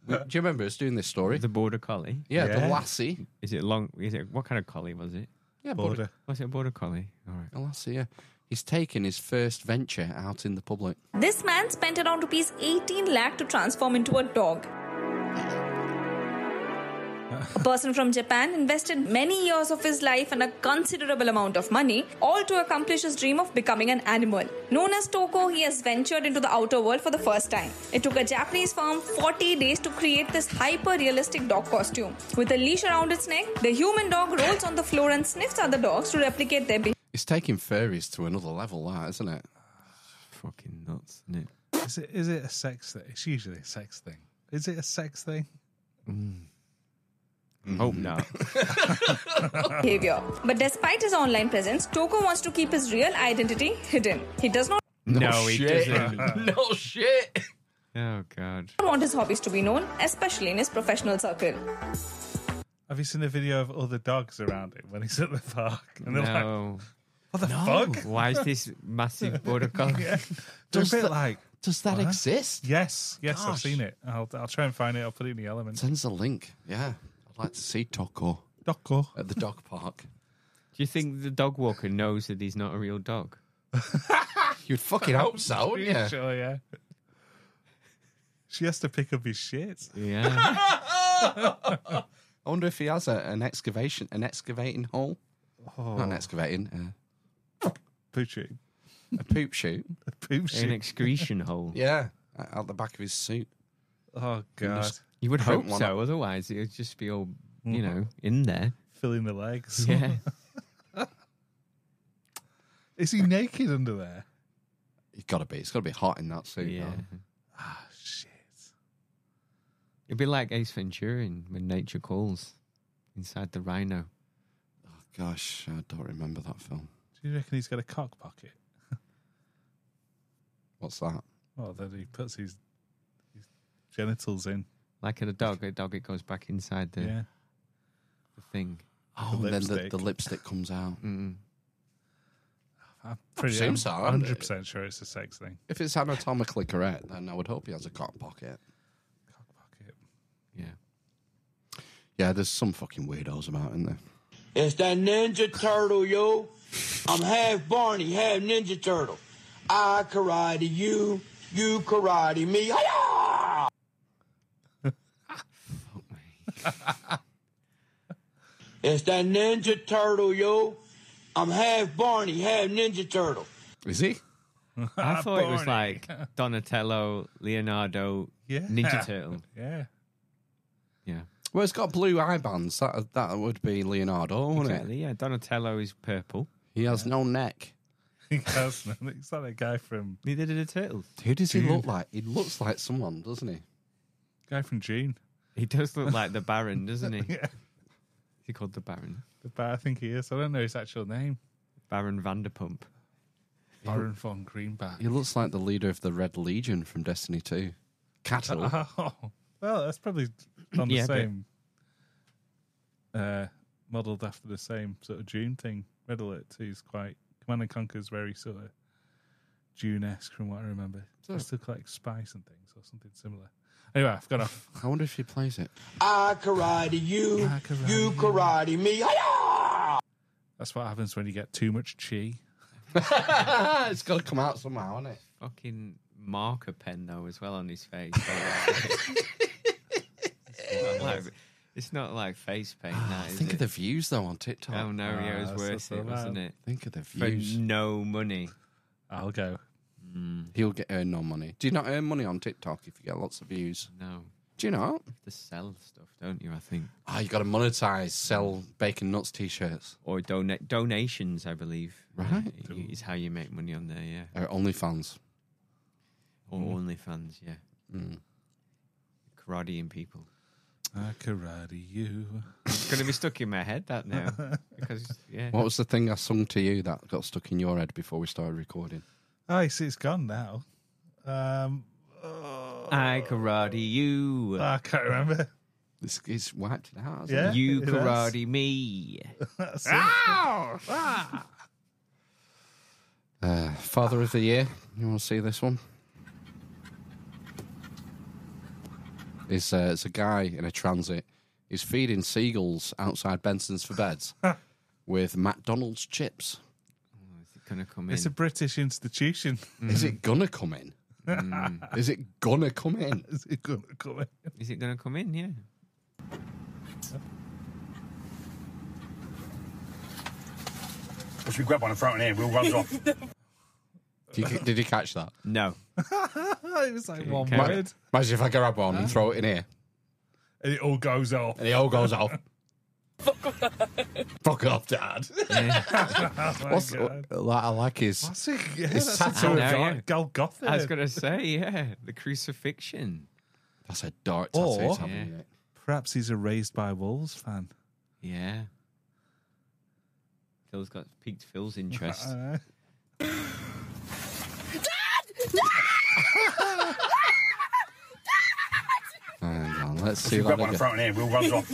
We- Do you remember us doing this story? The border collie. Yeah, the Yeah. lassie. Is it long? Is it what kind of collie was it? Yeah, Border. Was it a border collie? All right. A lassie, yeah. He's taken his first venture out in the public. This man spent around rupees 18 lakh to transform into a dog. A person from Japan invested many years of his life and a considerable amount of money, all to accomplish his dream of becoming an animal. Known as Toko, he has ventured into the outer world for the first time. It took a Japanese firm 40 days to create this hyper realistic dog costume. With a leash around its neck, the human dog rolls on the floor and sniffs other dogs to replicate their behavior. It's taking furries to another level, that, isn't it? Fucking nuts, isn't it? Is it is it a sex thing? It's usually a sex thing. Is it a sex thing? Mm. Mm-hmm. Hope not. [LAUGHS] behavior. But despite his online presence, Toko wants to keep his real identity hidden. He does not No, he shit. doesn't. [LAUGHS] no shit. Oh God. want his hobbies to be known, especially in his professional circle. Have you seen a video of other dogs around him when he's at the park? And they're like, No. what the fuck? Why is this massive [LAUGHS] border collie? Yeah. They're a Does bit that- like, Does that What? exist? yes, yes, I've Gosh. seen it. I'll, I'll try and find it. I'll put it in the elements. Send us a link. Yeah. I'd like to see Toko Doggo. at the dog park. Do you think the dog walker knows that he's not a real dog? [LAUGHS] You'd fucking hope so, wouldn't you? Sure, yeah. She has to pick up his shit. Yeah. [LAUGHS] I wonder if he has a, an excavation, an excavating hole. Not an excavating, uh, Poochie. a poop chute. A poop shoot. An shit. excretion hole. Yeah, out the back of his suit. Oh, God. just- You would Print hope one so. Otherwise, it would just be all, you know, in there. Filling the legs. Yeah. [LAUGHS] Is he naked under there? He's got to be. It's got to be hot in that suit. Yeah. though. Ah, shit. It'd be like Ace Ventura in When Nature Calls inside the rhino. Oh, gosh, I don't remember that film. Do you reckon he's got a cock pocket? What's that? Well, then he puts his, his genitals in. Like in a dog, a dog, it goes back inside the, Yeah. the thing. Oh, The and then the, lipstick. the lipstick comes out. Mm. I'm pretty presume I'm so, aren't 100% sure it's a sex thing. If it's anatomically correct, then I would hope he has a cock pocket. Cock pocket. Yeah. Yeah, there's some fucking weirdos about, isn't there? It's that Ninja Turtle, yo. I'm half Barney, half Ninja Turtle. I karate you, you karate me. Hi-yah! [LAUGHS] it's that Ninja Turtle, yo. I'm half Barney, half Ninja Turtle. Is he? [LAUGHS] I thought it was Barney. like Donatello, Leonardo, Yeah. Ninja Turtle. Yeah. Yeah. Well, it's got blue eye bands. That that would be Leonardo, wouldn't Exactly. Yeah. Donatello is purple. He has no neck. [LAUGHS] He has. It's like a guy from Neither did the turtles. Who does he look like? He looks like someone, doesn't he? guy from Dune. He does look like the Baron, doesn't he? [LAUGHS] Yeah. he called the Baron? The Bar- I think he is. I don't know his actual name. Baron Vanderpump. Baron von Greenback. He looks like the leader of the Red Legion from Destiny 2. Cattle. [LAUGHS] Oh, well, that's probably on the Yeah, but- same, uh, modelled after the same sort of Dune thing. Red Alert 2 is quite, Command and Conquer is very sort of Dune-esque from what I remember. So- It's still like spice and things or something similar. Anyway, I've got off. I wonder if she plays it. I karate you, I karate you you. karate me. Hi-ya! That's what happens when you get too much chi. [LAUGHS] it's got to come out somehow, hasn't it? Fucking marker pen though as well on his face. [LAUGHS] it's, not like, it's not like face paint. Ah, that, is Think it? of the views, though, on TikTok. Oh no, yeah, it was ah, that's worth it, wasn't it? Think of the For views. no money. I'll go. He'll get earn no money. Do you not earn money on TikTok if you get lots of views? No. Do you not? You have To sell stuff, don't you? I think. Ah, you got to monetize, sell bacon nuts t-shirts. Or donate donations, I believe. Right. uh, Is how you make money on there, yeah. Or OnlyFans. Or OnlyFans, yeah. Mm. Karateing people. I karate you. It's going to be stuck in my head that now [LAUGHS] because yeah. What was the thing I sung to you that got stuck in your head before we started recording? Oh, you see, it's gone now. Um, I karate you. I can't remember. It's, it's wiped it out. hasn't Yeah, it? you it has. karate me. [LAUGHS] That's it. Ah! Uh, Father of the Year. You want to see this one? It's, uh, it's a guy in a transit. He's feeding seagulls outside Benson's for beds [LAUGHS] with McDonald's chips. Is it going to come in? It's a British institution. Is it gonna come in? Is it gonna come in? Is it going to come in? Is it going to come in? Yeah. Once we grab one and throw it in here, we'll run off. [LAUGHS] Did you, did you catch that? No. [LAUGHS] it was like one Okay. Ma- word. Imagine if I grab one and throw it in here And it all goes off. and it all goes off. [LAUGHS] Fuck off, Dad. [LAUGHS] Oh my What's, God. I like his. What's it? Yeah, It's that's tattoo. a I know, Gal, yeah. Gal Goth. I was going to say, yeah, the crucifixion. That's a dark tattoo. Or- Yeah. Perhaps he's a Raised by Wolves fan. Yeah. Phil's got piqued Phil's [LAUGHS] interest. Uh, Hang on, let's Once see we that grab one and throw again. it in we'll run [LAUGHS] off.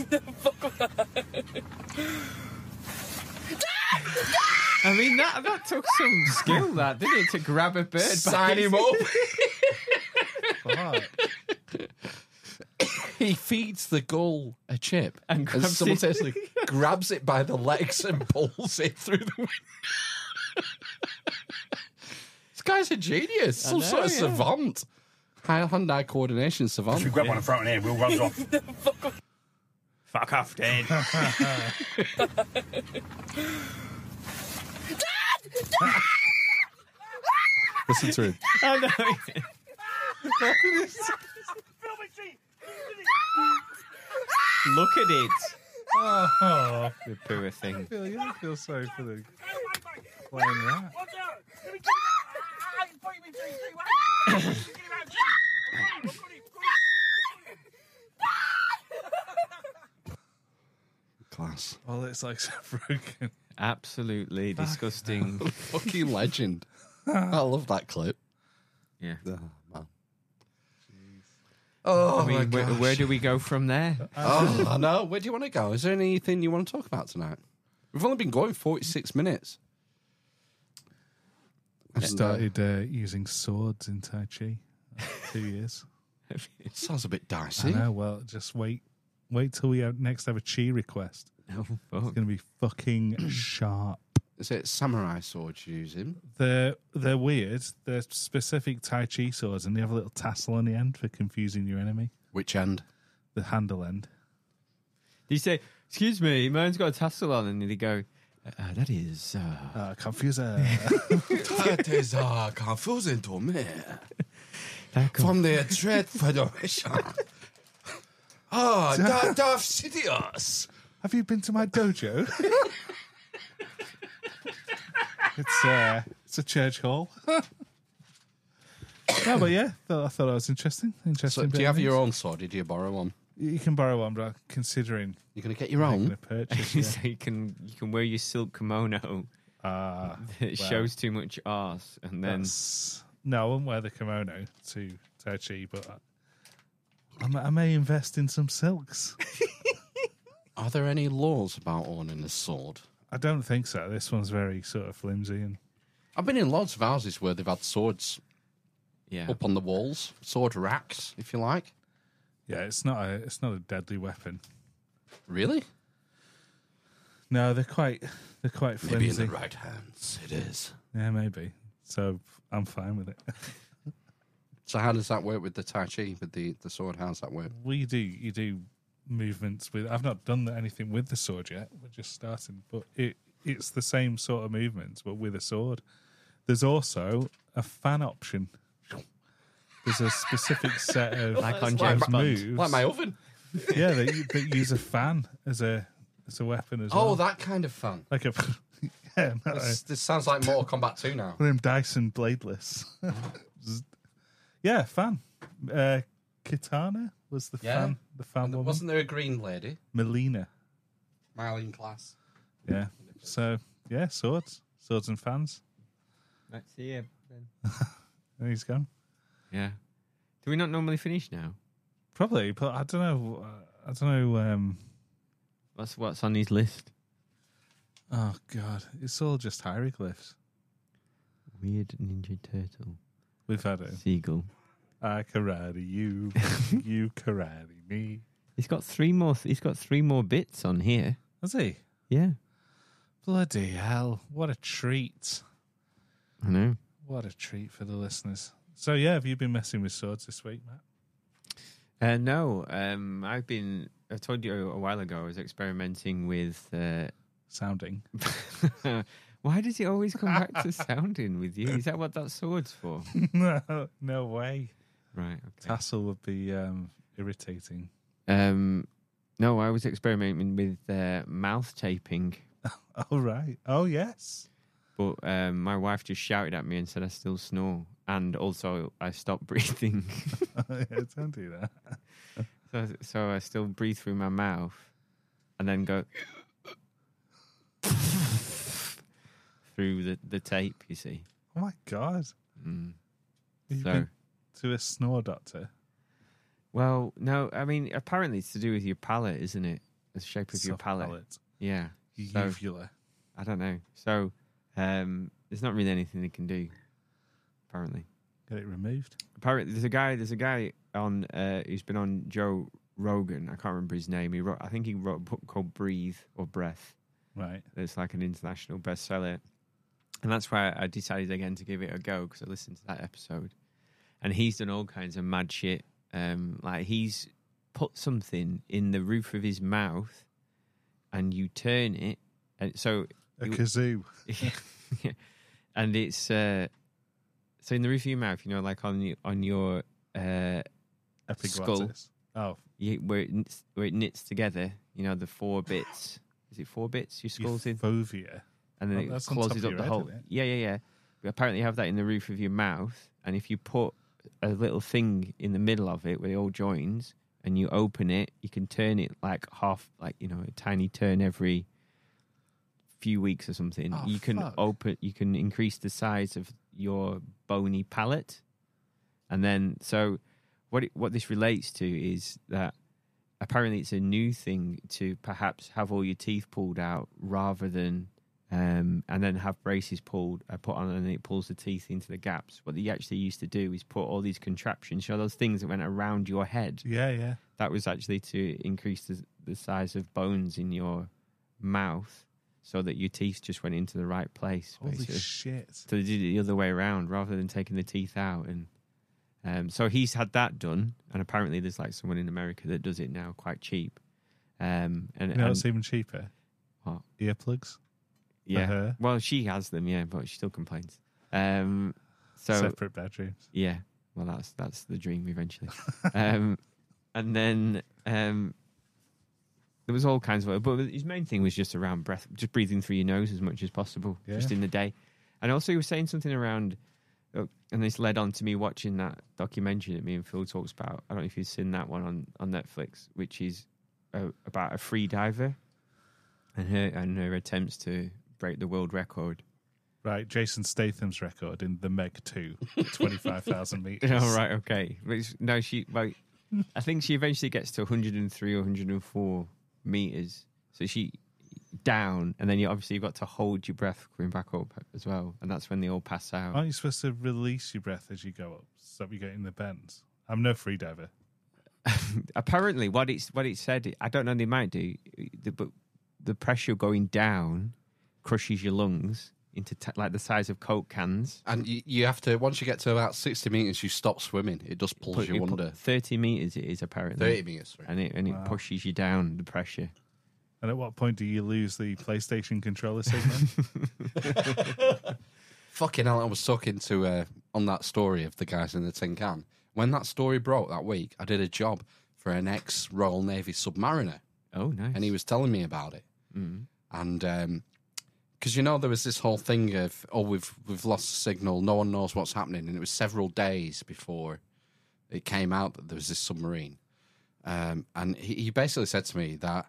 I mean, that that took some skill, that didn't it, to grab a bird? Sign him up. [LAUGHS] he feeds the gull a chip And and, grabs it. simultaneously grabs it by the legs and pulls it through the window. this guy's a genius, some know, sort of yeah. savant. High hand-eye coordination Once savant. we grab one and front it in here, we'll run [LAUGHS] off. Fuck off, Dad. [LAUGHS] Listen to him. [LAUGHS] I know. Look at it. oh, The poor thing. I feel, yeah, I feel sorry for the playing rat. [COUGHS] Class. Well, it's like so [LAUGHS] broken. Absolutely disgusting. [LAUGHS] Fucking legend. I love that clip. Yeah. Oh, man. Oh, I my mean, where, gosh. where do we go from there? Oh, I know. Where do you want to go? Is there anything you want to talk about tonight? We've only been going 46 minutes. I And, uh, started uh, using swords in Tai Chi. Uh, Two years. [LAUGHS] sounds a bit I dicey. know. Well, just wait. Wait till we have, next have a chi request. Oh, It's going to be fucking [CLEARS THROAT] sharp. Is it samurai swords you're using? They're they're weird. They're specific Tai Chi swords, and they have a little tassel on the end for confusing your enemy. Which end? The handle end. Do you say, excuse me, mine's got a tassel on? And they go, uh, that is... Uh, Uh, confuser. [LAUGHS] that is uh, confusing to me. [LAUGHS] that From the Trade Federation. [LAUGHS] Ah, oh, Darth Sidious. have you been to my dojo? [LAUGHS] it's uh, it's a church hall. [COUGHS] no, but yeah, thought, I thought that was interesting. So, Interesting. do you of have your news. own sword? Did you borrow one? You can borrow one, but I'm considering You're going to get your making own. a purchase. [LAUGHS] yeah. so you can you can wear your silk kimono Ah, that well, shows too much arse, and then that's- no, I wouldn't wear the kimono to Tai Chi, but I, I may- I may invest in some silks. [LAUGHS] Are there any laws about owning a sword? I don't think so. This one's very sort of flimsy and I've been in lots of houses where they've had swords yeah, up on the walls, sword racks, if you like. yeah, it's not a it's not a deadly weapon. Really? No, they're quite they're quite Maybe in the right hands, it is. Yeah, maybe. So I'm fine with it. [LAUGHS] So how does that work with the Tai Chi, with the, the sword? How does that work? well, you do you do movements with. I've not done anything with the sword yet. We're just starting, but it it's the same sort of movements, but with a sword. There's also a fan option. There's a specific set of [LAUGHS] Like on Like James my, moves. like my oven. yeah, that, that use a fan as a as a weapon as Oh, well. Oh, that kind of fun. like a yeah, not a, This, this sounds like Mortal Kombat 2 now. one of Dyson bladeless. [LAUGHS] yeah, fan. Uh, Kitana was the Yeah. fan. The fan woman. Wasn't there a green lady? Mileena. Marlene class. Yeah. So yeah, swords, swords and fans. let's see it. Then. And he's gone. Yeah, do we not normally finish now? Probably, but I don't know. uh, I don't know. Um, What's what's on his list? Oh God, it's all just hieroglyphs. Weird Ninja Turtle, We've had it. seagull. I karate you, [LAUGHS] you karate me. He's got three more. He's got three more bits on here. Has he? Yeah, Bloody hell! What a treat! I know. What a treat for the listeners. So yeah, have you been messing with swords this week, Matt? Uh, no, um, I've been. I told you a while ago. I was experimenting with. Uh, Sounding. [LAUGHS] why does he always come back to sounding with you? Is that what that sword's for? [LAUGHS] no, no way. Right. Okay. Tassel would be um, irritating. Um, no, I was experimenting with uh, mouth taping, [LAUGHS] Oh right. Oh yes. but um, my wife just shouted at me and said I still snore, and also I stopped breathing. yeah, don't do that. so, so I still breathe through my mouth, and then go through the, the tape. You see. Oh my god. Mm. You've So- been to a snore doctor. Well, no, I mean apparently it's to do with your palate, isn't it? The shape of your Soft palate. palate. Yeah. So- uvula. I don't know. So um, there's not really anything they can do. Apparently, Get it removed. apparently there's a guy. There's a guy on uh, who's been on Joe Rogan. I can't remember his name. He wrote. I think he wrote a book called Breathe or Breath. Right. It's like an international bestseller, and that's why I decided again to give it a go because I listened to that episode, and he's done all kinds of mad shit. Um, like he's put something in the roof of his mouth, and you turn it, and so A kazoo. [LAUGHS] yeah. and it's uh, so in the roof of your mouth, you know, like on your on your uh, skull, Oh, you, where it knits, where it knits together. You know, the four bits. Is it four bits? Your skull's in, fovea. And then Oh, it that's on top closes up the head, whole. isn't? Yeah, yeah, yeah. But apparently, you have that in the roof of your mouth, and if you put a little thing in the middle of it where it all joins, and you open it, you can turn it like half, like you know, a tiny turn every few weeks or something. Oh, you can fuck. open, you can increase the size of your bony palate, and then so what it, what this relates to is that apparently it's a new thing to perhaps have all your teeth pulled out rather than um, and then have braces pulled uh, put on and it pulls the teeth into the gaps. What they actually used to do is put all these contraptions, you know, those things that went around your head. Yeah, yeah. That was actually to increase the, the size of bones in your mouth so that your teeth just went into the right place. Holy basically. shit. So they did it the other way around rather than taking the teeth out. And um, so he's had that done. And apparently there's like someone in America that does it now quite cheap. Um, and, You know and- what's even cheaper? What? Earplugs. Yeah. her? Well, she has them, yeah, but she still complains. Um, so Separate bedrooms. yeah, well, that's that's the dream eventually. [LAUGHS] um, and then um, there was all kinds of, but his main thing was just around breath, just breathing through your nose as much as possible, just in the day. And also, he was saying something around Oh, And this led on to me watching that documentary that me and Phil talks about. I don't know if you've seen that one on, on Netflix, which is uh, about a free diver and her and her attempts to break the world record. Right, Jason Statham's record in The Meg 2, [LAUGHS] 25,000 [LAUGHS] meters. Oh right, okay. But no, she. Well, [LAUGHS] I think she eventually gets to 103 or 104 meters. So she down, and then you obviously you've got to hold your breath coming back up as well, and that's when they all pass out. Aren't you supposed to release your breath as you go up? Stop you getting the bends. I'm no freediver. Apparently, what it's what it said, I don't know. They might do, the, but the pressure going down crushes your lungs into t- like the size of coke cans. And you, you have to once you get to about sixty meters, you stop swimming. It just pulls Put- you it put- under. Thirty meters it is apparently. 30 metres, sorry. and it and it pushes you down the pressure. And at what point do you lose the PlayStation controller signal? [LAUGHS] [LAUGHS] Fucking hell! I was talking to uh, on that story of the guys in the tin can. When that story broke that week, I did a job for an ex Royal Navy submariner. Oh, nice. And he was telling me about it. Mm. And because you know there was this whole thing of oh we've we've lost the signal, no one knows what's happening, and it was several days before it came out that there was this submarine. Um, and he, he basically said to me that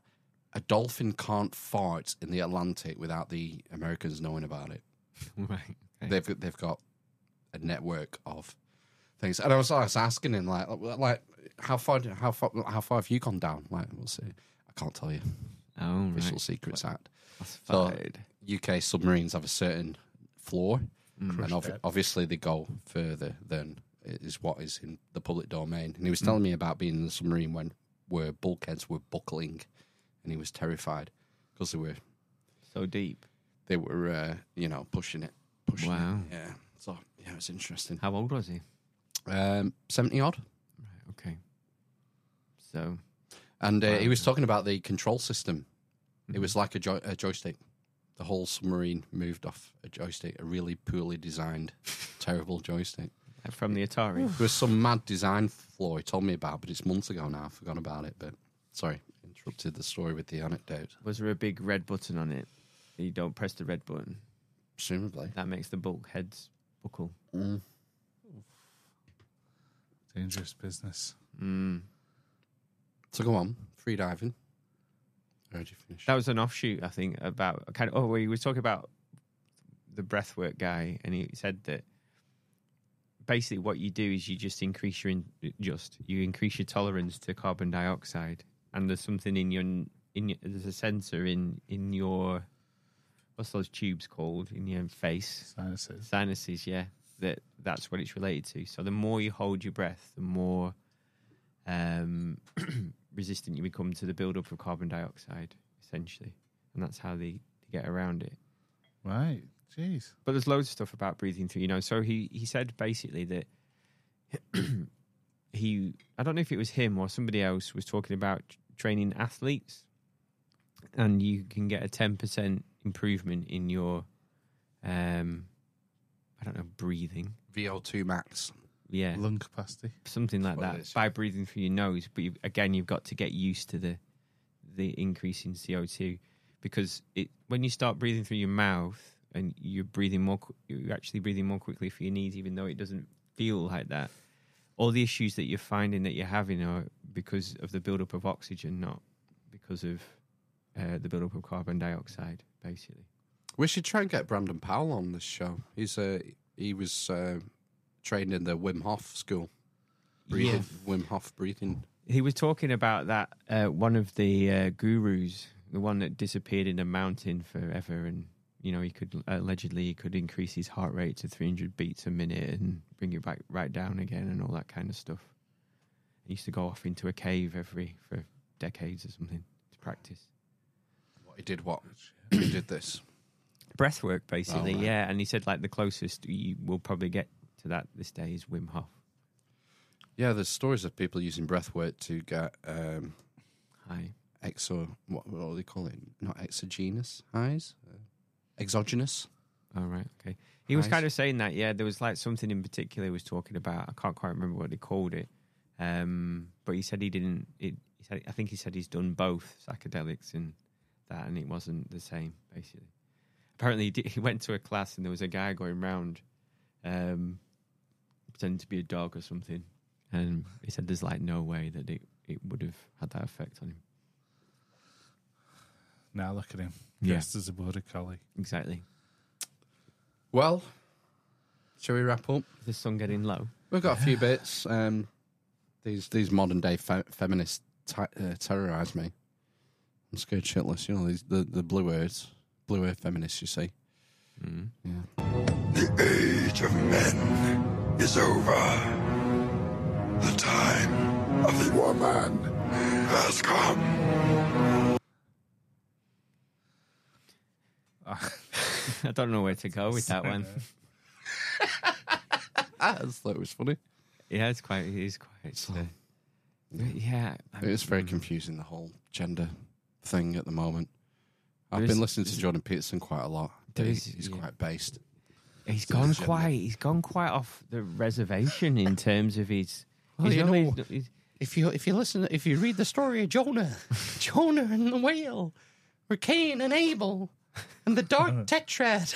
a dolphin can't fart in the Atlantic without the Americans knowing about it. [LAUGHS] right. They've they've got a network of things, and I was, I was asking him like like how far how far how far have you gone down? Like we'll see. I can't tell you. Oh, Official right. Secrets Act. Classified. So UK submarines have a certain floor, Mm. and depth. obviously they go further than is what is in the public domain. And he was telling me about being in the submarine when where bulkheads were buckling, and he was terrified because they were So deep. they were uh, you know pushing it, pushing Wow. it. Yeah. So yeah, it's interesting. How old was he? Um, seventy odd. Right. Okay. So And uh, Wow. he was talking about the control system. It was like a, joy- a joystick. The whole submarine moved off a joystick, a really poorly designed, [LAUGHS] terrible joystick. from the Atari. There was some mad design flaw he told me about, but it's months ago now. I forgot about it. But sorry, interrupted the story with the anecdote. Was there a big red button on it? You don't press the red button. Presumably. That makes the bulkheads buckle. Mm. Dangerous business. Mm. So go on, free diving. Did you finish? That was an offshoot, I think, about kind of. Oh, he was talking about the breathwork guy, and he said that basically what you do is you just increase your in, just you increase your tolerance to carbon dioxide, and there's something in your in your, there's a sensor in in your what's those tubes called in your face Sinuses. sinuses, yeah. That that's what it's related to. So the more you hold your breath, the more um, [CLEARS THROAT] resistant you become to the buildup of carbon dioxide, essentially, and that's how they, they get around it. Right. Jeez. But there's loads of stuff about breathing through. You know, so he he said basically that [CLEARS THROAT] he I don't know if it was him or somebody else was talking about training athletes, and you can get a ten percent improvement in your um I don't know breathing. VO2 max. Yeah, Lung capacity. something like what it by breathing through your nose. But you, again, you've got to get used to the the increase in CO two because it when you start breathing through your mouth and you're breathing more, you're actually breathing more quickly for your needs, even though it doesn't feel like that. All the issues that you're finding that you're having are because of the buildup of oxygen, not because of uh, the buildup of carbon dioxide, basically. We should try and get Brandon Powell on this show. He's uh, he was uh, trained in the Wim Hof school. Breathing, Wim Hof breathing. He was talking about that uh, one of the uh, gurus, the one that disappeared in a mountain forever, and you know he could allegedly he could increase his heart rate to 300 beats a minute and bring it back right down again and all that kind of stuff. He used to go off into a cave every for decades or something to practice What he did? What he did this? breath work, basically. Oh. Yeah, and he said like the closest you will probably get to that this day is Wim Hof. Yeah, there's stories of people using breath work to get um, Hi. exo. What, what do they call it? Not exogenous highs, uh, exogenous. All right. Okay. He was kind of saying that. Yeah, there was like something in particular he was talking about. I can't quite remember what he called it. Um, but he said he didn't. It, he said I think he said he's done both psychedelics and that, and it wasn't the same. Basically, apparently he, did, [LAUGHS] he went to a class and there was a guy going round, um, pretending to be a dog or something, and he said there's like no way that it it would have had that effect on him. Now look at him. Yeah. Dressed as a border collie. Exactly. Well, shall we wrap up? Is this song getting low? We've got a few bits. Um, these these modern day fe- feminists ti uh, terrorise me. I'm scared shitless. You know these the, the blue earths, blue earth feminists. You see. Yeah. The age of men is over. The time of the woman has come. [LAUGHS] I don't know where to go with that one. I just thought it was funny. Yeah, it's quite. It is quite. uh, yeah, It is very confusing the whole gender thing at the moment. I've been is- listening to Jordan Peterson quite a lot. There He- is- he's yeah. quite based. He's to the gone quite. He's gone quite off the reservation in [LAUGHS] terms of his. Well, he's you know, he's- If you if you listen, if you read the story of Jonah, [LAUGHS] Jonah and the whale, or Cain and Abel, and the dark [LAUGHS] tetrad.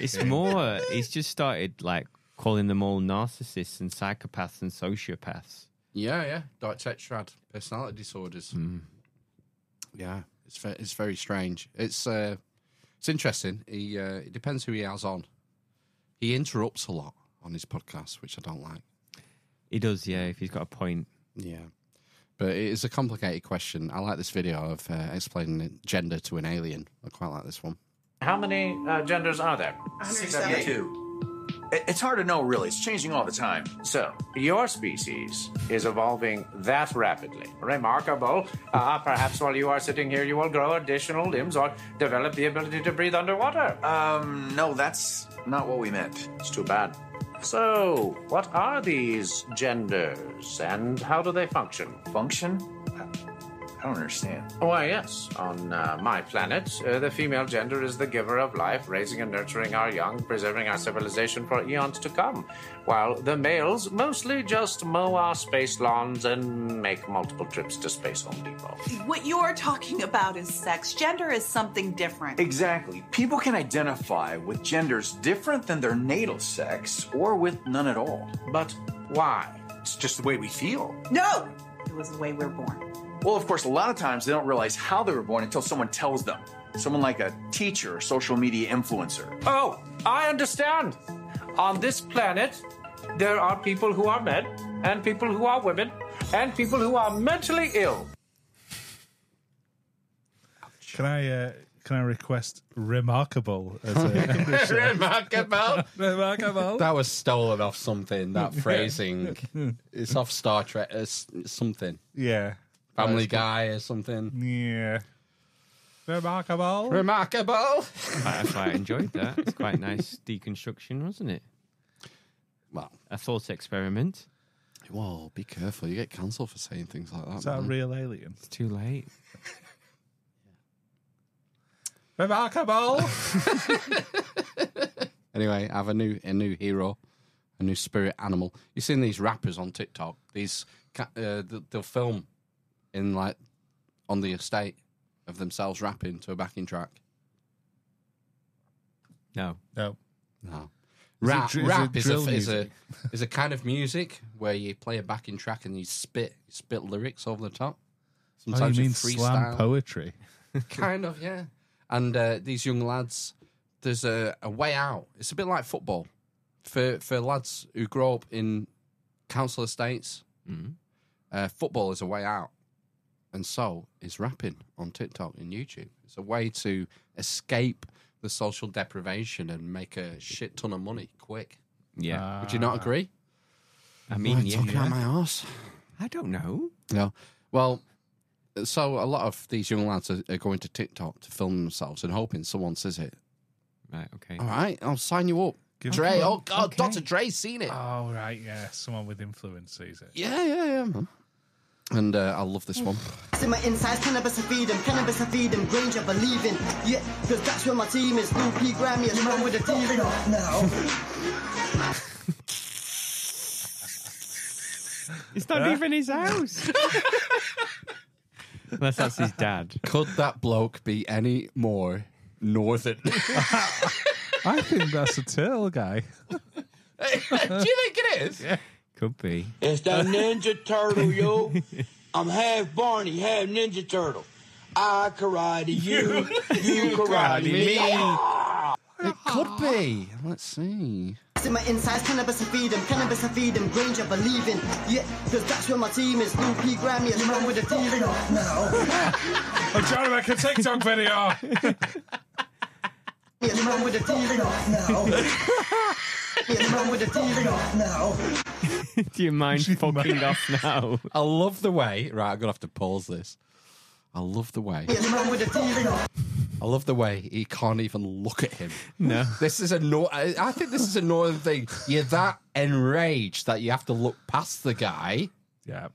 it's more. He's just started like calling them all narcissists and psychopaths and sociopaths. Yeah, yeah, dark tetrad personality disorders. Yeah, it's ve- it's very strange. It's uh, it's interesting. He uh, it depends who he has on. He interrupts a lot on his podcast, which I don't like. He does, yeah. If he's got a point, Yeah. But it is a complicated question. I like this video of uh, explaining gender to an alien. I quite like this one. How many uh, genders are there? 672. It- It's hard to know, really. It's changing all the time. So, your species is evolving that rapidly. Remarkable. Uh, perhaps while you are sitting here, you will grow additional limbs or develop the ability to breathe underwater. Um, no, that's not what we meant. It's too bad. So, what are these genders and how do they function? Function? I don't understand. Why, yes. On uh, my planet, uh, the female gender is the giver of life, raising and nurturing our young, preserving our civilization for eons to come, while the males mostly just mow our space lawns and make multiple trips to Space Home Depot. What you're talking about is sex. Gender is something different. Exactly. People can identify with genders different than their natal sex or with none at all. But why? It's just the way we feel. No! It was the way we're born. Well, of course, a lot of times they don't realize how they were born until someone tells them. Someone like a teacher or social media influencer. Oh, I understand. On this planet, there are people who are men, and people who are women, and people who are mentally ill. Can I uh, can I request remarkable as a [LAUGHS] Remarkable. remarkable? That was stolen off something. That [LAUGHS] phrasing. [LAUGHS] it's off Star Trek. Uh, it's something. Yeah. Family Guy or something. Yeah. Remarkable. Remarkable. I quite enjoyed that. It's quite nice deconstruction, wasn't it? Well, a thought experiment. Whoa, be careful. You get cancelled for saying things like that. Is that a real alien? It's too late. Remarkable. [LAUGHS] Anyway, I have a new a new hero, a new spirit animal. You've seen these rappers on TikTok. These uh, they'll film in like on the estate of themselves rapping to a backing track. No, no, no. Is it Rap, dr- is rap a, drill is a [LAUGHS] is a kind of music where you play a backing track and you spit spit lyrics over the top. oh, you mean freestyle. slam poetry? kind of, yeah. And uh, these young lads, there's a, a way out. It's a bit like football for for lads who grow up in council estates. Uh, football is a way out, and so is rapping on TikTok and YouTube. It's a way to escape the social deprivation and make a shit ton of money quick. Yeah. Would you not agree? I mean, Am yeah. talking out my arse. I don't know. No. Well, so a lot of these young lads are, are going to TikTok to film themselves and hoping someone says it. Right. Okay. All right, I'll sign you up. Give Dre, oh God, okay. Dr. Dre's seen it. Oh right, yeah. Someone with influence sees it. Yeah, yeah, yeah, man. And uh, I love this one. In my insides, cannabis I feed them, cannabis I feed them, Granger believe in. Yeah, cause that's where my team is. Blue P Grammy is from with the team now. It's not even his house. [LAUGHS] Unless that's his dad. Could that bloke be any more northern? [LAUGHS] I think that's a turtle guy. [LAUGHS] Do you think it is? Yeah. Could be. It's that Ninja Turtle, yo. I'm half Barney, half Ninja Turtle. I karate [LAUGHS] you, you karate me. It could be. Let's see. In my insides, cannabis to feed and feed 'em, cannabis and feed 'em, Granger believe in. Yeah, cause that's where my team is. Blue P Grammy is run with the team. now. I'm trying to make a TikTok video. Yes, run with the team. now. [LAUGHS] Yes, run with the team. now. [LAUGHS] Do you mind [LAUGHS] fucking off now? I love the way. Right, I'm gonna have to pause this. I love the way. Yes, run with the team. I love the way he can't even look at him. No. This is a no. I I think this is a northern thing. You're that enraged that you have to look past the guy Yeah.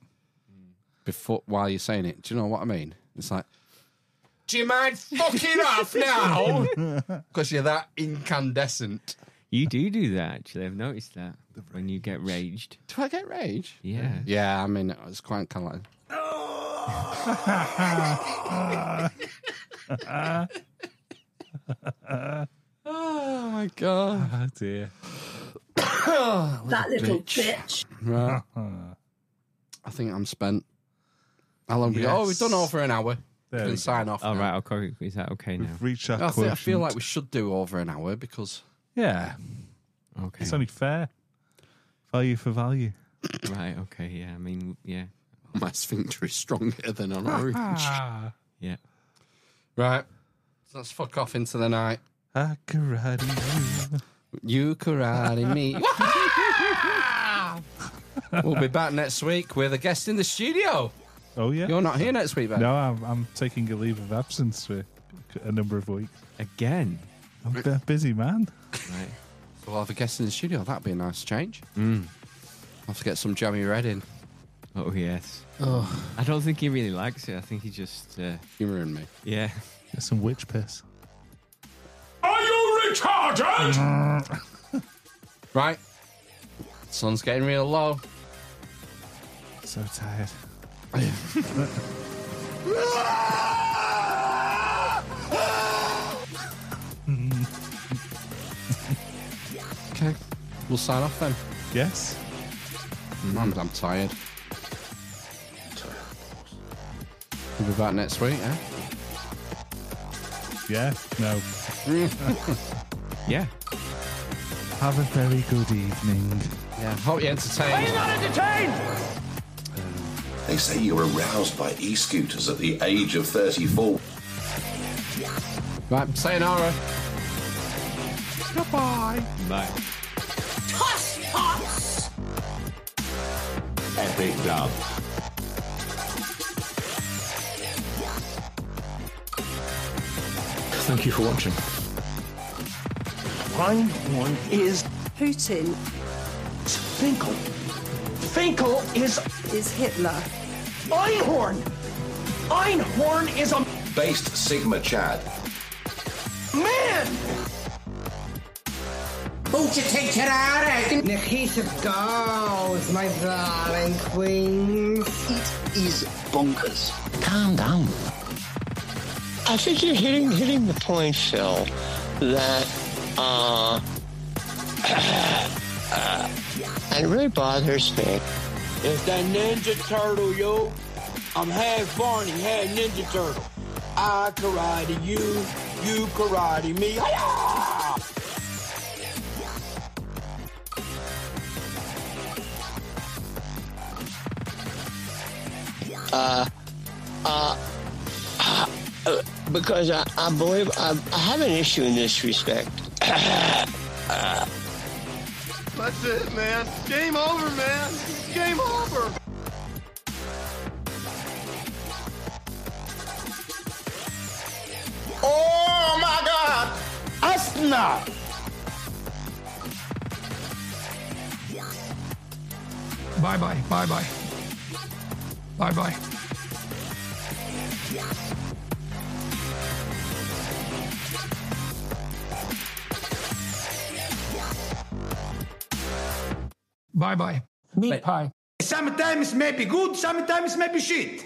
before while you're saying it. Do you know what I mean? It's like, do you mind fucking [LAUGHS] off now? [LAUGHS] Because you're that incandescent. You do do that, actually. I've noticed that when you get raged. Do I get rage? Yeah. Yeah, I mean, it's quite kind of like. [LAUGHS] oh my god! [LAUGHS] Oh dear. [COUGHS] that little bitch. Right. I think I'm spent. How long? we Yes. Oh, we've done over an hour. There we we can sign off. All now. right, okay. Is that okay now? We've reached our I, think, I feel quotient. like we should do over an hour because Yeah. Okay. It's only fair. Value for value. [COUGHS] Right, okay, yeah. I mean, yeah. [LAUGHS] my sphincter is stronger than an orange. [LAUGHS] Yeah. Right. So let's fuck off into the night. I karate you. You karate me. [LAUGHS] [LAUGHS] we'll be back next week with a guest in the studio. Oh yeah. You're not here next week, Ben. No, I'm, I'm taking a leave of absence for a number of weeks. Again. I'm a busy man. Right. So we'll have a guest in the studio. That'd be a nice change. Mm. I'll have to get some jammy red in. Oh, yes. Oh. I don't think he really likes it. I think he just. Uh, Humouring me. yeah. Get some witch piss. Are you retarded? [LAUGHS] Right. Sun's getting real low. So tired. Okay. We'll sign off then. Yes. I'm, I'm tired. We'll be back next week, eh? Yeah. No. [LAUGHS] Yeah. Have a very good evening. Yeah. Hope you're entertained. not entertained? They say you were aroused by e-scooters at the age of 34. Right. Sayonara. Goodbye. Bye. Toss, toss. Epic dub. Thank you for watching. Einhorn is Putin Finkel. Finkel is is Hitler. Einhorn. Einhorn is a Based Sigma Chad. man. Nikita goes, my darling queens. It is bonkers. Calm down. I think you're hitting hitting the point, Phil, that uh, [CLEARS THROAT] uh it really bothers me. It's that Ninja Turtle, yo. I'm half Barney, half Ninja Turtle. I karate you, you karate me. Hi-ya! Uh, uh, uh, uh, because I, I believe I, I have an issue in this respect. uh, [COUGHS] That's it, man. Game over, man. Game over. Oh my God! Asthma. Bye bye. Bye bye. Bye bye. Bye bye. Meat pie. Sometimes may be good, sometimes may be shit.